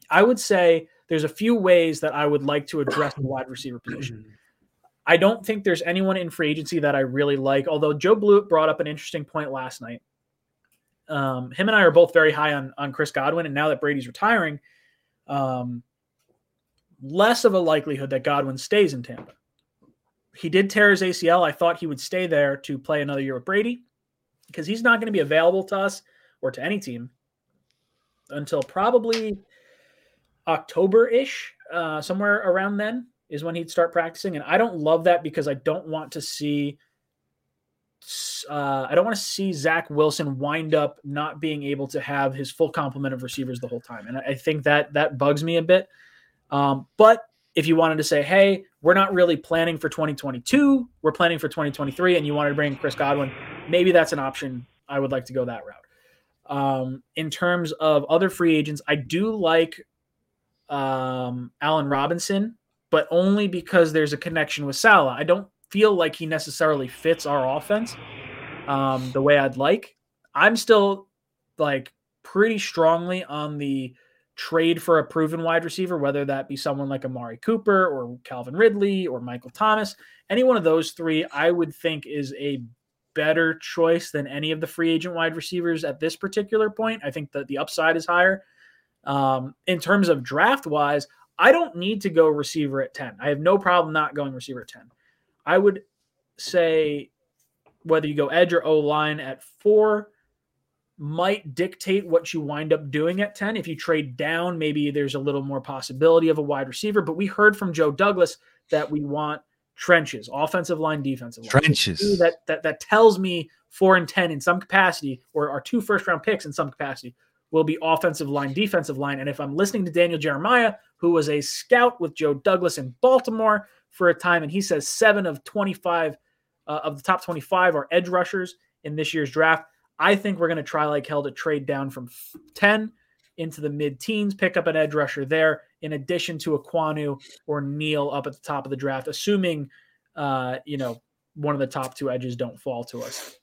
I would say there's a few ways that I would like to address the wide receiver <clears throat> position. I don't think there's anyone in free agency that I really like. Although Joe Blewett brought up an interesting point last night. Um, him and I are both very high on on Chris Godwin, and now that Brady's retiring, um, less of a likelihood that Godwin stays in Tampa. He did tear his ACL. I thought he would stay there to play another year with Brady because he's not going to be available to us or to any team until probably October ish, uh, somewhere around then is when he'd start practicing. And I don't love that because I don't want to see. Uh, I don't want to see Zach Wilson wind up not being able to have his full complement of receivers the whole time, and I think that that bugs me a bit. Um, but if you wanted to say, "Hey, we're not really planning for 2022, we're planning for 2023," and you wanted to bring Chris Godwin, maybe that's an option. I would like to go that route. Um, in terms of other free agents, I do like um, Allen Robinson but only because there's a connection with Saleh. I don't feel like he necessarily fits our offense um, the way I'd like. I'm still like pretty strongly on the trade for a proven wide receiver, whether that be someone like Amari Cooper or Calvin Ridley or Michael Thomas, any one of those three, I would think is a better choice than any of the free agent wide receivers at this particular point. I think that the upside is higher. Um, in terms of draft wise, I don't need to go receiver at 10. I have no problem not going receiver at 10. I would say whether you go edge or O line at four might dictate what you wind up doing at 10. If you trade down, maybe there's a little more possibility of a wide receiver. But we heard from Joe Douglas that we want trenches, offensive line, defensive line. Trenches. That, that that tells me four and ten in some capacity, or our two first round picks in some capacity, will be offensive line, defensive line. And if I'm listening to Daniel Jeremiah, who was a scout with Joe Douglas in Baltimore for a time, and he says seven of 25 uh, of the top 25 are edge rushers in this year's draft. I think we're going to try like hell to trade down from 10 into the mid teens, pick up an edge rusher there, in addition to Ekwonu or Neal up at the top of the draft, assuming, uh, you know, one of the top two edges don't fall to us.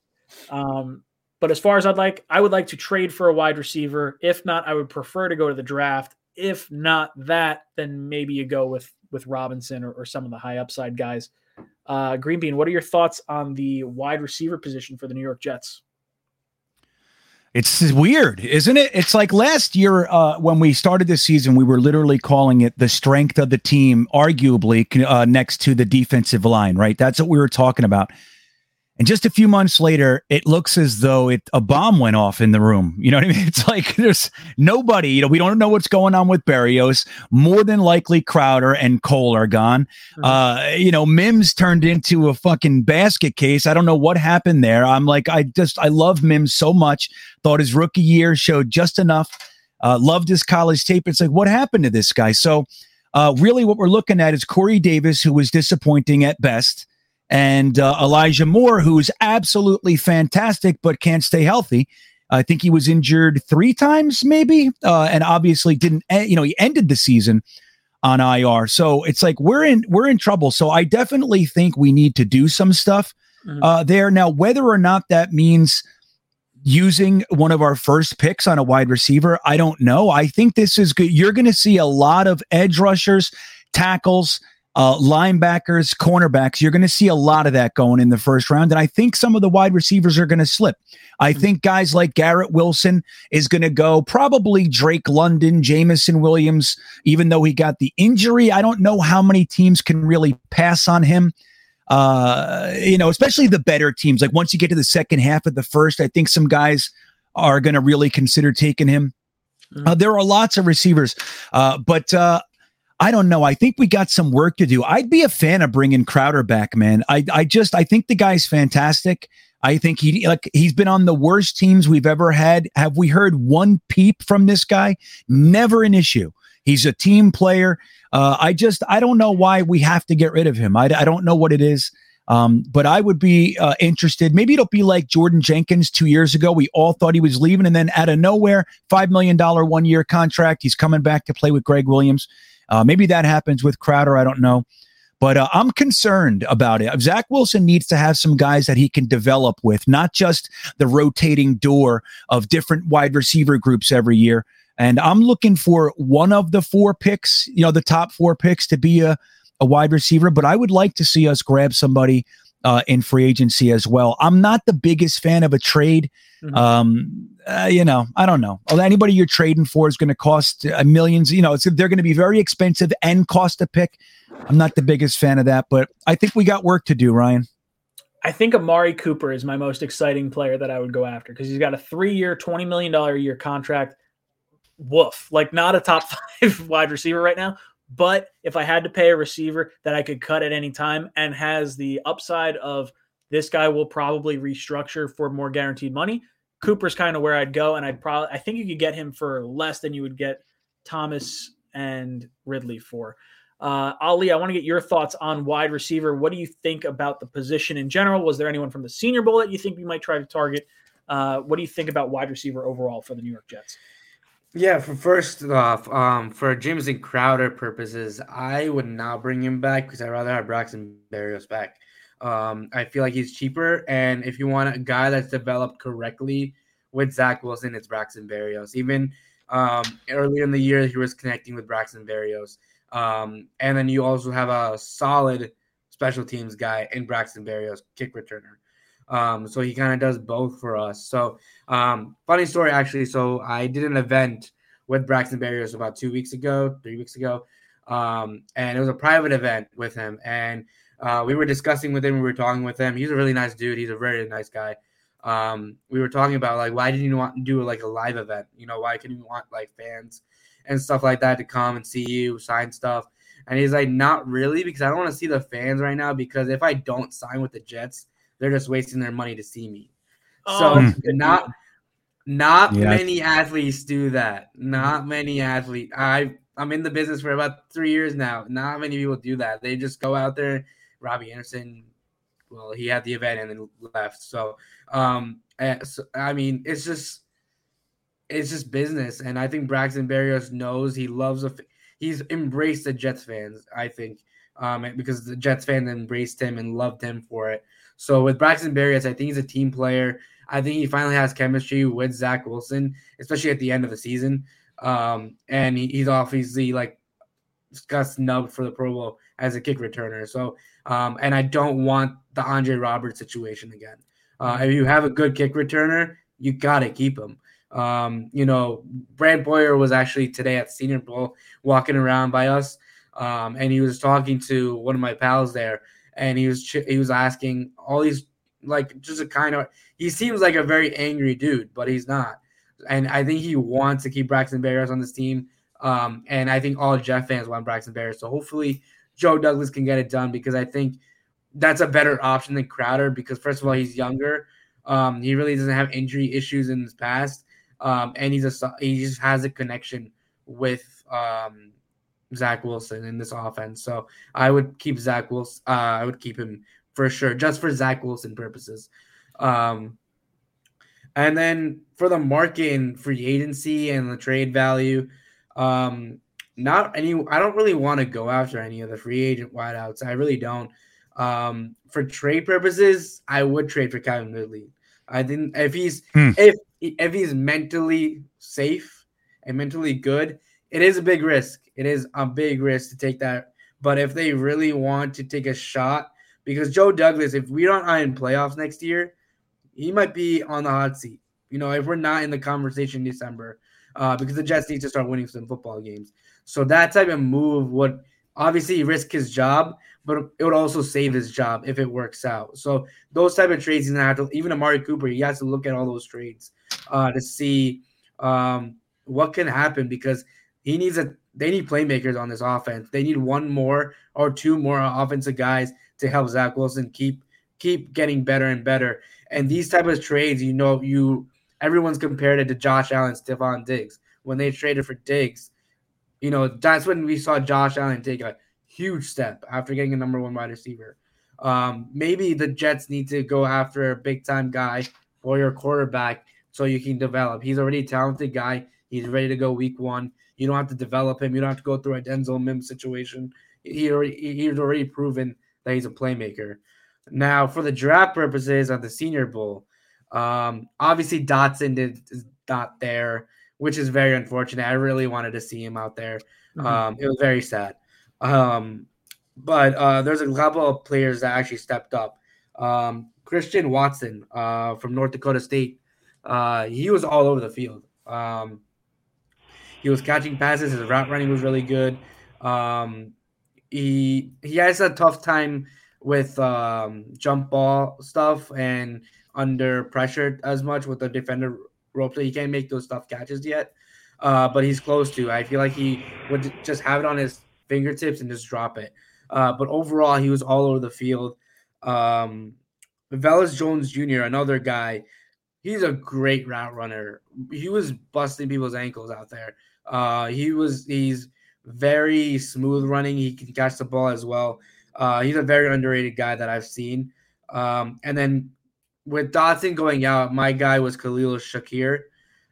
Um, but as far as I'd like, I would like to trade for a wide receiver. If not, I would prefer to go to the draft. If not that, then maybe you go with with Robinson or, or some of the high upside guys. Uh, Green Bean, what are your thoughts on the wide receiver position for the New York Jets? It's weird, isn't it? It's like last year uh, when we started this season, we were literally calling it the strength of the team, arguably uh, next to the defensive line, right? That's what we were talking about. And just a few months later, it looks as though it a bomb went off in the room. You know what I mean? <laughs> It's like there's nobody, you know, we don't know what's going on with Berrios. More than likely Crowder and Cole are gone. Mm-hmm. Uh, you know, Mims turned into a fucking basket case. I don't know what happened there. I'm like, I just I love Mims so much. Thought his rookie year showed just enough. Uh, loved his college tape. It's like, what happened to this guy? So uh, really what we're looking at is Corey Davis, who was disappointing at best and uh, Elijah Moore, who's absolutely fantastic but can't stay healthy. I think he was injured three times, maybe, uh, and obviously didn't. You know, he ended the season on IR, so it's like we're in we're in trouble. So I definitely think we need to do some stuff mm-hmm. uh, there now. Whether or not that means using one of our first picks on a wide receiver, I don't know. I think this is good. You're going to see a lot of edge rushers, tackles uh, linebackers, cornerbacks. You're going to see a lot of that going in the first round. And I think some of the wide receivers are going to slip. I mm-hmm. think guys like Garrett Wilson is going to go, probably Drake London, Jameson Williams, even though he got the injury. I don't know how many teams can really pass on him. Uh, you know, especially the better teams. Like once you get to the second half of the first, I think some guys are going to really consider taking him. Mm-hmm. Uh, there are lots of receivers, uh, but uh, I don't know. I think we got some work to do. I'd be a fan of bringing Crowder back, man. I, I just, I think the guy's fantastic. I think he like he's been on the worst teams we've ever had. Have we heard one peep from this guy? Never an issue. He's a team player. Uh, I just I don't know why we have to get rid of him. I, I don't know what it is. Um, but I would be uh, interested. Maybe it'll be like Jordan Jenkins two years ago. We all thought he was leaving, and then out of nowhere, five million dollar one year contract. He's coming back to play with Greg Williams. Uh, maybe that happens with Crowder. I don't know. But uh, I'm concerned about it. Zach Wilson needs to have some guys that he can develop with, not just the rotating door of different wide receiver groups every year. And I'm looking for one of the four picks, you know, the top four picks to be a, a wide receiver. But I would like to see us grab somebody uh, in free agency as well. I'm not the biggest fan of a trade. Mm-hmm. Um, uh, you know, I don't know. Anybody you're trading for is going to cost uh, millions. You know, they're going to be very expensive and cost a pick. I'm not the biggest fan of that, but I think we got work to do, Ryan. I think Amari Cooper is my most exciting player that I would go after because he's got a three-year, twenty million dollar a year contract. Woof, like not a top <laughs> five wide receiver right now, but if I had to pay a receiver that I could cut at any time and has the upside of this guy will probably restructure for more guaranteed money, Cooper's kind of where I'd go. And I'd probably, I think you could get him for less than you would get Thomas and Ridley for. Uh, Ali, I want to get your thoughts on wide receiver. What do you think about the position in general? Was there anyone from the Senior Bowl that you think we might try to target? Uh, what do you think about wide receiver overall for the New York Jets? Yeah, for first off, um, for Jamison Crowder purposes, I would not bring him back because I'd rather have Braxton Berrios back. Um, I feel like he's cheaper, and if you want a guy that's developed correctly with Zach Wilson, it's Braxton Berrios. Even Um, earlier in the year, he was connecting with Braxton Berrios. Um, and then you also have a solid special teams guy in Braxton Berrios, kick returner. Um, so he kind of does both for us. So, um, funny story actually. So I did an event with Braxton Berrios about two weeks ago, three weeks ago, um, and it was a private event with him. And uh, we were discussing with him. We were talking with him. He's a really nice dude. He's a very nice guy. Um, we were talking about like why didn't you want to do like a live event? You know, why couldn't you want like fans and stuff like that to come and see you sign stuff? And he's like, not really, because I don't want to see the fans right now. Because if I don't sign with the Jets, they're just wasting their money to see me. Oh, so not not yeah. many athletes do that. Not many athletes. I I'm in the business for about three years now. Not many people do that. They just go out there. Robbie Anderson, well, he had the event and then left. So, um, eh, so, I mean, it's just it's just business, and I think Braxton Berrios knows he loves a. He's embraced the Jets fans. I think um, because the Jets fans embraced him and loved him for it. So with Braxton Berrios, I think he's a team player. I think he finally has chemistry with Zach Wilson, especially at the end of the season. Um, and he, he's obviously like got snubbed for the Pro Bowl as a kick returner. So, um, and I don't want the Andre Roberts situation again. Uh, if you have a good kick returner, you gotta keep him. Um, you know, Brant Boyer was actually today at Senior Bowl walking around by us, um, and he was talking to one of my pals there, and he was he was asking all these like just a kind of he seems like a very angry dude, but he's not. And I think he wants to keep Braxton Berrios on this team. Um, and I think all Jeff fans want Braxton Berrios. So hopefully Joe Douglas can get it done because I think that's a better option than Crowder because first of all he's younger. Um, he really doesn't have injury issues in his past, um, and he's a he just has a connection with um, Zach Wilson in this offense. So I would keep Zach Wilson. Uh, I would keep him for sure, just for Zach Wilson purposes. Um, and then for the market and free agency and the trade value, um, not any. I don't really want to go after any of the free agent wideouts. I really don't. Um, for trade purposes, I would trade for Calvin Ridley. I think if he's hmm. if if he's mentally safe and mentally good, it is a big risk. It is a big risk to take that. But if they really want to take a shot, because Joe Douglas, if we don't in playoffs next year, he might be on the hot seat. You know, if we're not in the conversation in December, uh, because the Jets need to start winning some football games. So that type of move would obviously risk his job, but it would also save his job if it works out. So those type of trades, he's gonna have to. Even Amari Cooper, he has to look at all those trades uh, to see um, what can happen because he needs a they need playmakers on this offense. They need one more or two more offensive guys to help Zach Wilson keep keep getting better and better. And these type of trades, you know, you everyone's compared it to Josh Allen, Stefon Diggs. When they traded for Diggs, you know, that's when we saw Josh Allen take a huge step after getting a number one wide receiver. Um, maybe the Jets need to go after a big time guy or your quarterback so you can develop. He's already a talented guy. He's ready to go week one. You don't have to develop him. You don't have to go through a Denzel Mims situation. He already he's already proven that he's a playmaker. Now, for the draft purposes of the Senior Bowl, um, obviously Dotson did, is not there, which is very unfortunate. I really wanted to see him out there. Mm-hmm. Um, it was very sad. Um, but uh, there's a couple of players that actually stepped up. Um, Christian Watson uh, from North Dakota State, uh, he was all over the field. Um, he was catching passes. His route running was really good. Um, he he has a tough time with um, jump ball stuff and under pressure as much with the defender rope. So he can't make those tough catches yet, uh, but he's close to. I feel like he would just have it on his fingertips and just drop it. Uh, but overall, he was all over the field. Um, Velus Jones Jr., another guy, he's a great route runner. He was busting people's ankles out there. Uh, he was he's very smooth running. He can catch the ball as well. Uh, he's a very underrated guy that I've seen. Um, and then with Dotson going out, my guy was Khalil Shakir.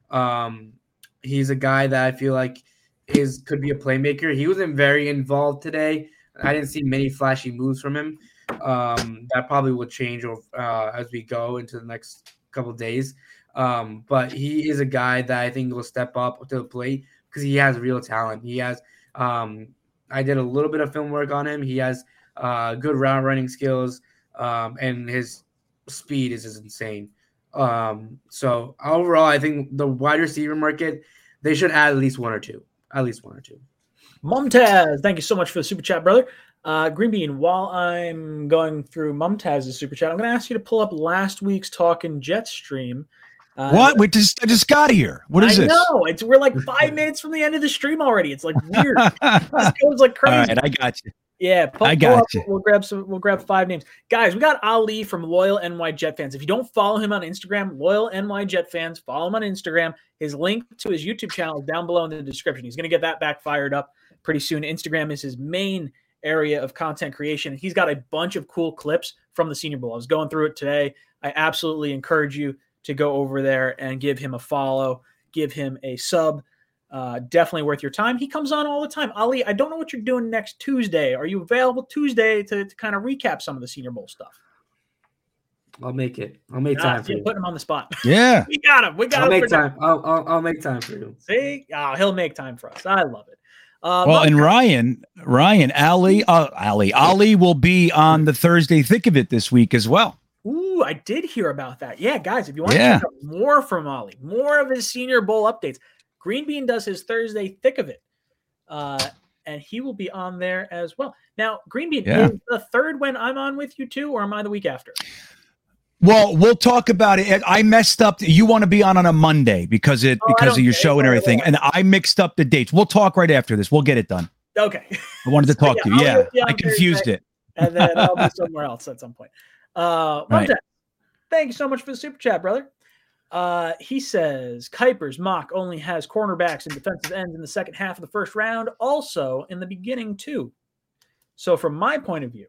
Um, he's a guy that I feel like is could be a playmaker. He wasn't very involved today. I didn't see many flashy moves from him. Um, that probably will change uh, as we go into the next couple days. Um, but he is a guy that I think will step up to the plate because he has real talent. He has. Um, I did a little bit of film work on him. He has uh, good route running skills, um, and his speed is just insane. Um, so overall, I think the wide receiver market they should add at least one or two, at least one or two. Mumtaz, thank you so much for the super chat, brother. Uh, Green Bean, while I'm going through Mumtaz's super chat, I'm going to ask you to pull up last week's Talking Jet stream. Uh, what? We just I just got here. What is I this? No, it's we're like five minutes from the end of the stream already. It's like weird. <laughs> this goes like crazy. All right, I got you. Yeah, pull, I got you. We'll grab some. We'll grab five names, guys. We got Ali from Loyal NY Jet fans. If you don't follow him on Instagram, Loyal NY Jet fans, follow him on Instagram. His link to his YouTube channel is down below in the description. He's going to get that back fired up pretty soon. Instagram is his main area of content creation. He's got a bunch of cool clips from the Senior Bowl. I was going through it today. I absolutely encourage you to go over there and give him a follow, give him a sub. Uh, definitely worth your time. He comes on all the time. Ali, I don't know what you're doing next Tuesday. Are you available Tuesday to, to kind of recap some of the Senior Bowl stuff? I'll make it. I'll make time for you. Putting him on the spot. <laughs> Yeah, we got him. We got I'll him. Make time. I'll, I'll, I'll, make time for you. See, oh, he'll make time for us. I love it. Uh, well, and Ryan, Ryan, Ali, uh, Ali, Ali will be on the Thursday thick of it this week as well. Ooh, I did hear about that. Yeah, guys, if you want yeah. to check out more from Ali, more of his Senior Bowl updates, Green Bean does his Thursday thick of it, uh, and he will be on there as well. Now, Green Bean yeah. is the third when I'm on with you too, or am I the week after? Well, we'll talk about it. I messed up. You want to be on on a Monday because it oh, because of your show and everything, and I mixed up the dates. We'll talk right after this. We'll get it done. Okay. I wanted to <laughs> talk yeah, to you. Yeah, I confused it, and then I'll be <laughs> somewhere else at some point. Uh, right. thank you so much for the super chat, brother. Uh, he says Kiper's mock only has cornerbacks and defensive ends in the second half of the first round, also in the beginning too. So, from my point of view,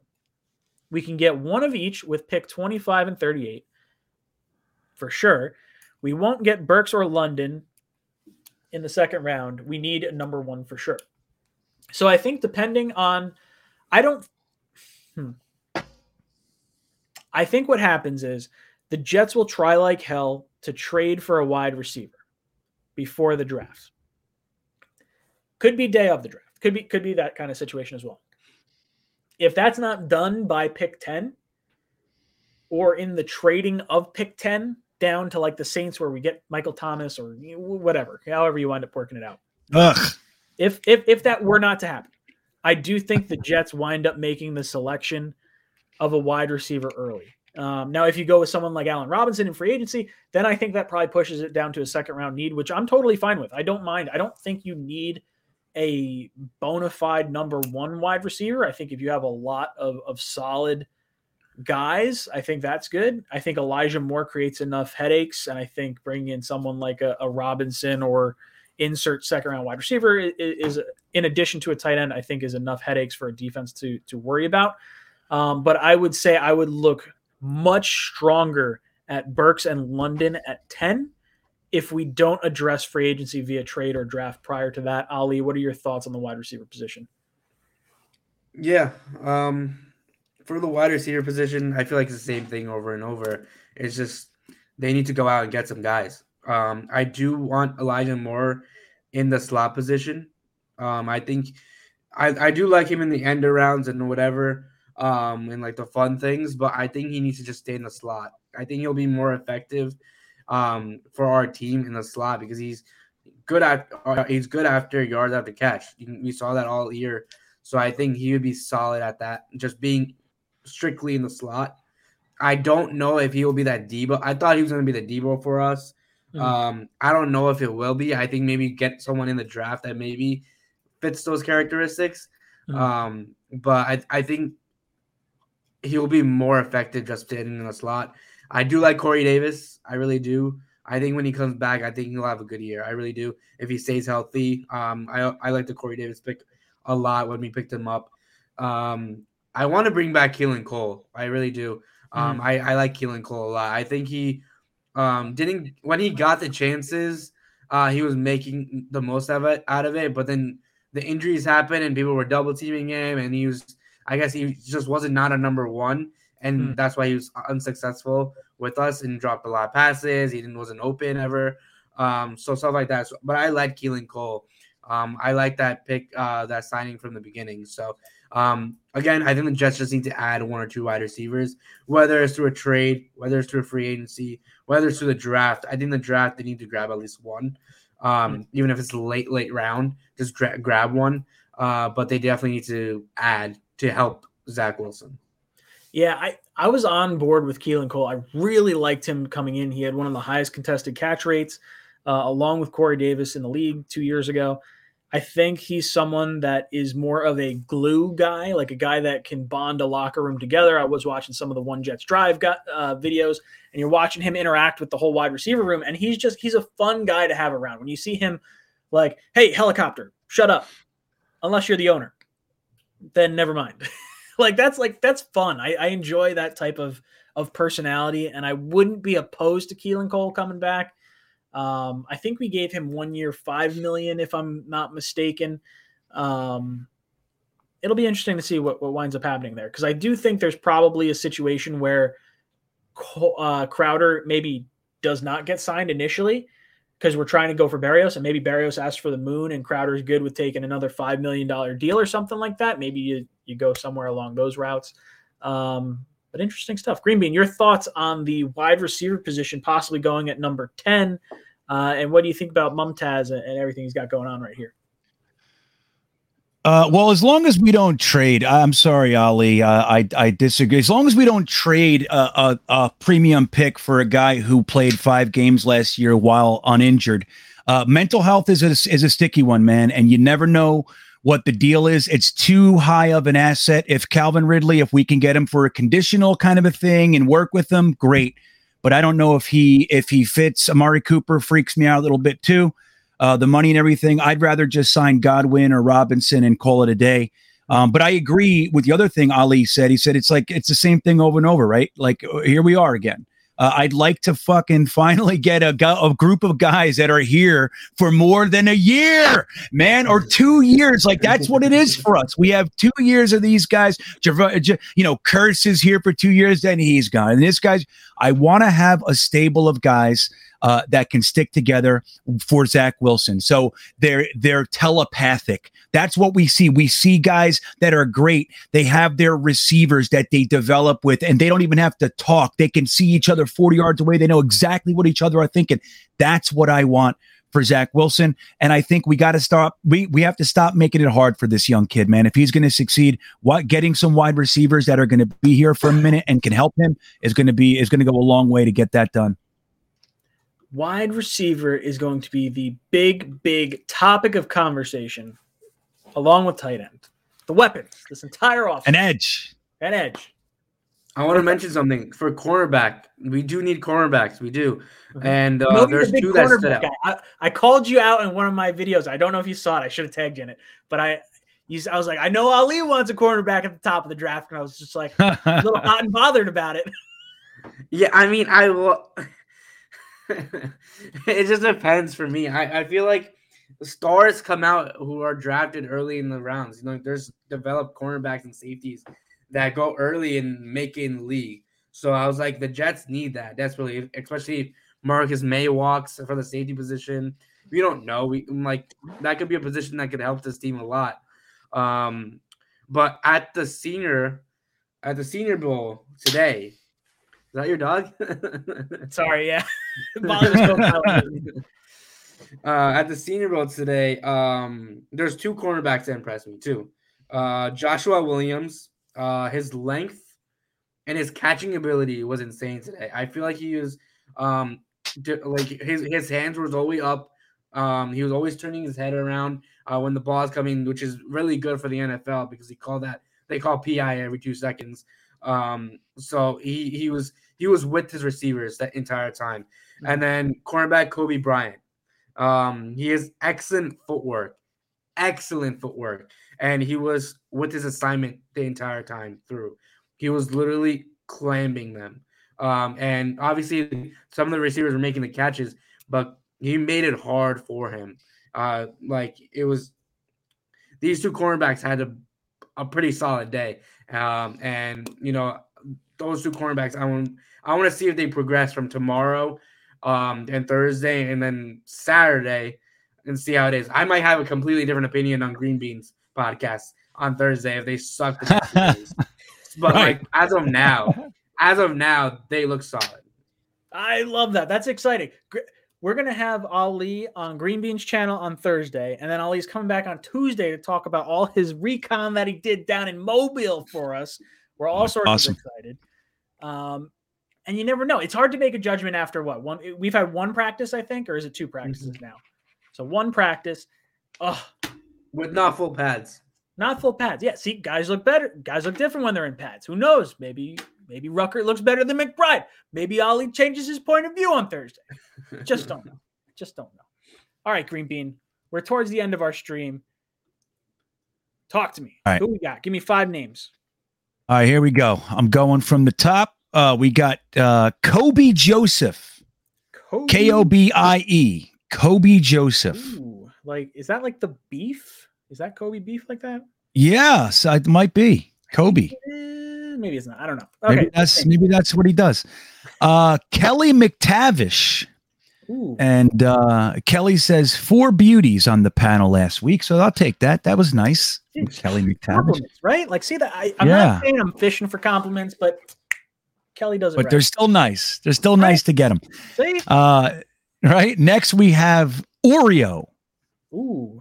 we can get one of each with pick 25 and 38 for sure. We won't get Burks or London in the second round. We need a number one for sure. So I think depending on, I don't. Hmm. I think what happens is the Jets will try like hell to trade for a wide receiver before the draft. Could be day of the draft. Could be could be that kind of situation as well. If that's not done by pick 10 or in the trading of pick 10 down to like the Saints where we get Michael Thomas or whatever, however you wind up working it out. Ugh. If if if that were not to happen, I do think the Jets wind up making the selection of a wide receiver early. Um, now, if you go with someone like Allen Robinson in free agency, then I think that probably pushes it down to a second round need, which I'm totally fine with. I don't mind. I don't think you need a bona fide number one wide receiver. I think if you have a lot of, of solid guys, I think that's good. I think Elijah Moore creates enough headaches, and I think bringing in someone like a, a Robinson or insert second round wide receiver is, is, in addition to a tight end, I think is enough headaches for a defense to to worry about. Um, but I would say I would look much stronger at Burks and London at 10 if we don't address free agency via trade or draft prior to that. Ali, what are your thoughts on the wide receiver position? Yeah. Um, for the wide receiver position, I feel like it's the same thing over and over. It's just they need to go out and get some guys. Um, I do want Elijah Moore in the slot position. Um, I think I, I do like him in the end rounds and whatever um, and like the fun things, but I think he needs to just stay in the slot. I think he'll be more effective um, for our team in the slot because he's good at uh, he's good after yards after catch. We saw that all year, so I think he would be solid at that. Just being strictly in the slot. I don't know if he will be that Deebo. I thought he was going to be the Deebo for us. Mm-hmm. Um, I don't know if it will be. I think maybe get someone in the draft that maybe fits those characteristics. Mm-hmm. Um, but I, I think he'll be more effective just standing in the slot. I do like Corey Davis. I really do. I think when he comes back, I think he'll have a good year. I really do. If he stays healthy, um, I I like the Corey Davis pick a lot when we picked him up. Um, I want to bring back Keelan Cole. I really do. Um, mm. I, I like Keelan Cole a lot. I think he um, didn't when he got the chances, uh, he was making the most of it out of it. But then the injuries happened and people were double teaming him, and he was I guess he just wasn't not a number one. and mm. that's why he was unsuccessful with us and dropped a lot of passes. He didn't wasn't open ever. Um, so stuff like that. So, but I like Keelan Cole. Um, I like that pick, uh, that signing from the beginning. So um, again, I think the Jets just need to add one or two wide receivers, whether it's through a trade, whether it's through a free agency, whether it's through the draft. I think the draft they need to grab at least one, um, mm-hmm. even if it's late late round, just gra- grab one. Uh, but they definitely need to add to help Zach Wilson. Yeah, I, I was on board with Keelan Cole. I really liked him coming in. He had one of the highest contested catch rates, uh, along with Corey Davis in the league two years ago. I think he's someone that is more of a glue guy, like a guy that can bond a locker room together. I was watching some of the One Jets Drive got, uh, videos, and you're watching him interact with the whole wide receiver room, and he's just he's a fun guy to have around. When you see him, like, hey, helicopter, shut up, unless you're the owner, then never mind. <laughs> like that's like that's fun. I, I enjoy that type of of personality, and I wouldn't be opposed to Keelan Cole coming back. Um, I think we gave him one year, five million, if I'm not mistaken. Um, it'll be interesting to see what, what winds up happening there because I do think there's probably a situation where uh, Crowder maybe does not get signed initially because we're trying to go for Berrios, and maybe Berrios asks for the moon and Crowder's good with taking another five million dollar deal or something like that. Maybe you you go somewhere along those routes. Um, but interesting stuff. Green Bean, your thoughts on the wide receiver position possibly going at number 10. Uh, and what do you think about Mumtaz and everything he's got going on right here? Uh, well, as long as we don't trade, I'm sorry, Ali, uh, I I disagree. As long as we don't trade a, a, a, premium pick for a guy who played five games last year while uninjured, uh, mental health is a, is a sticky one, man, and you never know what the deal is. It's too high of an asset. If Calvin Ridley, if we can get him for a conditional kind of a thing and work with him, great. But I don't know if he if he fits. Amari Cooper freaks me out a little bit too. Uh, the money and everything. I'd rather just sign Godwin or Robinson and call it a day. Um, but I agree with the other thing Ali said. He said it's like it's the same thing over and over, right? Like here we are again. Uh, I'd like to fucking <laughs> finally get a, a group of guys that are here for more than a year, man, or two years. Like that's what it is for us. We have two years of these guys. You know, Kearse is here for two years, then he's gone. And this guy's, I want to have a stable of guys uh, that can stick together for Zach Wilson. So they're they're telepathic. That's what we see. We see guys that are great. They have their receivers that they develop with, and they don't even have to talk. They can see each other 40 yards away. They know exactly what each other are thinking. That's what I want for Zach Wilson. And I think we got to stop. We we have to stop making it hard for this young kid, man. If he's going to succeed, what getting some wide receivers that are going to be here for a minute and can help him is going to be is going to go a long way to get that done wide receiver is going to be the big, big topic of conversation, along with tight end. The weapons, this entire offense. An edge. An edge. I want to mention something for cornerback. We do need cornerbacks. We do, mm-hmm. and uh, there's two that stood out. I, I, called you out in one of my videos. I don't know if you saw it. I should have tagged you in it, but I, you, I was like, I know Ali wants a cornerback at the top of the draft, and I was just like <laughs> a little hot and bothered about it. Yeah, I mean, I will. <laughs> it just depends for me. I, I feel like stars come out who are drafted early in the rounds. You know, there's developed cornerbacks and safeties that go early and make in the league. So I was like, the Jets need that desperately, especially if Marcus Maye walks for the safety position. We don't know. We like that could be a position that could help this team a lot. Um, but at the senior, at the Senior Bowl today, is that your dog? <laughs> Sorry, yeah. <laughs> <laughs> uh, at the Senior Bowl today, um, there's two cornerbacks that impressed me too. Uh, Joshua Williams, uh, his length and his catching ability was insane today. I feel like he was um, like his his hands were always up. Um, he was always turning his head around uh, when the ball is coming, which is really good for the NFL because he called that they call PI every two seconds. Um, so he he was he was with his receivers that entire time. And mm-hmm. then cornerback Coby Bryant. Um, he has excellent footwork, excellent footwork, and he was with his assignment the entire time through. He was literally clamming them. Um, and obviously, some of the receivers were making the catches, but he made it hard for him. Uh, like it was, these two cornerbacks had a, a pretty solid day. Um, and you know, those two cornerbacks, I want I want to see if they progress from tomorrow um, and Thursday and then Saturday and see how it is. I might have a completely different opinion on Green Beans podcast on Thursday if they suck the <laughs> But right. like as of now, as of now, they look solid. I love that. That's exciting. We're gonna have Ali on Green Beans channel on Thursday, and then Ali's coming back on Tuesday to talk about all his recon that he did down in Mobile for us. We're all sorts awesome. of excited. Um, and you never know. It's hard to make a judgment after what one. We've had one practice, I think, or is it two practices mm-hmm. now? So one practice. Oh, with not full pads. Not full pads. Yeah. See, guys look better. Guys look different when they're in pads. Who knows? Maybe maybe Rucker looks better than McBride. Maybe Ollie changes his point of view on Thursday. Just don't know. <laughs> Just don't know. All right, Green Bean. We're towards the end of our stream. Talk to me. Who we got? Give me five names. All right, here we go. I'm going from the top. Uh, we got uh, Kobie Joseph. K O B I E. Kobie Joseph. Ooh, like, is that like the beef? Is that Kobe beef like that? Yes, it might be Kobe. Eh, maybe it's not. I don't know. Okay, maybe that's maybe that's what he does. Uh, Kelly McTavish. Ooh. And uh, Kelly says four beauties on the panel last week, so I'll take that. That was nice. Kelly McTavish, right? Like, see that I, am yeah. not saying I'm fishing for compliments, but Kelly does it. But right. they're still nice. They're still right. nice to get them. See? Uh, right. Next, we have Oreo. Ooh,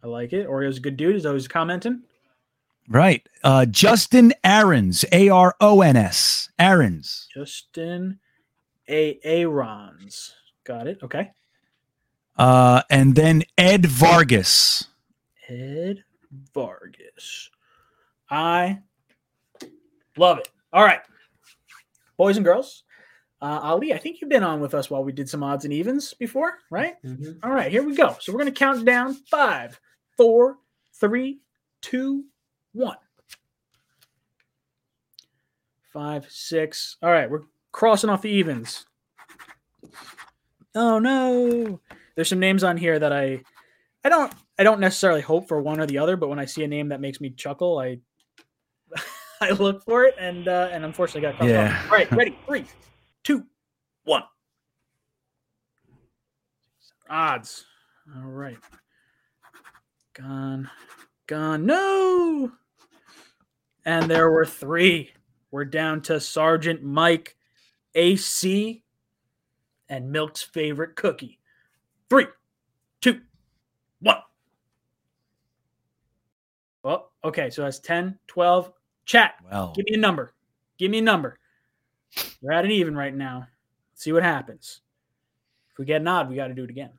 I like it. Oreo's a good dude. Is always commenting. Right. Uh, Justin Arons, A R O N S. Arons. Justin A. Arons. Got it. Okay. Uh, and then Ed Vargas. Ed Vargas. I love it. All right. Boys and girls, uh, Ali, I think you've been on with us while we did some odds and evens before, right? Mm-hmm. All right, here we go. So we're going to count down five, four, three, two, one. Five, six. All right, we're crossing off the evens. Oh no. There's some names on here that I I don't I don't necessarily hope for one or the other, but when I see a name that makes me chuckle, I <laughs> I look for it and uh and unfortunately got yeah. Off. All right, ready. Three, two, one. Odds. All right. Gone. Gone. No. And there were three. We're down to Sergeant Mike AC and Milk's favorite cookie. Three, two, one. Well, okay, so that's 10, 12. Chat, well. give me a number. Give me a number. We're at an even right now. Let's see what happens. If we get an odd, we got to do it again.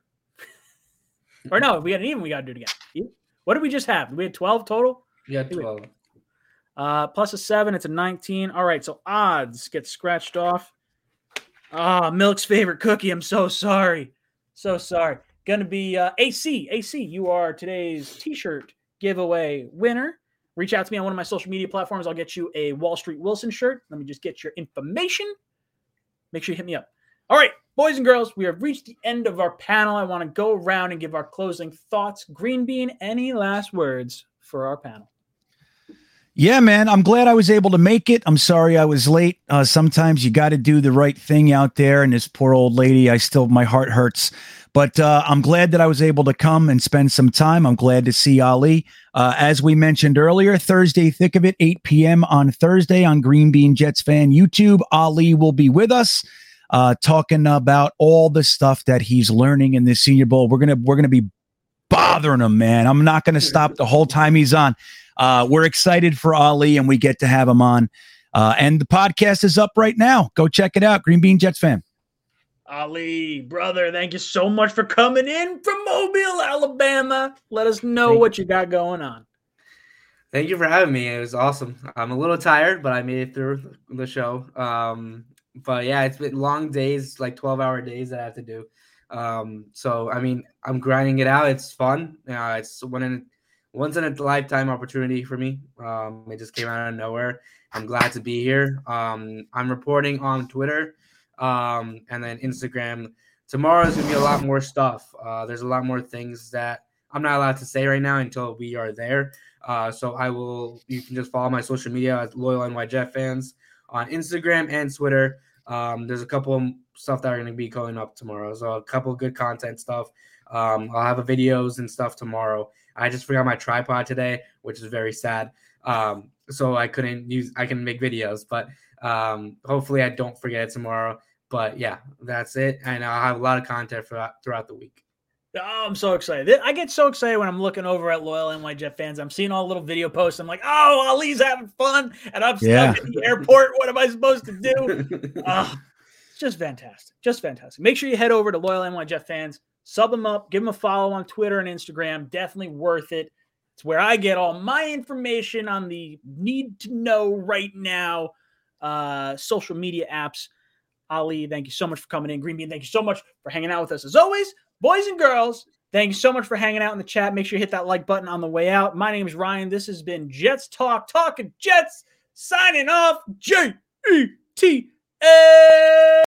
<laughs> or no, if we get an even, we got to do it again. What did we just have? We had 12 total? Yeah, 12. Uh, plus a seven, it's a 19. All right, so odds get scratched off. Ah, oh, Milk's favorite cookie. I'm so sorry. So sorry. Gonna be uh, AC. AC, you are today's t shirt giveaway winner. Reach out to me on one of my social media platforms. I'll get you a Wall Street Wilson shirt. Let me just get your information. Make sure you hit me up. All right, boys and girls, we have reached the end of our panel. I want to go around and give our closing thoughts. Green Bean, any last words for our panel? Yeah, man. I'm glad I was able to make it. I'm sorry I was late. Uh, sometimes you got to do the right thing out there. And this poor old lady, I still, my heart hurts. But uh, I'm glad that I was able to come and spend some time. I'm glad to see Ali. Uh, as we mentioned earlier, Thursday, thick of it, 8 p.m. on Thursday on Green Bean Jets fan YouTube. Ali will be with us. Uh, talking about all the stuff that he's learning in the Senior Bowl. We're gonna we're gonna be bothering him, man. I'm not gonna stop the whole time he's on. Uh, we're excited for Ali, and we get to have him on. Uh, and the podcast is up right now. Go check it out. Green Bean Jets fan. Ali, brother, thank you so much for coming in from Mobile, Alabama. Let us know thank what you got going on. Thank you for having me. It was awesome. I'm a little tired, but I made it through the show. Um, but yeah, it's been long days, like 12 hour days that I have to do. Um, so I mean, I'm grinding it out. It's fun. Uh, it's one in once in a lifetime opportunity for me. Um, it just came out of nowhere. I'm glad to be here. Um, I'm reporting on Twitter um, and then Instagram. Tomorrow is gonna be a lot more stuff. Uh, there's a lot more things that I'm not allowed to say right now until we are there. Uh, so I will. You can just follow my social media as loyal NY Jet fans on Instagram and Twitter. Um, there's a couple of stuff that are going to be going up tomorrow. So a couple good content stuff. Um, I'll have a videos and stuff tomorrow. I just forgot my tripod today, which is very sad. Um, so I couldn't use. I can make videos, but um, hopefully I don't forget it tomorrow. But yeah, that's it, and I'll have a lot of content for throughout the week. Oh, I'm so excited. I get so excited when I'm looking over at loyal NY Jet fans. I'm seeing all the little video posts. I'm like, oh, Ali's having fun, and I'm stuck yeah. at the airport. What am I supposed to do? oh, <laughs> it's just fantastic. Just fantastic. Make sure you head over to loyal NY Jet fans, sub them up, give them a follow on Twitter and Instagram. Definitely worth it. It's where I get all my information on the need to know right now uh, social media apps. Ali, thank you so much for coming in. Green Bean, thank you so much for hanging out with us as always. Boys and girls, thank you so much for hanging out in the chat. Make sure you hit that like button on the way out. My name is Ryan. This has been Jets Talk, talking Jets, signing off. J E T A.